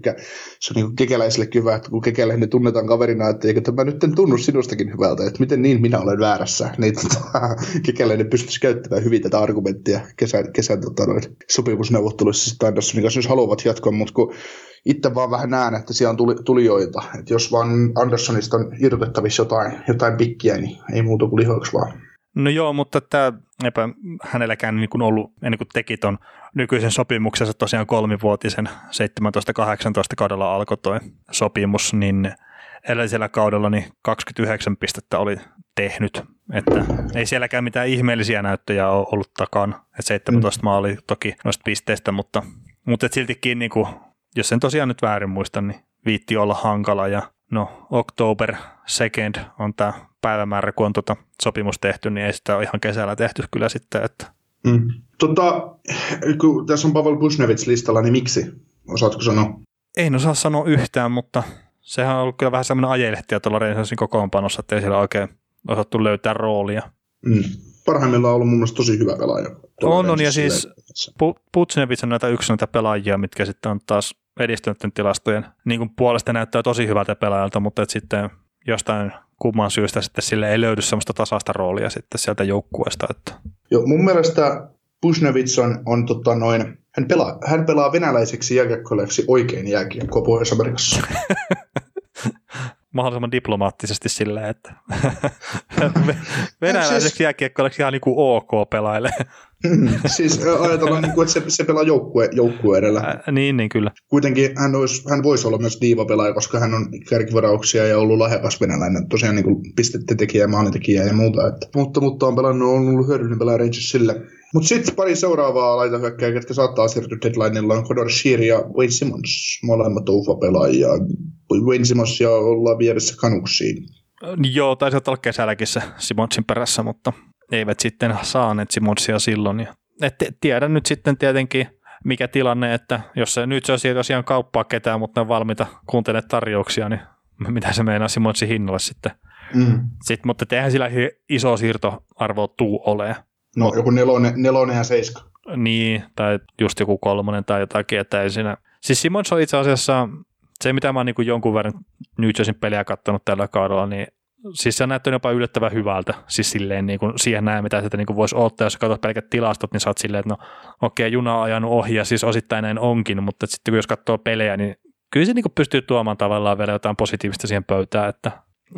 se on niin kekeläiselle hyvä, että kun kekelä ne tunnetaan kaverina, että eikö tämä nyt tunnu sinustakin hyvältä, että miten niin minä olen väärässä, niin tota, kekeläinen pystyisi käyttämään hyvin tätä argumenttia kesän, kesän tota, sopimusneuvotteluissa Anderssonin kanssa, jos haluavat jatkoa, mutta kun itse vaan vähän näen, että siellä on tuli, tulijoita, että jos vaan Anderssonista on irrotettavissa jotain, jotain pikkiä, niin ei muuta kuin lihoiksi vaan. No joo, mutta tämä eipä hänelläkään niin kuin ollut, ennen kuin teki ton nykyisen sopimuksensa tosiaan kolmivuotisen 17-18 kaudella alkoi toi sopimus, niin edellisellä kaudella niin 29 pistettä oli tehnyt, että ei sielläkään mitään ihmeellisiä näyttöjä ole ollut takana, että 17 mm. maali toki noista pisteistä, mutta, mutta et siltikin niin kuin, jos sen tosiaan nyt väärin muista, niin viitti olla hankala ja no October 2 on tämä päivämäärä, kun on tota sopimus tehty, niin ei sitä ole ihan kesällä tehty kyllä sitten. Että. Mm. Tota, kun tässä on Pavel Busnevits listalla, niin miksi? Osaatko sanoa? En osaa sanoa yhtään, mutta sehän on ollut kyllä vähän semmoinen ajelehtiä tuolla Reisensin kokoonpanossa, että ei siellä oikein osattu löytää roolia. Mm. Parhaimmillaan on ollut mun mielestä tosi hyvä pelaaja. On, on, ja siis Putsnevits on näitä yksi näitä pelaajia, mitkä sitten on taas edistyneiden tilastojen niin kuin puolesta näyttää tosi hyvältä pelaajalta, mutta et sitten jostain kumman syystä sitten sille ei löydy semmoista tasaista roolia sitten sieltä joukkueesta. Että. Joo, mun mielestä Pusnevits on, on tota noin, hän pelaa, hän pelaa venäläiseksi jääkiekkoilijaksi oikein jääkiekkoa Pohjois-Amerikassa. Mahdollisimman diplomaattisesti silleen, että venäläiseksi siis... jääkiekkoilijaksi ihan niin kuin ok pelailee. siis ajatellaan, niin kuin, että se, se pelaa joukkue, joukkue edellä. Ä, niin, niin kyllä. Kuitenkin hän, olisi, hän voisi olla myös diivapelaaja, koska hän on kärkivarauksia ja ollut lahjakas venäläinen. Tosiaan niin kuin pistettetekijä ja maalintekijä ja muuta. Että, mutta, mutta on pelannut, on ollut hyödyllinen pelaaja Rangersille. Mutta sitten pari seuraavaa laitahyökkäjää, jotka saattaa siirtyä deadlineilla, on Conor Shear ja Wayne Simmons, molemmat UFA-pelaajia. Wayne Simmons ja ollaan vieressä kanuksiin. Joo, taisi olla kesälläkin se Simonsin perässä, mutta eivät sitten saaneet Simonsia silloin. Ja, et tiedän nyt sitten tietenkin, mikä tilanne, että jos se nyt se on tosiaan kauppaa ketään, mutta ne on valmiita kuuntelemaan tarjouksia, niin mitä se meinaa Simonsin hinnalle sitten. Mm. Sitten, mutta eihän sillä iso siirtoarvo tuu ole. No joku nelonen, nelonen ja seiska. Niin, tai just joku kolmonen tai jotakin, että ei siinä. Siis Simons on itse asiassa, se mitä mä oon niin jonkun verran New Jerseyn peliä katsonut tällä kaudella, niin siis se on näyttänyt jopa yllättävän hyvältä, siis silleen niin kuin siihen näin, mitä sitä niin kuin voisi ottaa, jos katsot pelkät tilastot, niin sä oot silleen, että no okei, okay, juna on ajanut ohi, ja siis osittain näin onkin, mutta sitten jos katsoo pelejä, niin kyllä se niin kuin pystyy tuomaan tavallaan vielä jotain positiivista siihen pöytään, että,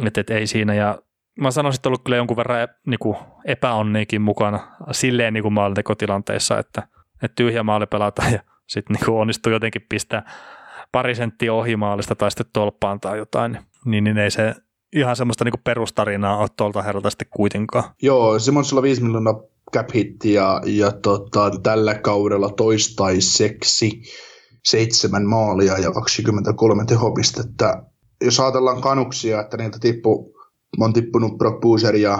että, että ei siinä, ja mä sanoisin, että ollut kyllä jonkun verran niin kuin epäonniikin mukana silleen niin kuin maalintekotilanteissa, että, että tyhjä maali pelataan ja sitten niin onnistuu jotenkin pistää pari senttiä ohi maalista tai sitten tolppaan tai jotain, niin, niin ei se ihan semmoista niin perustarinaa ole tuolta herralta sitten kuitenkaan. Joo, Simonsilla 5 miljoonaa cap ja, ja tota, tällä kaudella toistaiseksi seitsemän maalia ja 23 tehopistettä. Jos ajatellaan kanuksia, että niiltä tippuu on tippunut Brock ja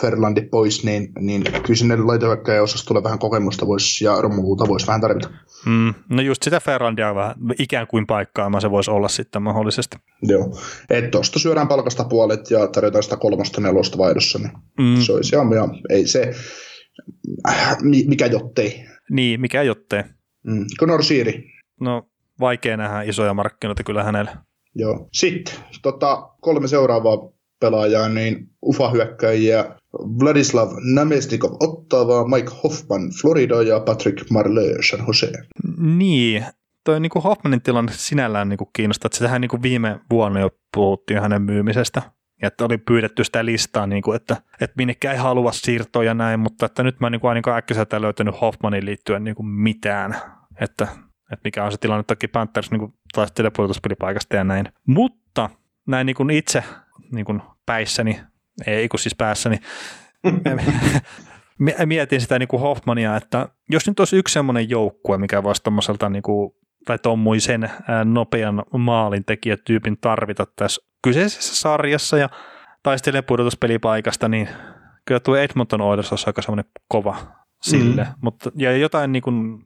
Ferlandi pois, niin, niin kyllä sinne laitohyökkäjä osassa tulee vähän kokemusta vois, ja romuuta voisi vähän tarvita. Mm, no just sitä Ferlandia vähän ikään kuin paikkaamaan se voisi olla sitten mahdollisesti. Joo, että tuosta syödään palkasta puolet ja tarjotaan sitä kolmosta nelosta vaihdossa, niin mm. se olisi ja, ja ei se, mikä jottei. Niin, mikä jottei. Mm. Conor Siiri. No vaikea nähdä isoja markkinoita kyllä hänelle. Joo. Sitten tota, kolme seuraavaa pelaajaa, niin UFA-hyökkäjiä Vladislav Namestnikov Ottava, Mike Hoffman Florida ja Patrick Marleux San Jose. Niin, toi niin kuin Hoffmanin tilanne sinällään niin kuin kiinnostaa, että sitähän niin kuin viime vuonna jo puhuttiin hänen myymisestä, ja että oli pyydetty sitä listaa, niin kuin, että, että minnekään ei halua siirtoa ja näin, mutta että nyt mä niin kuin ainakaan äkkiseltä löytänyt Hoffmanin liittyen niin kuin mitään, että, että mikä on se tilanne, toki Panthers niin taistelee pudotuspelipaikasta ja näin. Mutta näin niin kuin itse niin kuin päissäni, ei kun siis päässäni, mietin sitä niin kuin Hoffmania, että jos nyt olisi yksi semmoinen joukkue, mikä voisi tuommoiselta niin kuin, tai tuommoisen nopean maalintekijätyypin tarvita tässä kyseisessä sarjassa ja taistelee pudotuspelipaikasta, niin kyllä tuo Edmonton Oilers olisi aika semmoinen kova sille, mm. mutta ja jotain niin kuin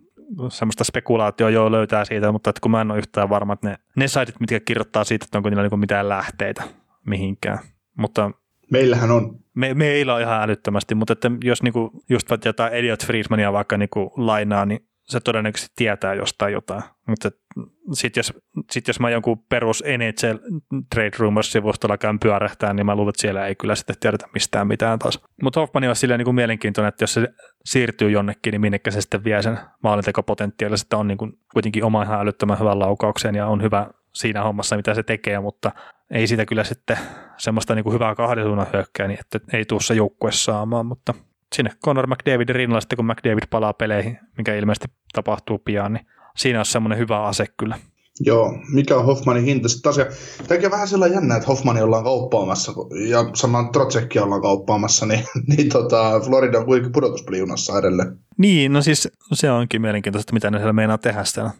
semmoista spekulaatioa jo löytää siitä, mutta että kun mä en ole yhtään varma, että ne, ne saitit, mitkä kirjoittaa siitä, että onko niillä niin mitään lähteitä mihinkään. Mutta Meillähän on. me, meillä on ihan älyttömästi, mutta että jos niinku just jotain Elliot Friedmania vaikka niinku lainaa, niin se todennäköisesti tietää jostain jotain. Mutta sitten jos, sit jos mä jonkun perus NHL Trade Rumors-sivustolla käyn pyörähtää, niin mä luulen, että siellä ei kyllä sitten tiedetä mistään mitään taas. Mutta Hoffman on silleen niin kuin mielenkiintoinen, että jos se siirtyy jonnekin, niin minnekä se sitten vie sen maalintekopotentiaalilla. Sitten on niin kuin kuitenkin oma ihan älyttömän hyvän laukauksen ja on hyvä siinä hommassa, mitä se tekee, mutta ei siitä kyllä sitten semmoista niin kuin hyvää kahden suunnan hyökkää, niin että ei tuu se joukkue saamaan, mutta sinne Conor McDavidin rinnalla sitten, kun McDavid palaa peleihin, mikä ilmeisesti tapahtuu pian, niin siinä on semmoinen hyvä ase kyllä. Joo, mikä on Hoffmanin hinta? Sitten tosiaan, tämäkin on vähän sellainen jännä, että Hoffmani ollaan kauppaamassa ja saman Trotsekkia ollaan kauppaamassa, niin, niin tota, Florida on kuitenkin pudotuspelijunassa edelleen. Niin, no siis se onkin mielenkiintoista, mitä ne siellä meinaa tehdä siellä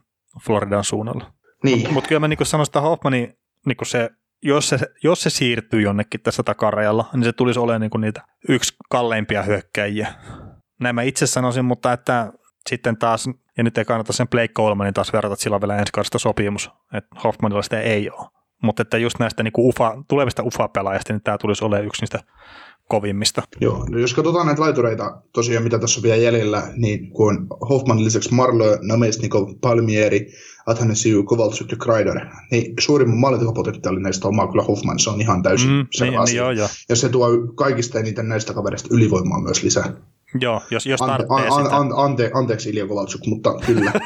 Floridan suunnalla. Niin. Mutta mut kyllä mä niin sanoin sitä Hoffmanin, niin se, jos, se, jos se siirtyy jonnekin tässä takarajalla, niin se tulisi olemaan niin niitä yksi kalleimpia hyökkäjiä. Näin mä itse sanoisin, mutta että sitten taas, ja nyt ei kannata sen Blake Coleman, niin taas verrata, että sillä on vielä ensi kaudesta sopimus, että Hoffmanilla sitä ei ole. Mutta että just näistä niin ufa, tulevista UFA-pelaajista, niin tämä tulisi olemaan yksi niistä kovimmista. Joo, no jos katsotaan näitä laitureita tosiaan, mitä tässä on vielä jäljellä, niin kun on Hoffman lisäksi Marlö, Namestnikov, Palmieri, Athanasiu, Kovaltsuk ja Kreider, niin suurimman maalintekopotentiaali näistä omaa kyllä Hoffman, se on ihan täysin Mm, selvä niin, asia. niin, joo, joo. Ja se tuo kaikista eniten näistä kavereista ylivoimaa myös lisää. Joo, jos, jos Ante, an, sitä. an, ante, anteeksi Ilja Kovaltsuk, mutta kyllä.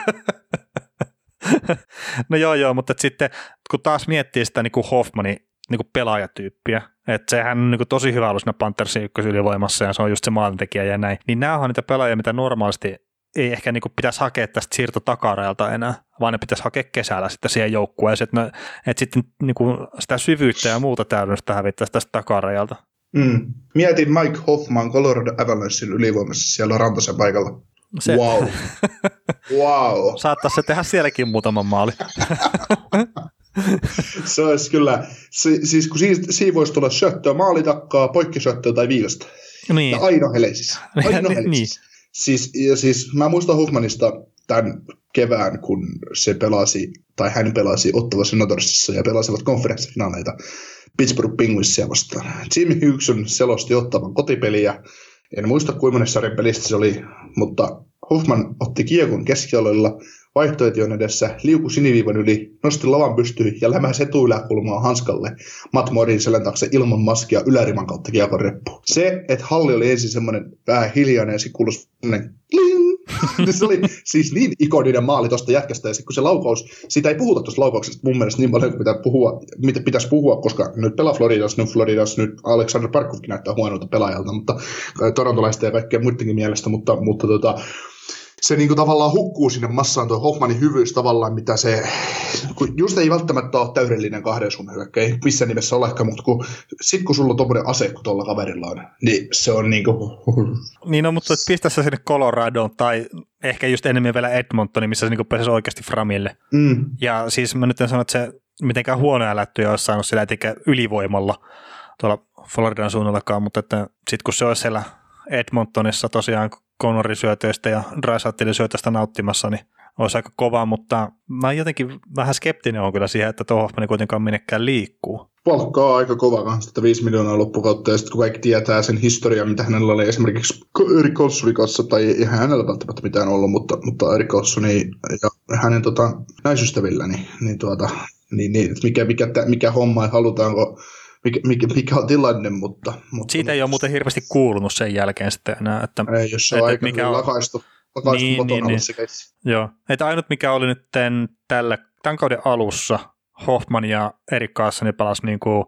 No joo, joo, mutta sitten kun taas miettii sitä niin kuin Hoffmanin niin pelaajatyyppiä, että sehän on niin kuin tosi hyvä ollut siinä Panthersin ykkösylivoimassa ja se on just se maalintekijä ja näin, niin nämä on niitä pelaajia, mitä normaalisti ei ehkä niin kuin pitäisi hakea tästä siirto takarajalta enää, vaan ne pitäisi hakea kesällä sitten siihen joukkueeseen, että, että sitten niin kuin sitä syvyyttä ja muuta täydennystä hävittäisi tästä takarajalta. Mm. Mietin Mike Hoffman Colorado Avalanchein ylivoimassa siellä Rantasen paikalla. Se, Wow. wow. Saattaisi se tehdä sielläkin muutaman maali. Se olisi kyllä, si, siis kun siinä, siinä voisi tulla syöttöä maalitakkaa, poikkisyöttöä tai viilasta. niin, Ja aino helesissä. Aino Niin. helesissä. Siis, ja siis mä muistan Hoffmanista tämän kevään, kun se pelasi, tai hän pelasi Ottava Senatorsissa ja pelasivat konferenssifinaaleita Pittsburgh Penguinsia vastaan. Jimmy Hugson selosti Ottavan kotipeliä. En muista kuinka monessa sarjan pelistä se oli, mutta Hoffman otti kiekon keskialueella vaihtoehtojen edessä, liuku siniviivan yli, nosti lavan pystyyn ja lämäsi etuyläkulmaa hanskalle Matt Morin selän taakse ilman maskia yläriman kautta kiekon reppu. Se, että halli oli ensin semmoinen vähän hiljainen ja semmoinen kling. se oli siis niin ikoninen maali tuosta jätkästä ja sitten kun se laukaus, siitä ei puhuta tuosta laukauksesta mun mielestä niin paljon kuin pitää puhua, mitä pitäisi puhua, koska nyt pelaa Floridassa, nyt Floridassa, nyt Alexander Parkovkin näyttää huonolta pelaajalta, mutta äh, torontolaista ja kaikkea muidenkin mielestä, mutta, mutta tota, se niinku tavallaan hukkuu sinne massaan tuo Hoffmanin hyvyys tavallaan, mitä se, kun just ei välttämättä ole täydellinen kahden sun hyökkä, ei missään nimessä olekaan, mutta kun, sit kun sulla on tommonen ase, kun tuolla kaverilla on, niin se on niinku, Niin no, mutta pistä se sinne Coloradoon tai ehkä just enemmän vielä Edmontoni, missä se niin pääsisi oikeasti framille. mm, Ja siis mä nyt en sano, että se mitenkään huonoja lättyjä olisi saanut sillä ylivoimalla tuolla Floridan suunnallakaan, mutta että sitten kun se olisi siellä Edmontonissa tosiaan Connorin syötöistä ja Drysaitlin syötöstä nauttimassa, niin olisi aika kova, mutta mä jotenkin vähän skeptinen on kyllä siihen, että tuo Hoffman kuitenkaan minnekään liikkuu. palkkaa on aika kova kanssa, että 5 miljoonaa loppukautta, ja sitten kun kaikki tietää sen historian, mitä hänellä oli esimerkiksi Erik kanssa, tai ei hänellä välttämättä mitään ollut, mutta, mutta Erik Olssoni ja hänen tota, naisystävillä, niin, niin, tuota, niin, niin mikä, mikä, mikä homma, että halutaanko, mikä, mikä, mikä on tilanne, mutta... mutta Siitä ei ole muuten hirveästi kuulunut sen jälkeen sitten enää. Että, Ei, jos se on että aika mikä on- lakaistu, lakaistu Niin, niin, niin. Joo, että ainut mikä oli nyt tällä, tämän kauden alussa, Hoffman ja Erik Carlson pelasi niin kuin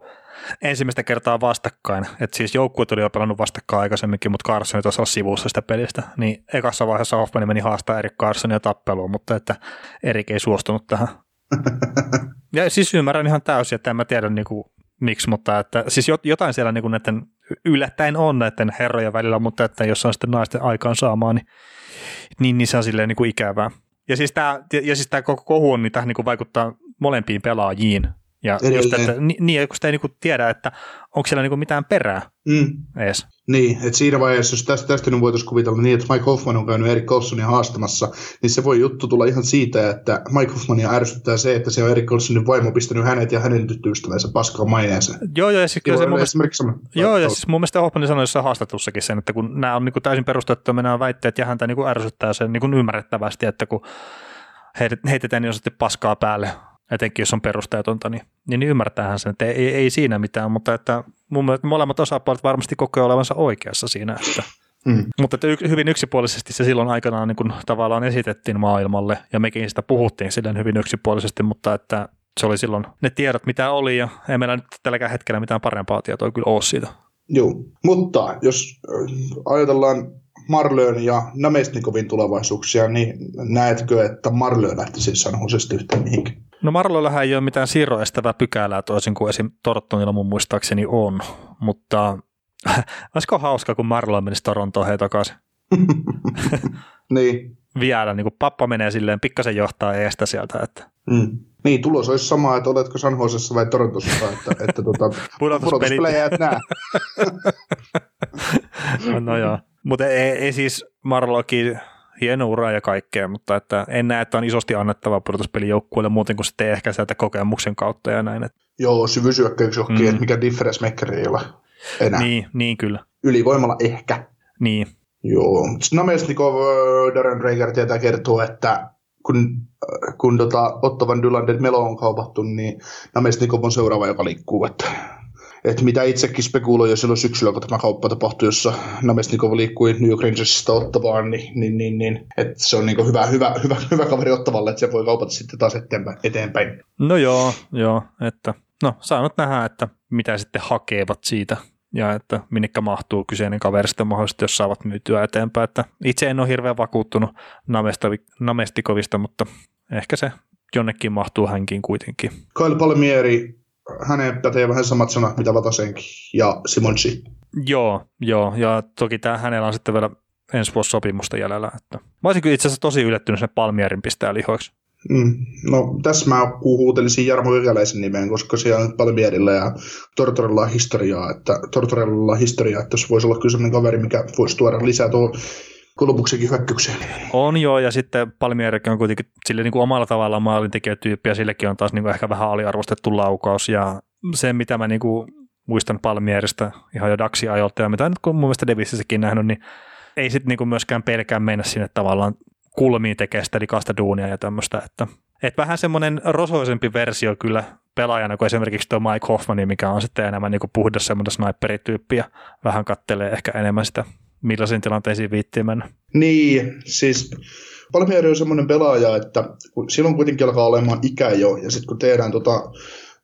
ensimmäistä kertaa vastakkain. että siis joukkueet oli jo pelannut vastakkain aikaisemminkin, mutta Carlson taisi olla sivussa sitä pelistä. Niin ekassa vaiheessa Hoffman meni haastaa Erik Carlsonia tappeluun, mutta että Erik ei suostunut tähän. Ja siis ymmärrän ihan täysin, että en mä tiedä niin kuin, miksi, mutta että, siis jot- jotain siellä niin kuin näiden yllättäen on näiden herrojen välillä, mutta että jos on sitten naisten aikaan saamaan, niin, niin, niin se on silleen niin kuin ikävää. Ja siis tämä, ja siis tämä koko kohu on, niin tähän niin kuin vaikuttaa molempiin pelaajiin. Ja Edelleen. just, että, ni- niin, kun sitä ei niinku tiedä, että onko siellä niinku mitään perää Mm. edes. Niin, että siinä vaiheessa, jos tästä, tästä nyt voitaisiin kuvitella niin, että Mike Hoffman on käynyt Erik Colsonia haastamassa, niin se voi juttu tulla ihan siitä, että Mike Hoffmania ärsyttää se, että se on Erik Colsonin vaimo pistänyt hänet ja hänen tyttöystävänsä paskaan maineensa. Joo, joo, ja siis kyllä se mun mielestä, joo, ja siis mun mielestä Hoffman sanoi jossain haastattelussakin sen, että kun nämä on niinku täysin perustettuja nämä väitteet, ja häntä niinku ärsyttää sen niinku ymmärrettävästi, että kun heit- heitetään niin sanotusti paskaa päälle, etenkin jos on perusteetonta, niin, niin ymmärtäähän sen, että ei, ei siinä mitään, mutta että mun mielestä molemmat osapuolet varmasti kokee olevansa oikeassa siinä, että Mm. Mutta että hyvin yksipuolisesti se silloin aikanaan niin kuin tavallaan esitettiin maailmalle ja mekin sitä puhuttiin silleen hyvin yksipuolisesti, mutta että se oli silloin ne tiedot, mitä oli ja ei meillä nyt tälläkään hetkellä mitään parempaa tietoa kyllä ole siitä. Joo, mutta jos äh, ajatellaan Marlön ja Namestnikovin tulevaisuuksia, niin näetkö, että Marlö lähtisi San Josesta yhtään mihinkään? No Marlollahan ei ole mitään siirroestävää pykälää toisin kuin esim. Tortonilla mun muistaakseni on, mutta olisiko hauska, kun Marlo menisi Torontoon hei takaisin niin. vielä, niin kuin pappa menee silleen pikkasen johtaa eestä sieltä, että Mm. Niin, tulos olisi sama, että oletko San Josessa vai Torontossa, että, että tuota, pudotuspelejä et näe. No joo, mutta ei, ei siis Marlokin hieno ura ja kaikkea, mutta että en näe, että on isosti annettavaa pudotuspelijoukkueelle muuten kuin sitten ehkä sieltä kokemuksen kautta ja näin. Että, Joo, syvysyökkäyksi johonkin, Mm. että mikä difference maker ei ole enää. Niin. niin, kyllä. Ylivoimalla ehkä. Niin. Joo, Namestnikov, äh, Darren Drager tietää kertoa, että kun, kun tota Otto van Dylandet Melo on kaupattu, niin Namestnikov on seuraava, joka liikkuu. Että, että mitä itsekin spekuloin jo silloin syksyllä, kun tämä kauppa tapahtui, jossa Namestnikov liikkui New York Rangersista Ottavaan, niin, niin, niin, niin että se on niin hyvä, hyvä, hyvä, hyvä kaveri Ottavalle, että se voi kaupata sitten taas eteenpäin. eteenpäin. No joo, joo, että no saa nyt nähdä, että mitä sitten hakevat siitä ja että minnekä mahtuu kyseinen kaveri sitten mahdollisesti, jos saavat myytyä eteenpäin. Että itse en ole hirveän vakuuttunut Namestavi- Namestikovista, mutta ehkä se jonnekin mahtuu hänkin kuitenkin. Kyle Palmieri, häneen pätee vähän samat sanat, mitä Vatasenkin ja Simonsi. Joo, joo, ja toki tämä hänellä on sitten vielä ensi vuosi sopimusta jäljellä. Että. Mä olisin kyllä itse asiassa tosi yllättynyt sen Palmierin pistää lihoiksi. Mm. No tässä mä huutelisin Jarmo Kekäläisen nimeen, koska siellä on Palmierilla ja Tortorella historiaa, että Tortorella historiaa, että jos voisi olla kyllä sellainen kaveri, mikä voisi tuoda lisää tuohon Kolumbuksenkin hyökkäykseen. On joo, ja sitten Palmierikin on kuitenkin sille niin kuin omalla tavallaan maalintekijätyyppi, ja sillekin on taas niin kuin ehkä vähän aliarvostettu laukaus, ja se mitä mä niin kuin muistan Palmierista ihan jo Daxi ajolta, ja mitä nyt kun mun mielestä Davisissakin nähnyt, niin ei sitten niin kuin myöskään pelkään mennä sinne tavallaan kulmiin tekee sitä likasta duunia ja tämmöistä, että et vähän semmoinen rosoisempi versio kyllä pelaajana kuin esimerkiksi tuo Mike Hoffman, mikä on sitten enemmän niin kuin puhdas semmoinen sniperityyppi ja vähän kattelee ehkä enemmän sitä, millaisiin tilanteisiin viittiin mennä. Niin, siis Palmieri on semmoinen pelaaja, että kun silloin kuitenkin alkaa olemaan ikä jo, ja sitten kun tehdään tota,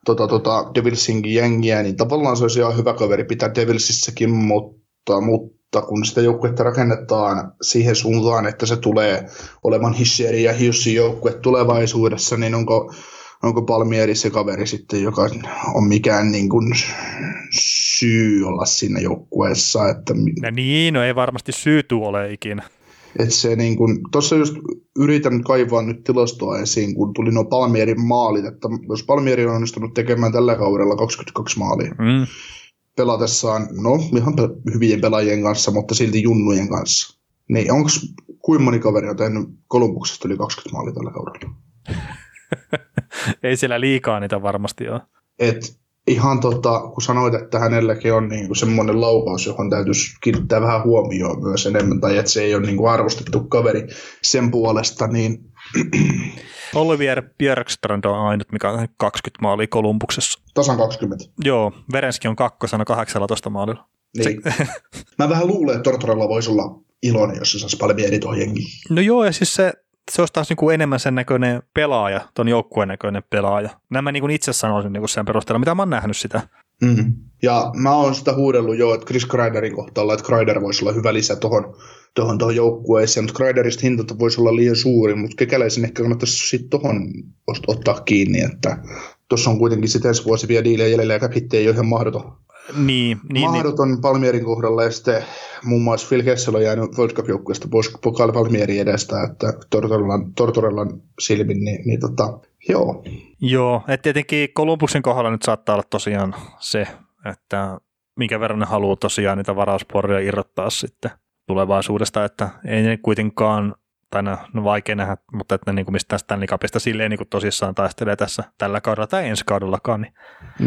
tota, tota Devilsinkin jengiä, niin tavallaan se olisi ihan hyvä kaveri pitää Devilsissäkin, mutta, mutta kun sitä joukkuetta rakennetaan siihen suuntaan, että se tulee olemaan Hisseri ja Hiussin joukkue tulevaisuudessa, niin onko, onko Palmieri se kaveri sitten, joka on mikään niin kuin syy olla siinä joukkueessa, että Ja niin, no ei varmasti syytu ole ikinä. että se niin kun, tuossa just yritän kaivaa nyt tilastoa esiin, kun tuli nuo Palmierin maalit, että jos Palmieri on onnistunut tekemään tällä kaudella 22 maalia Mm. pelatessaan, no ihan hyvien pelaajien kanssa, mutta silti junnujen kanssa, niin onko kuinka moni kaveri on tehnyt Kolumbuksesta yli 20 maalia tällä kaudella? ei siellä liikaa niitä varmasti ole. Et ihan tota, kun sanoit, että hänelläkin on niinku semmoinen laukaus, johon täytyisi kiinnittää vähän huomioon myös enemmän, tai että se ei ole niinku arvostettu kaveri sen puolesta, niin Olivier Björkstrand on ainut, mikä on tehnyt 20 maalia Kolumbuksessa. tasan 20. Joo, Verenski on kakkosena 18 maalilla. Niin. Mä vähän luulen, että Tortorella voisi olla iloinen, jos se saisi tuohon jengiin. No joo, ja siis se, se olisi taas niinku enemmän sen näköinen pelaaja, ton joukkueen näköinen pelaaja. Nämä niin kuin itse sanoisin niin kuin sen perusteella, mitä mä oon nähnyt sitä. Mm. Ja mä oon sitä huudellut jo, että Chris Kreiderin kohtalla, että Kreider voisi olla hyvä lisä tuohon tohon, tohon joukkueeseen, mutta Kreiderista hinta voisi olla liian suuri, mutta kekäläisen ehkä kannattaisi sitten tuohon ottaa kiinni, että tuossa on kuitenkin sitten ensi vuosi vielä diilejä jäljellä ja cap ei ole ihan mahdoton. Niin, niin, niin. mahdoton Palmierin kohdalla ja sitten muun muassa Phil Kessel on jäänyt World Cup-joukkueesta pois Pokaal Palmierin edestä, että Tortorellan, Tortorellan silmin, niin, niin tota, Joo. Joo, että tietenkin Kolumbusin kohdalla nyt saattaa olla tosiaan se, että minkä verran ne haluaa tosiaan niitä varausporia irrottaa sitten tulevaisuudesta, että ei ne kuitenkaan tai no, no vaikea nähdä, mutta että ne niin kuin mistään Stanley Cupista silleen niin kuin tosissaan taistelee tässä tällä kaudella tai ensi kaudellakaan. Niin,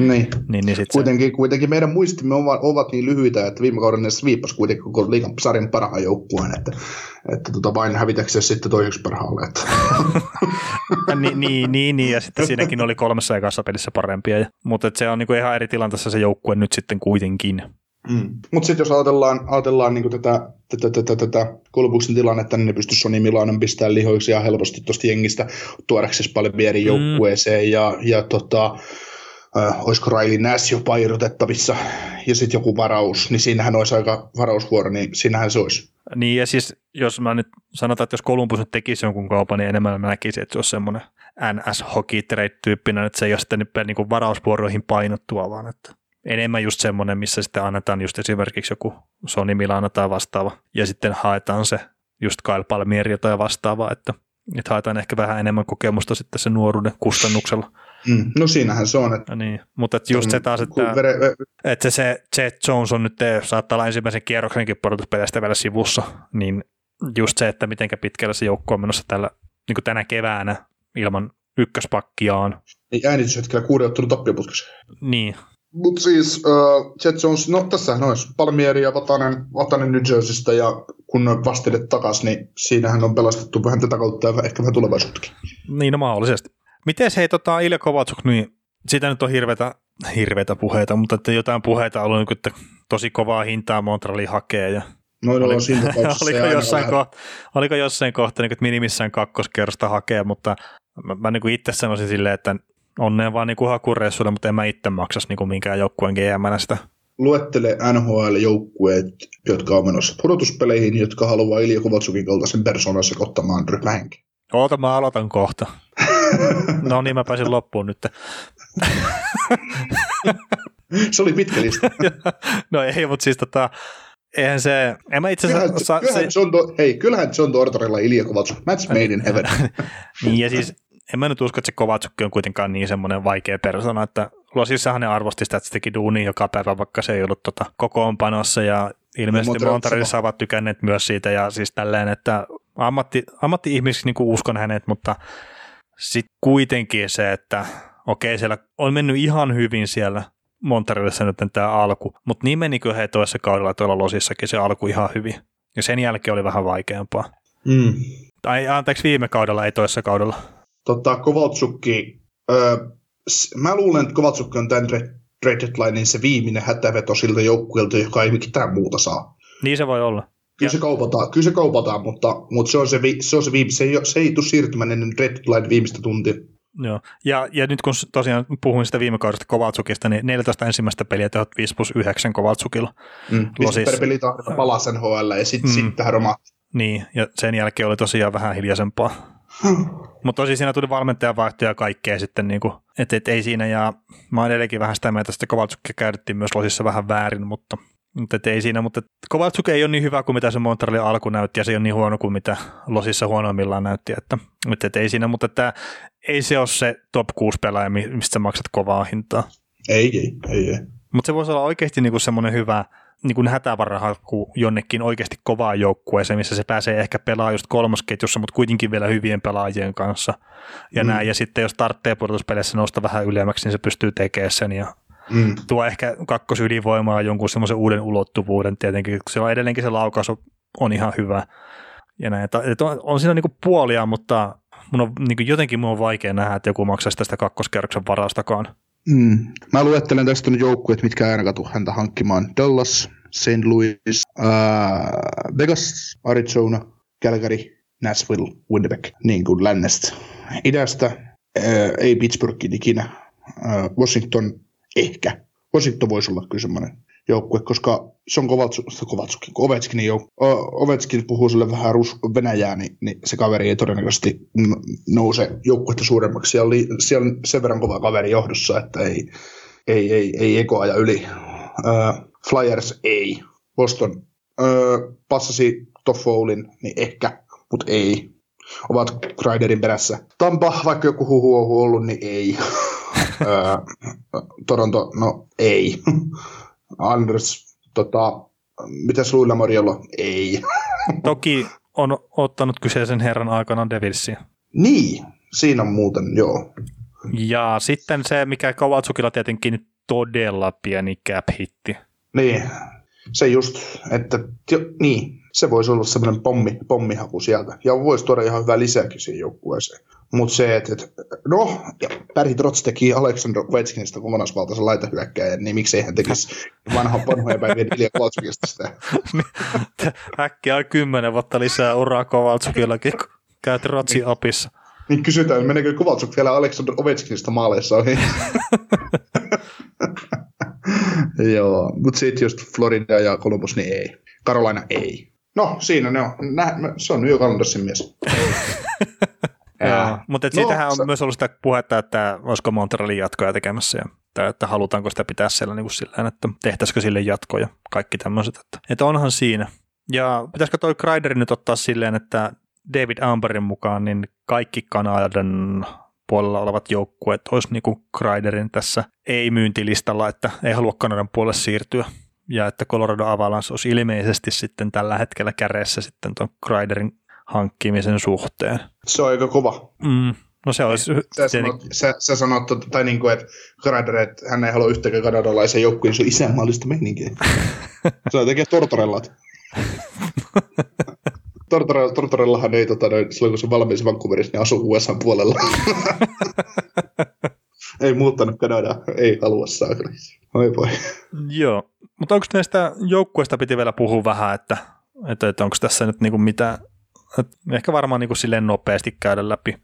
Niin. niin, niin sit Kuitenkin, se... kuitenkin meidän muistimme ovat, ovat niin lyhyitä, että viime kaudella ne sviippasi kuitenkin koko liigan sarjan parhaan joukkueen, että, että tota vain hävitäkseen sitten toiseksi parhaalle. Että. niin, niin, niin, niin, ja sitten siinäkin oli kolmessa ekassa pelissä parempia, ja, mutta se on niin kuin ihan eri tilanteessa se joukkue nyt sitten kuitenkin. Mm. Mutta sitten jos ajatellaan, ajatellaan niin tätä, tätä, tätä, tätä Kolbuksen tilannetta, niin ne pystyisi Sony Milanon pistämään lihoiksi ja helposti tuosta jengistä tuodaksesi paljon eri joukkueeseen mm. ja, ja tota, äh, olisiko Riley Nash jopa irrotettavissa ja sitten joku varaus, niin siinähän olisi aika varausvuoro, niin siinähän se olisi. Niin ja siis jos mä nyt sanotaan, että jos Columbus nyt tekisi jonkun kaupan, niin enemmän mä näkisin, että se olisi semmoinen NS Hockey Trade-tyyppinen, että se ei ole sitten niin varausvuoroihin painottua, vaan että enemmän just semmoinen, missä sitten annetaan just esimerkiksi joku Sony Milano tai vastaava, ja sitten haetaan se just Kyle Palmieri tai vastaava, että, että haetaan ehkä vähän enemmän kokemusta sitten sen nuoruuden kustannuksella. Mm, no siinähän se on. Että, niin, mutta että just se taas, että, vere, että se Jet Jones on nyt, saattaa olla ensimmäisen kierroksenkin pudotuspeleistä vielä sivussa, niin just se, että miten pitkällä se joukko on menossa tällä, niin kuin tänä keväänä ilman ykköspakkiaan. Ei äänityshetkellä kuuden ottelun tappioputkessa. Niin, mutta siis uh, Jet Jones, no tässä olisi Palmieri ja Vatanen, Vatanen New Jerseystä ja kun vastilet takas, niin siinähän on pelastettu vähän tätä kautta ja ehkä vähän tulevaisuuttakin. Niin, no mahdollisesti. Miten hei tota Ilja Kovatsuk, niin siitä nyt on hirveitä, hirveitä puheita, mutta että jotain puheita on ollut, että tosi kovaa hintaa Montreali hakee ja No, no, Oli, siinä oliko, jossain kohta, oliko jossain kohta niin, että minimissään kakkoskerrosta hakee, mutta mä, mä niin itse sanoisin silleen, että onnea vaan niin hakureissuille, mutta en mä itse maksas niin minkään joukkueen gm sitä. Luettele NHL-joukkueet, jotka on menossa pudotuspeleihin, jotka haluaa Ilja Kovatsukin kaltaisen persoonan sekoittamaan ryhmähenki. Oota, mä aloitan kohta. no niin, mä pääsin loppuun nyt. se oli pitkä lista. no ei, mutta siis tota, eihän se, en mä itse kyllähän, asiassa... Kyllähän, se, John hei, kyllähän John Tortorella Ilja Kovatsuk, match made in heaven. niin ja siis en mä nyt usko, että se Kovatsukki on kuitenkaan niin semmoinen vaikea persona, että Losissahan ne arvosti sitä, että se teki duuni joka päivä, vaikka se ei ollut tota kokoonpanossa ja ilmeisesti no, Montarissa ovat tykänneet myös siitä ja siis tälleen, että ammatti, ammatti-ihmisiksi niin uskon hänet, mutta sitten kuitenkin se, että okei, siellä on mennyt ihan hyvin siellä Montarissa nyt tämä alku, mutta niin menikö he toisessa kaudella tuolla Losissakin se alku ihan hyvin. Ja sen jälkeen oli vähän vaikeampaa. Mm. Tai anteeksi, viime kaudella, ei toisessa kaudella tota, Kovaltsukki, öö, mä luulen, että Kovaltsukki on tämän trade deadlinein se viimeinen hätäveto siltä joukkueelta, joka ei mitään muuta saa. Niin se voi olla. Kyllä se kaupataan, kyllä se kaupataan mutta, mutta se, on se, se, on se, viime, se, ei, se ei tule siirtymään ennen trade deadline viimeistä tuntia. Joo, ja, ja nyt kun tosiaan puhuin sitä viime kaudesta Kovatsukista, niin 14 ensimmäistä peliä tehot 5 plus 9 Kovatsukilla. Mm, Losis... per peli palasi NHL ja sitten mm. sit tähän romahti. Niin, ja sen jälkeen oli tosiaan vähän hiljaisempaa. Mutta tosi siinä tuli valmentajan vaihtoja ja kaikkea sitten, niinku, että et ei siinä, ja mä oon edelleenkin vähän sitä mieltä, että Kovaltsukkia käytettiin myös Losissa vähän väärin, mutta, mutta et ei siinä, mutta Kovaltsuk ei ole niin hyvä kuin mitä se Montrealin alku näytti, ja se ei ole niin huono kuin mitä Losissa huonoimmillaan näytti, että, että et ei siinä, mutta että ei se ole se top 6 pelaaja, mistä sä maksat kovaa hintaa. Ei, ei, ei, ei. Mutta se voisi olla oikeasti niinku semmoinen hyvä, niin kuin hätävarahakku jonnekin oikeasti kovaa joukkueeseen, missä se pääsee ehkä pelaamaan just kolmosketjussa, mutta kuitenkin vielä hyvien pelaajien kanssa. Ja mm. näin, ja sitten jos tarvitsee pudotuspeleissä nousta vähän ylemmäksi, niin se pystyy tekemään sen ja mm. tuo ehkä kakkosylivoimaa jonkun semmoisen uuden ulottuvuuden tietenkin, se on edelleenkin se laukaus on ihan hyvä. Ja näin, että on, on siinä niinku puolia, mutta mun on, niin jotenkin mun on vaikea nähdä, että joku maksaisi tästä kakkoskerroksen varastakaan. Mm. Mä luettelen tästä nyt joukkueet, mitkä aina tuu häntä hankkimaan. Dallas, St. Louis, uh, Vegas, Arizona, Calgary, Nashville, Winnipeg, niin kuin lännestä. Idästä uh, ei Pittsburghin ikinä. Uh, Washington ehkä. Washington voisi olla kyllä semmoinen joukkue, koska se on Kovatsu, Kovatsukin, Ovechkinin joukkue. Ovechkin puhuu sille vähän rus, venäjää, niin, niin, se kaveri ei todennäköisesti nouse joukkuetta suuremmaksi. Siellä, oli, siellä on sen verran kova kaveri johdossa, että ei, ei, ei, ei ekoaja yli. Uh, Flyers ei. Boston uh, passasi Toffoulin, niin ehkä, mutta ei. ovat Kreiderin perässä. Tampa, vaikka joku huhu on ollut, niin ei. Toronto, no ei. Anders, tota, mitäs Luilla Moriolo? Ei. Toki on ottanut kyseisen herran aikana Devilsia. Niin, siinä on muuten, joo. Ja sitten se, mikä Kovatsukilla tietenkin todella pieni cap-hitti. Niin, se just, että jo, niin, se voisi olla semmoinen pommi, pommihaku sieltä. Ja voisi tuoda ihan hyvää lisääkin siihen joukkueeseen. Mutta se, että, että no, ja Barry Trotz teki Alexander Ovechkinista kokonaisvaltaisen laitahyökkäjän, niin miksei hän tekisi vanha, vanhoja päivien Ilja Kovaltsukista sitä. Äkkiä kymmenen vuotta lisää uraa Kovaltsukillakin, kun käyt Rotsin opissa. Niin kysytään, meneekö Kovaltsuk vielä Alexander Ovechkinista maaleissa ohi? Joo, mutta sitten just Florida ja Columbus, niin ei. Carolina ei. No, siinä ne on. Nä, se on New Islandersin mies. Joo, mutta no, siitähän on sa- myös ollut sitä puhetta, että olisiko Montrealin jatkoja tekemässä ja että, että halutaanko sitä pitää siellä niin kuin sillä että tehtäisikö sille jatkoja, kaikki tämmöiset. Että, että onhan siinä. Ja pitäisikö toi Kreider nyt ottaa silleen, että David Amberin mukaan niin kaikki Kanadan puolella olevat joukkueet olisi niin kuin Kreiderin tässä ei-myyntilistalla, että ei halua Kanadan puolelle siirtyä. Ja että Colorado Avalanche olisi ilmeisesti sitten tällä hetkellä käreessä sitten tuon Kreiderin hankkimisen suhteen. Se on aika kova. Mm, no se olisi... Sä sanot, sä, sä sanot tai niin kuin, että Kreider, että hän ei halua yhtäkään kanadalaisen joukkueen, se on isänmaallista meininkiä. se on tekee tortorellat. Tortorella, Tortorellahan ei, tota, noin, silloin kun se valmis Vancouverissa, niin asuu USA puolella. ei muuttanut Kanadaa, ei halua saakeli. Oi voi. Joo, mutta onko näistä joukkueista piti vielä puhua vähän, että, että, että onko tässä nyt niinku mitä, ehkä varmaan niinku silleen nopeasti käydä läpi.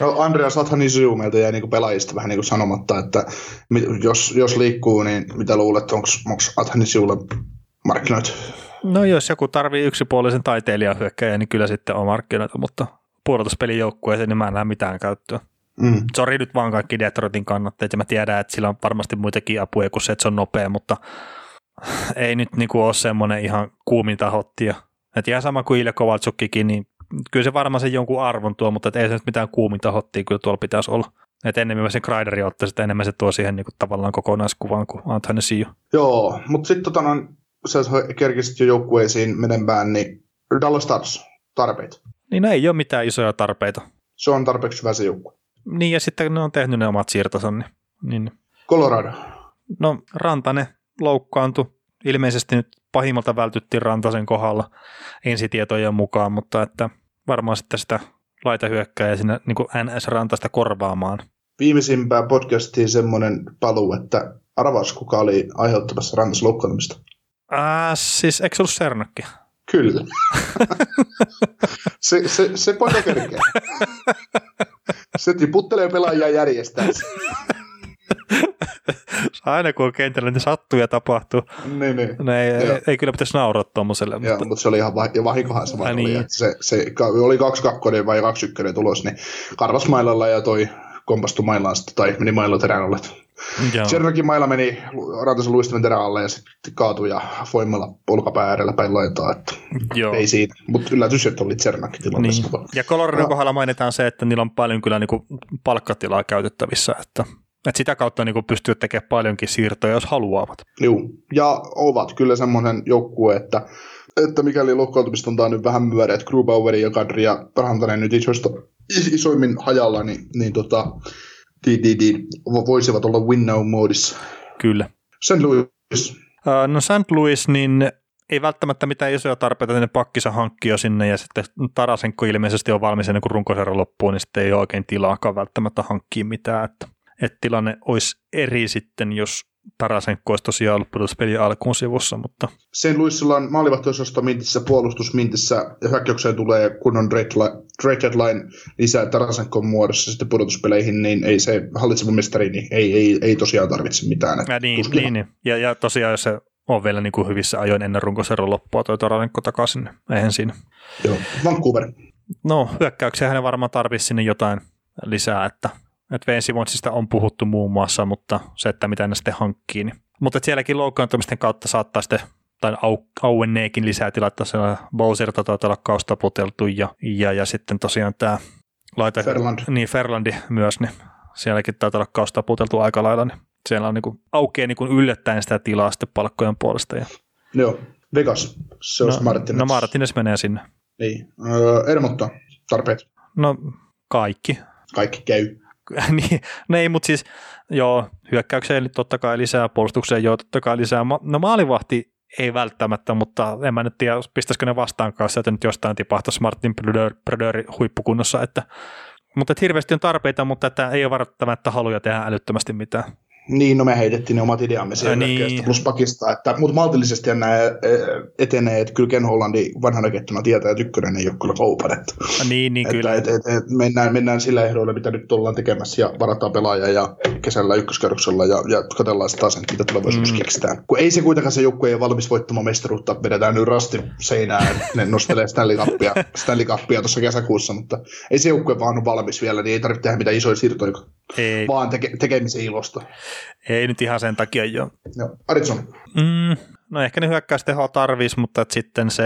No Andreas Athanisiu meiltä jäi niinku pelaajista vähän niinku sanomatta, että jos, jos liikkuu, niin mitä luulet, onko Athanisiulle markkinoit? No jos joku tarvii yksipuolisen taiteilijan hyökkäjä, niin kyllä sitten on markkinoita, mutta puolustuspelin joukkueeseen, niin mä en näe mitään käyttöä. Mm. Sori nyt vaan kaikki Detroitin kannatteet, ja mä tiedän, että sillä on varmasti muitakin apuja kuin se, että se on nopea, mutta ei nyt niinku ole semmoinen ihan kuumin tahottia. Että ihan sama kuin Ilja Kovaltsukkikin, niin kyllä se varmaan sen jonkun arvon tuo, mutta ei se nyt mitään kuumin tahottia kyllä tuolla pitäisi olla. Että enemmän se Kreideri ottaisi, että enemmän se tuo siihen niinku tavallaan kokonaiskuvaan kuin Anthony Sio. Joo, mutta sitten tota sä kerkisit jo joukkueisiin menemään, niin Dallas Stars, tarpeita. Niin no ei ole mitään isoja tarpeita. Se on tarpeeksi hyvä se joukkue. Niin ja sitten ne on tehnyt ne omat siirtonsa. Niin, niin. Colorado. No Rantanen loukkaantui. Ilmeisesti nyt pahimmalta vältyttiin Rantasen kohdalla ensitietojen mukaan, mutta että varmaan sitten sitä laita hyökkää sinne niin NS-rantasta korvaamaan. Viimeisimpään podcastiin semmoinen paluu, että arvas kuka oli aiheuttamassa rantas loukkaantumista. Äh, siis eikö se ollut Sernakki? Kyllä. se, se, se kerkeä. se tiputtelee pelaajia järjestää. Aina kun on kentällä, niin sattuu ja tapahtuu. Niin, niin. No ei, ei, ei, kyllä pitäisi nauraa tuommoiselle. Joo, mutta... mutta se oli ihan vah- ja vahinkohan se oli. Niin. Se, se, oli 2-2 vai 2-1 tulos, niin Karvas mailalla ja toi kompastui mailaan sitten, tai meni mailla terään ollet. Chernokin mailla meni Rantasen luistimen terän alle ja sitten kaatui ja voimalla olkapää äärellä päin laitaa. Että Joo. Ei siitä, mutta yllätys, että oli Chernokin tilanteessa. Niin. Ja Coloradon kohdalla mainitaan se, että niillä on paljon kyllä niinku palkkatilaa käytettävissä, että että sitä kautta niin pystyy tekemään paljonkin siirtoja, jos haluavat. Joo, ja ovat kyllä semmoinen joukkue, että, että mikäli loukkaantumista on nyt vähän myöreä, että Grubauerin ja Kadri ja Parantanen nyt isoista, isoimmin hajalla, niin, niin tota, di, di, di, voisivat olla win now moodissa. Kyllä. St. Louis. No St. Louis, niin ei välttämättä mitään isoja tarpeita tänne pakkisa hankkia sinne, ja sitten Tarasenko ilmeisesti on valmis ennen kuin runkosarja loppuu, niin sitten ei ole oikein tilaakaan välttämättä hankkia mitään, että, että tilanne olisi eri sitten, jos Tarasenko olisi tosiaan ollut pudotuspelin alkuun sivussa, mutta... Sen Luissilla on maalivahtiosasto mintissä, puolustusmintissä ja hyökkäykseen tulee kunnon trade deadline lisää Tarasenkon muodossa sitten pudotuspeleihin, niin ei se hallitseva mestari, niin ei, ei, ei tosiaan tarvitse mitään. Ja, niin, niin, niin. Ja, ja tosiaan jos se on vielä niin kuin hyvissä ajoin ennen runkoseron loppua toi Tarasenko takaisin, niin eihän siinä. Joo, Vancouver. No, hyökkäyksiä hänen varmaan tarvitsisi sinne jotain lisää, että että Vensimontsista on puhuttu muun muassa, mutta se, että mitä ne sitten hankkii. Niin. Mutta sielläkin loukkaantumisten kautta saattaa sitten tai au, auenneekin lisää tilaa, siellä Bowser taitaa olla kaustaputeltu ja, ja, ja sitten tosiaan tämä laite, Ferland. niin Ferlandi myös, niin sielläkin taitaa olla kaustaputeltu aika lailla, niin siellä on niin kuin, aukeaa niin kuin yllättäen sitä tilaa sitten palkkojen puolesta. Ja, Joo, Vegas, se olisi no, Martinez. no Martinez menee sinne. Niin, öö, Ermotta, tarpeet, No kaikki. kaikki käy. niin, no ei, mutta siis joo, hyökkäykseen totta kai lisää, puolustukseen joo, totta kai lisää. No maalivahti ei välttämättä, mutta en mä nyt tiedä, pistäisikö ne vastaan kanssa, että nyt jostain tipahtaisi Martin Brodeur huippukunnossa, että mutta että hirveästi on tarpeita, mutta että ei ole välttämättä haluja tehdä älyttömästi mitään. Niin, no me heitettiin ne omat ideamme siellä niin. plus pakista, että, mutta maltillisesti nämä etenee, että kyllä Ken Hollandi vanhana kettuna tietää, että ykkönen ei ole kyllä kaupan. Että, Niin, niin että, kyllä. että, että, että mennään, mennään sillä ehdoilla, mitä nyt ollaan tekemässä ja varataan pelaaja ja kesällä ykköskerroksella ja, ja katsellaan sitä taas, että mitä tulevaisuudessa Mm. mm. keksitään. Kun ei se kuitenkaan se joukkue ei ole valmis voittamaan mestaruutta, vedetään nyt rasti seinään, ne nostelee Stanley Cupia, Stanley Cupia tuossa kesäkuussa, mutta ei se joukkue vaan ole valmis vielä, niin ei tarvitse tehdä mitään isoja siirtoja, Ei, vaan teke, tekemisen ilosta. Ei nyt ihan sen takia jo. Joo. Aritson, Mm, no ehkä ne hyökkäystehoa tarvis, mutta sitten se,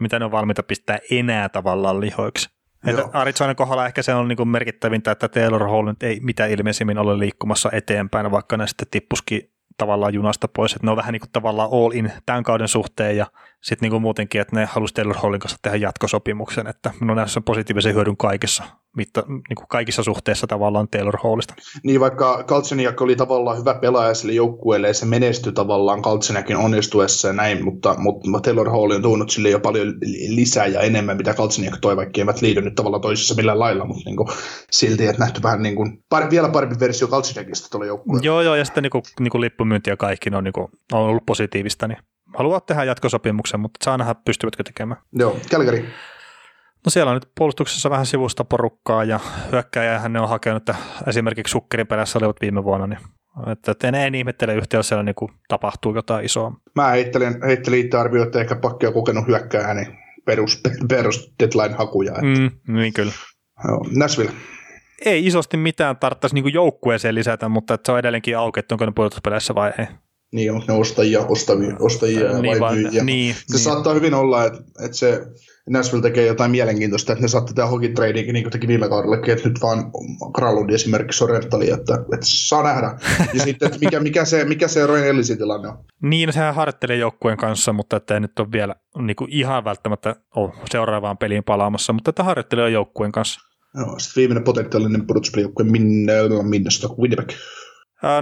mitä ne on valmiita pistää enää tavallaan lihoiksi. Että. Arizonan kohdalla ehkä se on niin merkittävintä, että Taylor Hall nyt ei mitä ilmeisimmin ole liikkumassa eteenpäin, vaikka ne sitten tippuskin tavallaan junasta pois, että ne on vähän niin kuin tavallaan all in tämän kauden suhteen ja sitten niin kuin muutenkin, että ne halusi Taylor Hallin kanssa tehdä jatkosopimuksen, että no näissä on positiivisen hyödyn kaikissa, mitta, niin kuin kaikissa suhteissa tavallaan Taylor Hallista. Niin vaikka Kaltseniak oli tavallaan hyvä pelaaja sille joukkueelle ja se menestyi tavallaan Kaltseniakin onnistuessa ja näin, mutta, mutta Taylor Hall on tuonut sille jo paljon lisää ja enemmän, mitä Kaltseniak toi, vaikka eivät liity nyt tavallaan toisissa millään lailla, mutta niin kuin, silti, että nähty vähän niin kuin, par, vielä parempi versio Kaltseniakista tuolla joukkueella. Joo, joo, ja sitten niin kuin, niin kuin lippumyynti ja kaikki ne on, niin kuin, on ollut positiivista, niin haluaa tehdä jatkosopimuksen, mutta saa nähdä, pystyvätkö tekemään. Joo, Calgary. No siellä on nyt puolustuksessa vähän sivusta porukkaa ja hyökkäjähän ne on hakenut, että esimerkiksi sukkerin perässä olivat viime vuonna, niin että, että en, en ihmettele yhtiöllä siellä niin kuin tapahtuu jotain isoa. Mä heittelin, heittelin itse arvio, että ehkä pakki on kokenut hyökkääjää, niin perus, perus deadline-hakuja. Mm. Mm, niin kyllä. Joo, Nashville. Ei isosti mitään tarvitsisi niin joukkueeseen lisätä, mutta että se on edelleenkin auki, että onko ne puolustuspeleissä vai ei. Niin, onko ne ostajia, ostavia, ostajia niin, vai vai, myyjiä. niin, Se niin. saattaa hyvin olla, että, että se Nashville tekee jotain mielenkiintoista, että ne saattaa tehdä hokin tradingin, niin kuin teki viime kaudellakin, että nyt vaan Kralundi esimerkiksi on rentali, että, että saa nähdä. Ja sitten, että mikä, mikä se, mikä se Ryan tilanne on. Niin, no sehän harjoittelee joukkueen kanssa, mutta että ei nyt ole vielä niin kuin ihan välttämättä ole seuraavaan peliin palaamassa, mutta että harjoittelee joukkueen kanssa. Joo, sitten viimeinen potentiaalinen pudotuspelijoukkue minne, Minnesota, Winnipeg.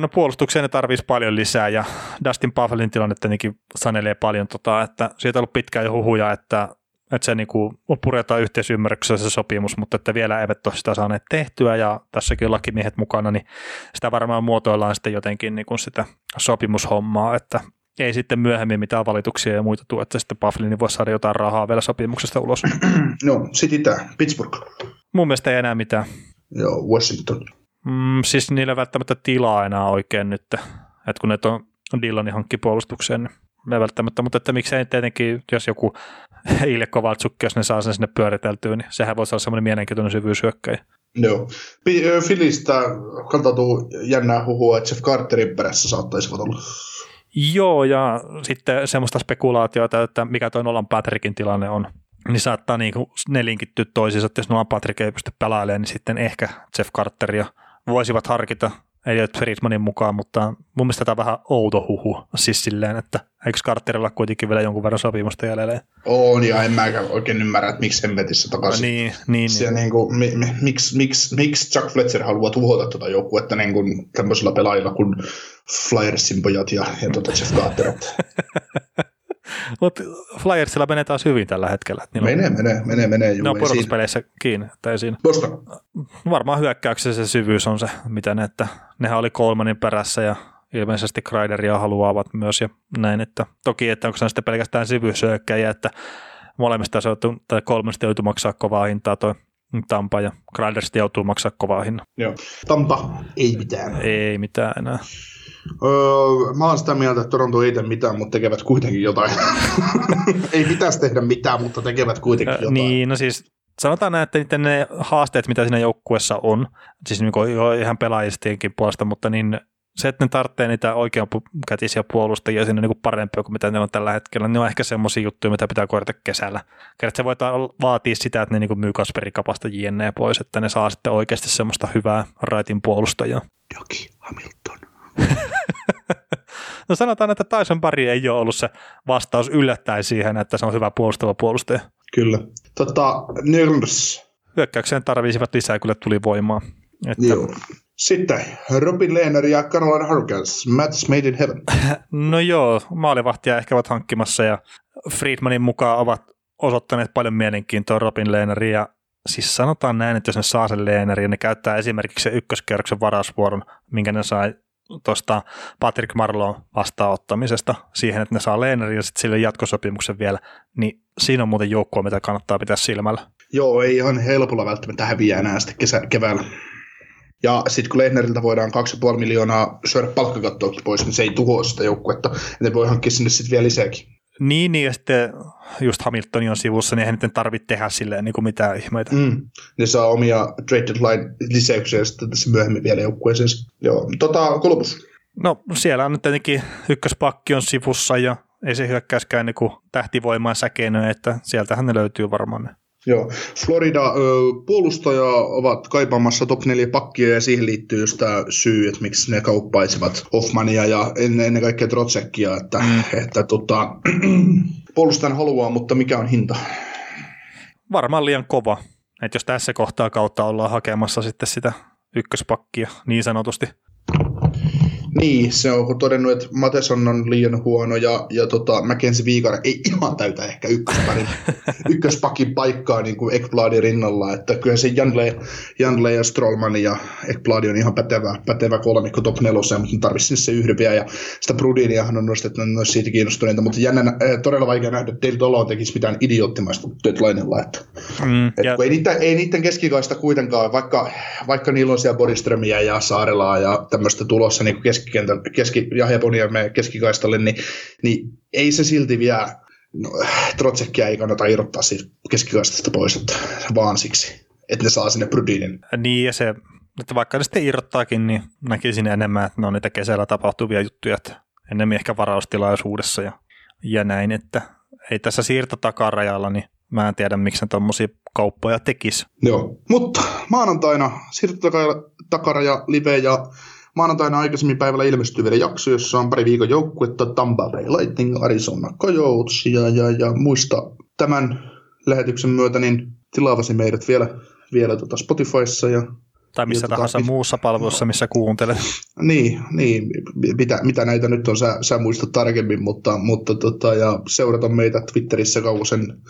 No puolustukseen ne tarvitsisi paljon lisää ja Dustin Buffelin tilanne tietenkin sanelee paljon, tota, että siitä on ollut pitkään jo huhuja, että, että se niinku puretaan yhteisymmärryksessä se sopimus, mutta että vielä eivät ole sitä saaneet tehtyä ja tässäkin on lakimiehet mukana, niin sitä varmaan muotoillaan sitten jotenkin niinku sitä sopimushommaa, että ei sitten myöhemmin mitään valituksia ja muita tule, että sitten Bufflin voisi saada jotain rahaa vielä sopimuksesta ulos. No, sitten tämä, Pittsburgh. Mun mielestä ei enää mitään. Joo, Washington. Mm, siis niillä ei välttämättä tilaa enää oikein nyt, että kun ne on Dylanin hankki puolustukseen, niin ei välttämättä, mutta että miksei tietenkin, jos joku Ilja Kovaltsukki, jos ne saa sen sinne pyöriteltyä, niin sehän voisi olla semmoinen mielenkiintoinen syvyyshyökkäjä. Joo. Philistä kantautuu jännää huhua, että Jeff Carterin perässä saattaisivat olla. Joo, ja sitten semmoista spekulaatioita, että mikä toi Nolan Patrickin tilanne on, niin saattaa niin ne linkittyä toisiinsa, että jos Nolan Patrick ei pysty pelailemaan, niin sitten ehkä Jeff Carteria voisivat harkita, ei ole Friedmanin mukaan, mutta mun mielestä tämä on vähän outo huhu, siis silleen, että eikö Carterilla kuitenkin vielä jonkun verran sopimusta jäljellä? On, ja en mäkään oikein ymmärrä, että miksi hemmetissä takaisin. Niin, niin, Se, niin. niin kuin, mi, mi, miksi, miksi, miksi Chuck Fletcher haluaa tuhota tuota joukkuetta niin kuin tämmöisillä pelaajilla kuin Flyersin pojat ja, ja tuota Jeff Carter. Mutta Flyersilla menee taas hyvin tällä hetkellä. Niillä on- menee, menee, menee, menee. ne on pudotuspeleissä kiinni, ei siinä. Varmaan hyökkäyksessä se syvyys on se, mitä ne, että nehän oli kolmannen perässä ja ilmeisesti Kreideria haluavat myös ja näin, että toki, että onko se sitten pelkästään syvyyshyökkäjiä, että molemmista se joutuu, tai kolmesta joutuu maksaa kovaa hintaa toi Tampa ja Kreider sitten joutuu maksaa kovaa hinnan. Joo. Tampa, ei mitään. Ei mitään enää. Öö, mä oon sitä mieltä, että Toronto ei tee mitään, mutta tekevät kuitenkin jotain. ei pitäisi tehdä mitään, mutta tekevät kuitenkin jotain. Niin, no siis sanotaan näin, että niiden ne haasteet, mitä siinä joukkuessa on, siis niin jo ihan pelaajistienkin puolesta, mutta niin se, että ne tarvitsee niitä oikeankätisiä puolustajia sinne niin parempia kuin mitä ne on tällä hetkellä, niin on ehkä semmoisia juttuja, mitä pitää korjata kesällä. Kerran se voi vaatia sitä, että ne niin myy Kasperi Kapasta jne pois, että ne saa sitten oikeasti semmoista hyvää raitin puolustajaa. Joki Hamilton. no sanotaan, että Tyson pari ei ole ollut se vastaus yllättäen siihen, että se on hyvä puolustava puolustaja. Kyllä. Tota, Nyrns. Hyökkäykseen tarvisivat lisää, kyllä tuli voimaa. Että... Joo. Sitten Robin Lehner ja Carolina Hurricanes, match made in heaven. No joo, maalivahtia ehkä ovat hankkimassa ja Friedmanin mukaan ovat osoittaneet paljon mielenkiintoa Robin Lehnerin ja siis sanotaan näin, että jos ne saa sen Lehnerin ja ne käyttää esimerkiksi se ykköskierroksen varausvuoron, minkä ne sai tuosta Patrick Marloon vastaanottamisesta siihen, että ne saa Lehnerin ja sitten sille jatkosopimuksen vielä, niin siinä on muuten joukkua, mitä kannattaa pitää silmällä. Joo, ei ihan helpolla välttämättä häviä enää sitten kesä, keväällä. Ja sitten kun Lehneriltä voidaan 2,5 miljoonaa syödä palkkakattoa pois, niin se ei tuhoa sitä joukkuetta. Ne voi hankkia sinne sitten vielä lisääkin. Niin, niin, ja sitten just Hamiltonin on sivussa, niin eihän nyt tarvitse tehdä silleen niin kuin mitään ihmeitä. Mm. Ne saa omia trade deadline lisäyksiä sitten tässä myöhemmin vielä joukkueeseen. Joo, tota, Kolubus. No siellä on nyt tietenkin ykköspakki on sivussa ja ei se hyökkäyskään niin tähtivoimaan säkeenö, että sieltähän ne löytyy varmaan ne Joo. Florida ö, puolustaja ovat kaipaamassa top 4 pakkia ja siihen liittyy just tämä syy, että miksi ne kauppaisivat Hoffmania ja ennen, ennen kaikkea Trotsekia, että, mm. että tota, puolustajan haluaa, mutta mikä on hinta? Varmaan liian kova. Että jos tässä kohtaa kautta ollaan hakemassa sitten sitä ykköspakkia niin sanotusti. Niin, se on todennut, että Mateson on liian huono ja, ja tota, Mackenzie Viikara ei ihan täytä ehkä ykkösparin, ykköspakin paikkaa niin kuin Ekbladin rinnalla, että kyllä se Janle, Janle ja Strollman ja Ekbladi on ihan pätevä, pätevä kolmikko top neloseen, mutta tarvitsisi se yhden vielä ja sitä Brudiniahan on nostettu, olisi siitä kiinnostuneita, mutta jännä, äh, todella vaikea nähdä, että David Olo tekisi mitään idioottimaista deadlinella, että, mm, että ja... ei, niiden, ei niiden keskikaista kuitenkaan, vaikka, vaikka niillä on siellä Boriströmiä ja Saarelaa ja tämmöistä tulossa niin keski keskikentän, keski- ja Japoniamme keskikaistalle, niin, niin ei se silti vielä, no, Trotsekkia ei kannata irrottaa siitä keskikaistasta pois, että, vaan siksi, että ne saa sinne Brydinin. Niin, ja se, että vaikka ne sitten irrottaakin, niin näkisin enemmän, että ne on niitä kesällä tapahtuvia juttuja, että enemmän ehkä varaustilaisuudessa ja, ja näin, että ei tässä siirto takarajalla, niin mä en tiedä, miksi ne tuommoisia kauppoja tekisi. Joo, mutta maanantaina siirto takaraja live ja Maanantaina aikaisemmin päivällä ilmestyy vielä jakso, jossa on pari viikon joukkuetta, Tampa Bay Lightning, Arizona Coyotes ja, ja, ja muista tämän lähetyksen myötä, niin tilaavasi meidät vielä, vielä tota Spotifyssa ja tai missä tota, tahansa mit... muussa palvelussa, missä kuuntelet. Niin, niin mitä, mitä näitä nyt on, sä, sä muistat tarkemmin, mutta, mutta tota, ja seurata meitä Twitterissä kausen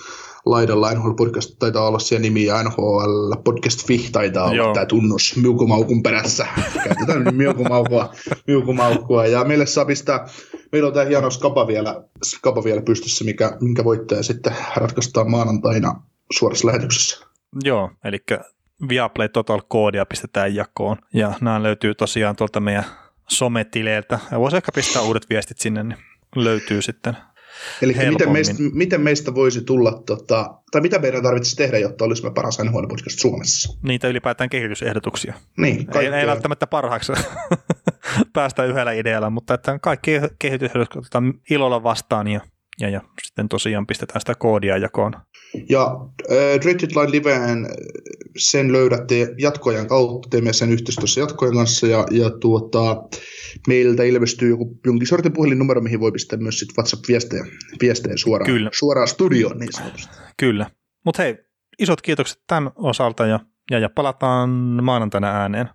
laidalla. NHL Podcast taitaa olla siellä nimi ja NHL Podcast Fi taitaa olla Joo. tämä tunnus miukumaukun perässä. Käytetään nyt miukumaukua, miukumaukkua. Ja meille saa pistää, meillä on tämä hieno skapa vielä, skapa vielä pystyssä, mikä, minkä voittaja sitten ratkaistaan maanantaina suorassa lähetyksessä. Joo, eli Viaplay Total koodia pistetään jakoon. Ja nämä löytyy tosiaan tuolta meidän sometileiltä. Ja voisi ehkä pistää uudet viestit sinne, niin löytyy sitten Eli miten meistä, miten meistä voisi tulla, tota, tai mitä meidän tarvitsisi tehdä, jotta olisimme paras nhl podcast Suomessa? Niitä ylipäätään kehitysehdotuksia. Niin, ei, ei välttämättä parhaaksi päästä yhdellä idealla, mutta että kaikki kehitysehdotukset otetaan ilolla vastaan ja, ja, ja sitten tosiaan pistetään sitä koodia jakoon. Ja äh, Dreaded Line Liveen sen löydätte jatkojen kautta, teemme sen yhteistyössä jatkojen kanssa ja, ja tuota, meiltä ilmestyy joku, jonkin sortin puhelinnumero, mihin voi pistää myös sit WhatsApp-viestejä viestejä suoraan, Kyllä. suoraan studioon niin sanotusti. Kyllä. Mutta hei, isot kiitokset tämän osalta ja, ja, ja palataan maanantaina ääneen.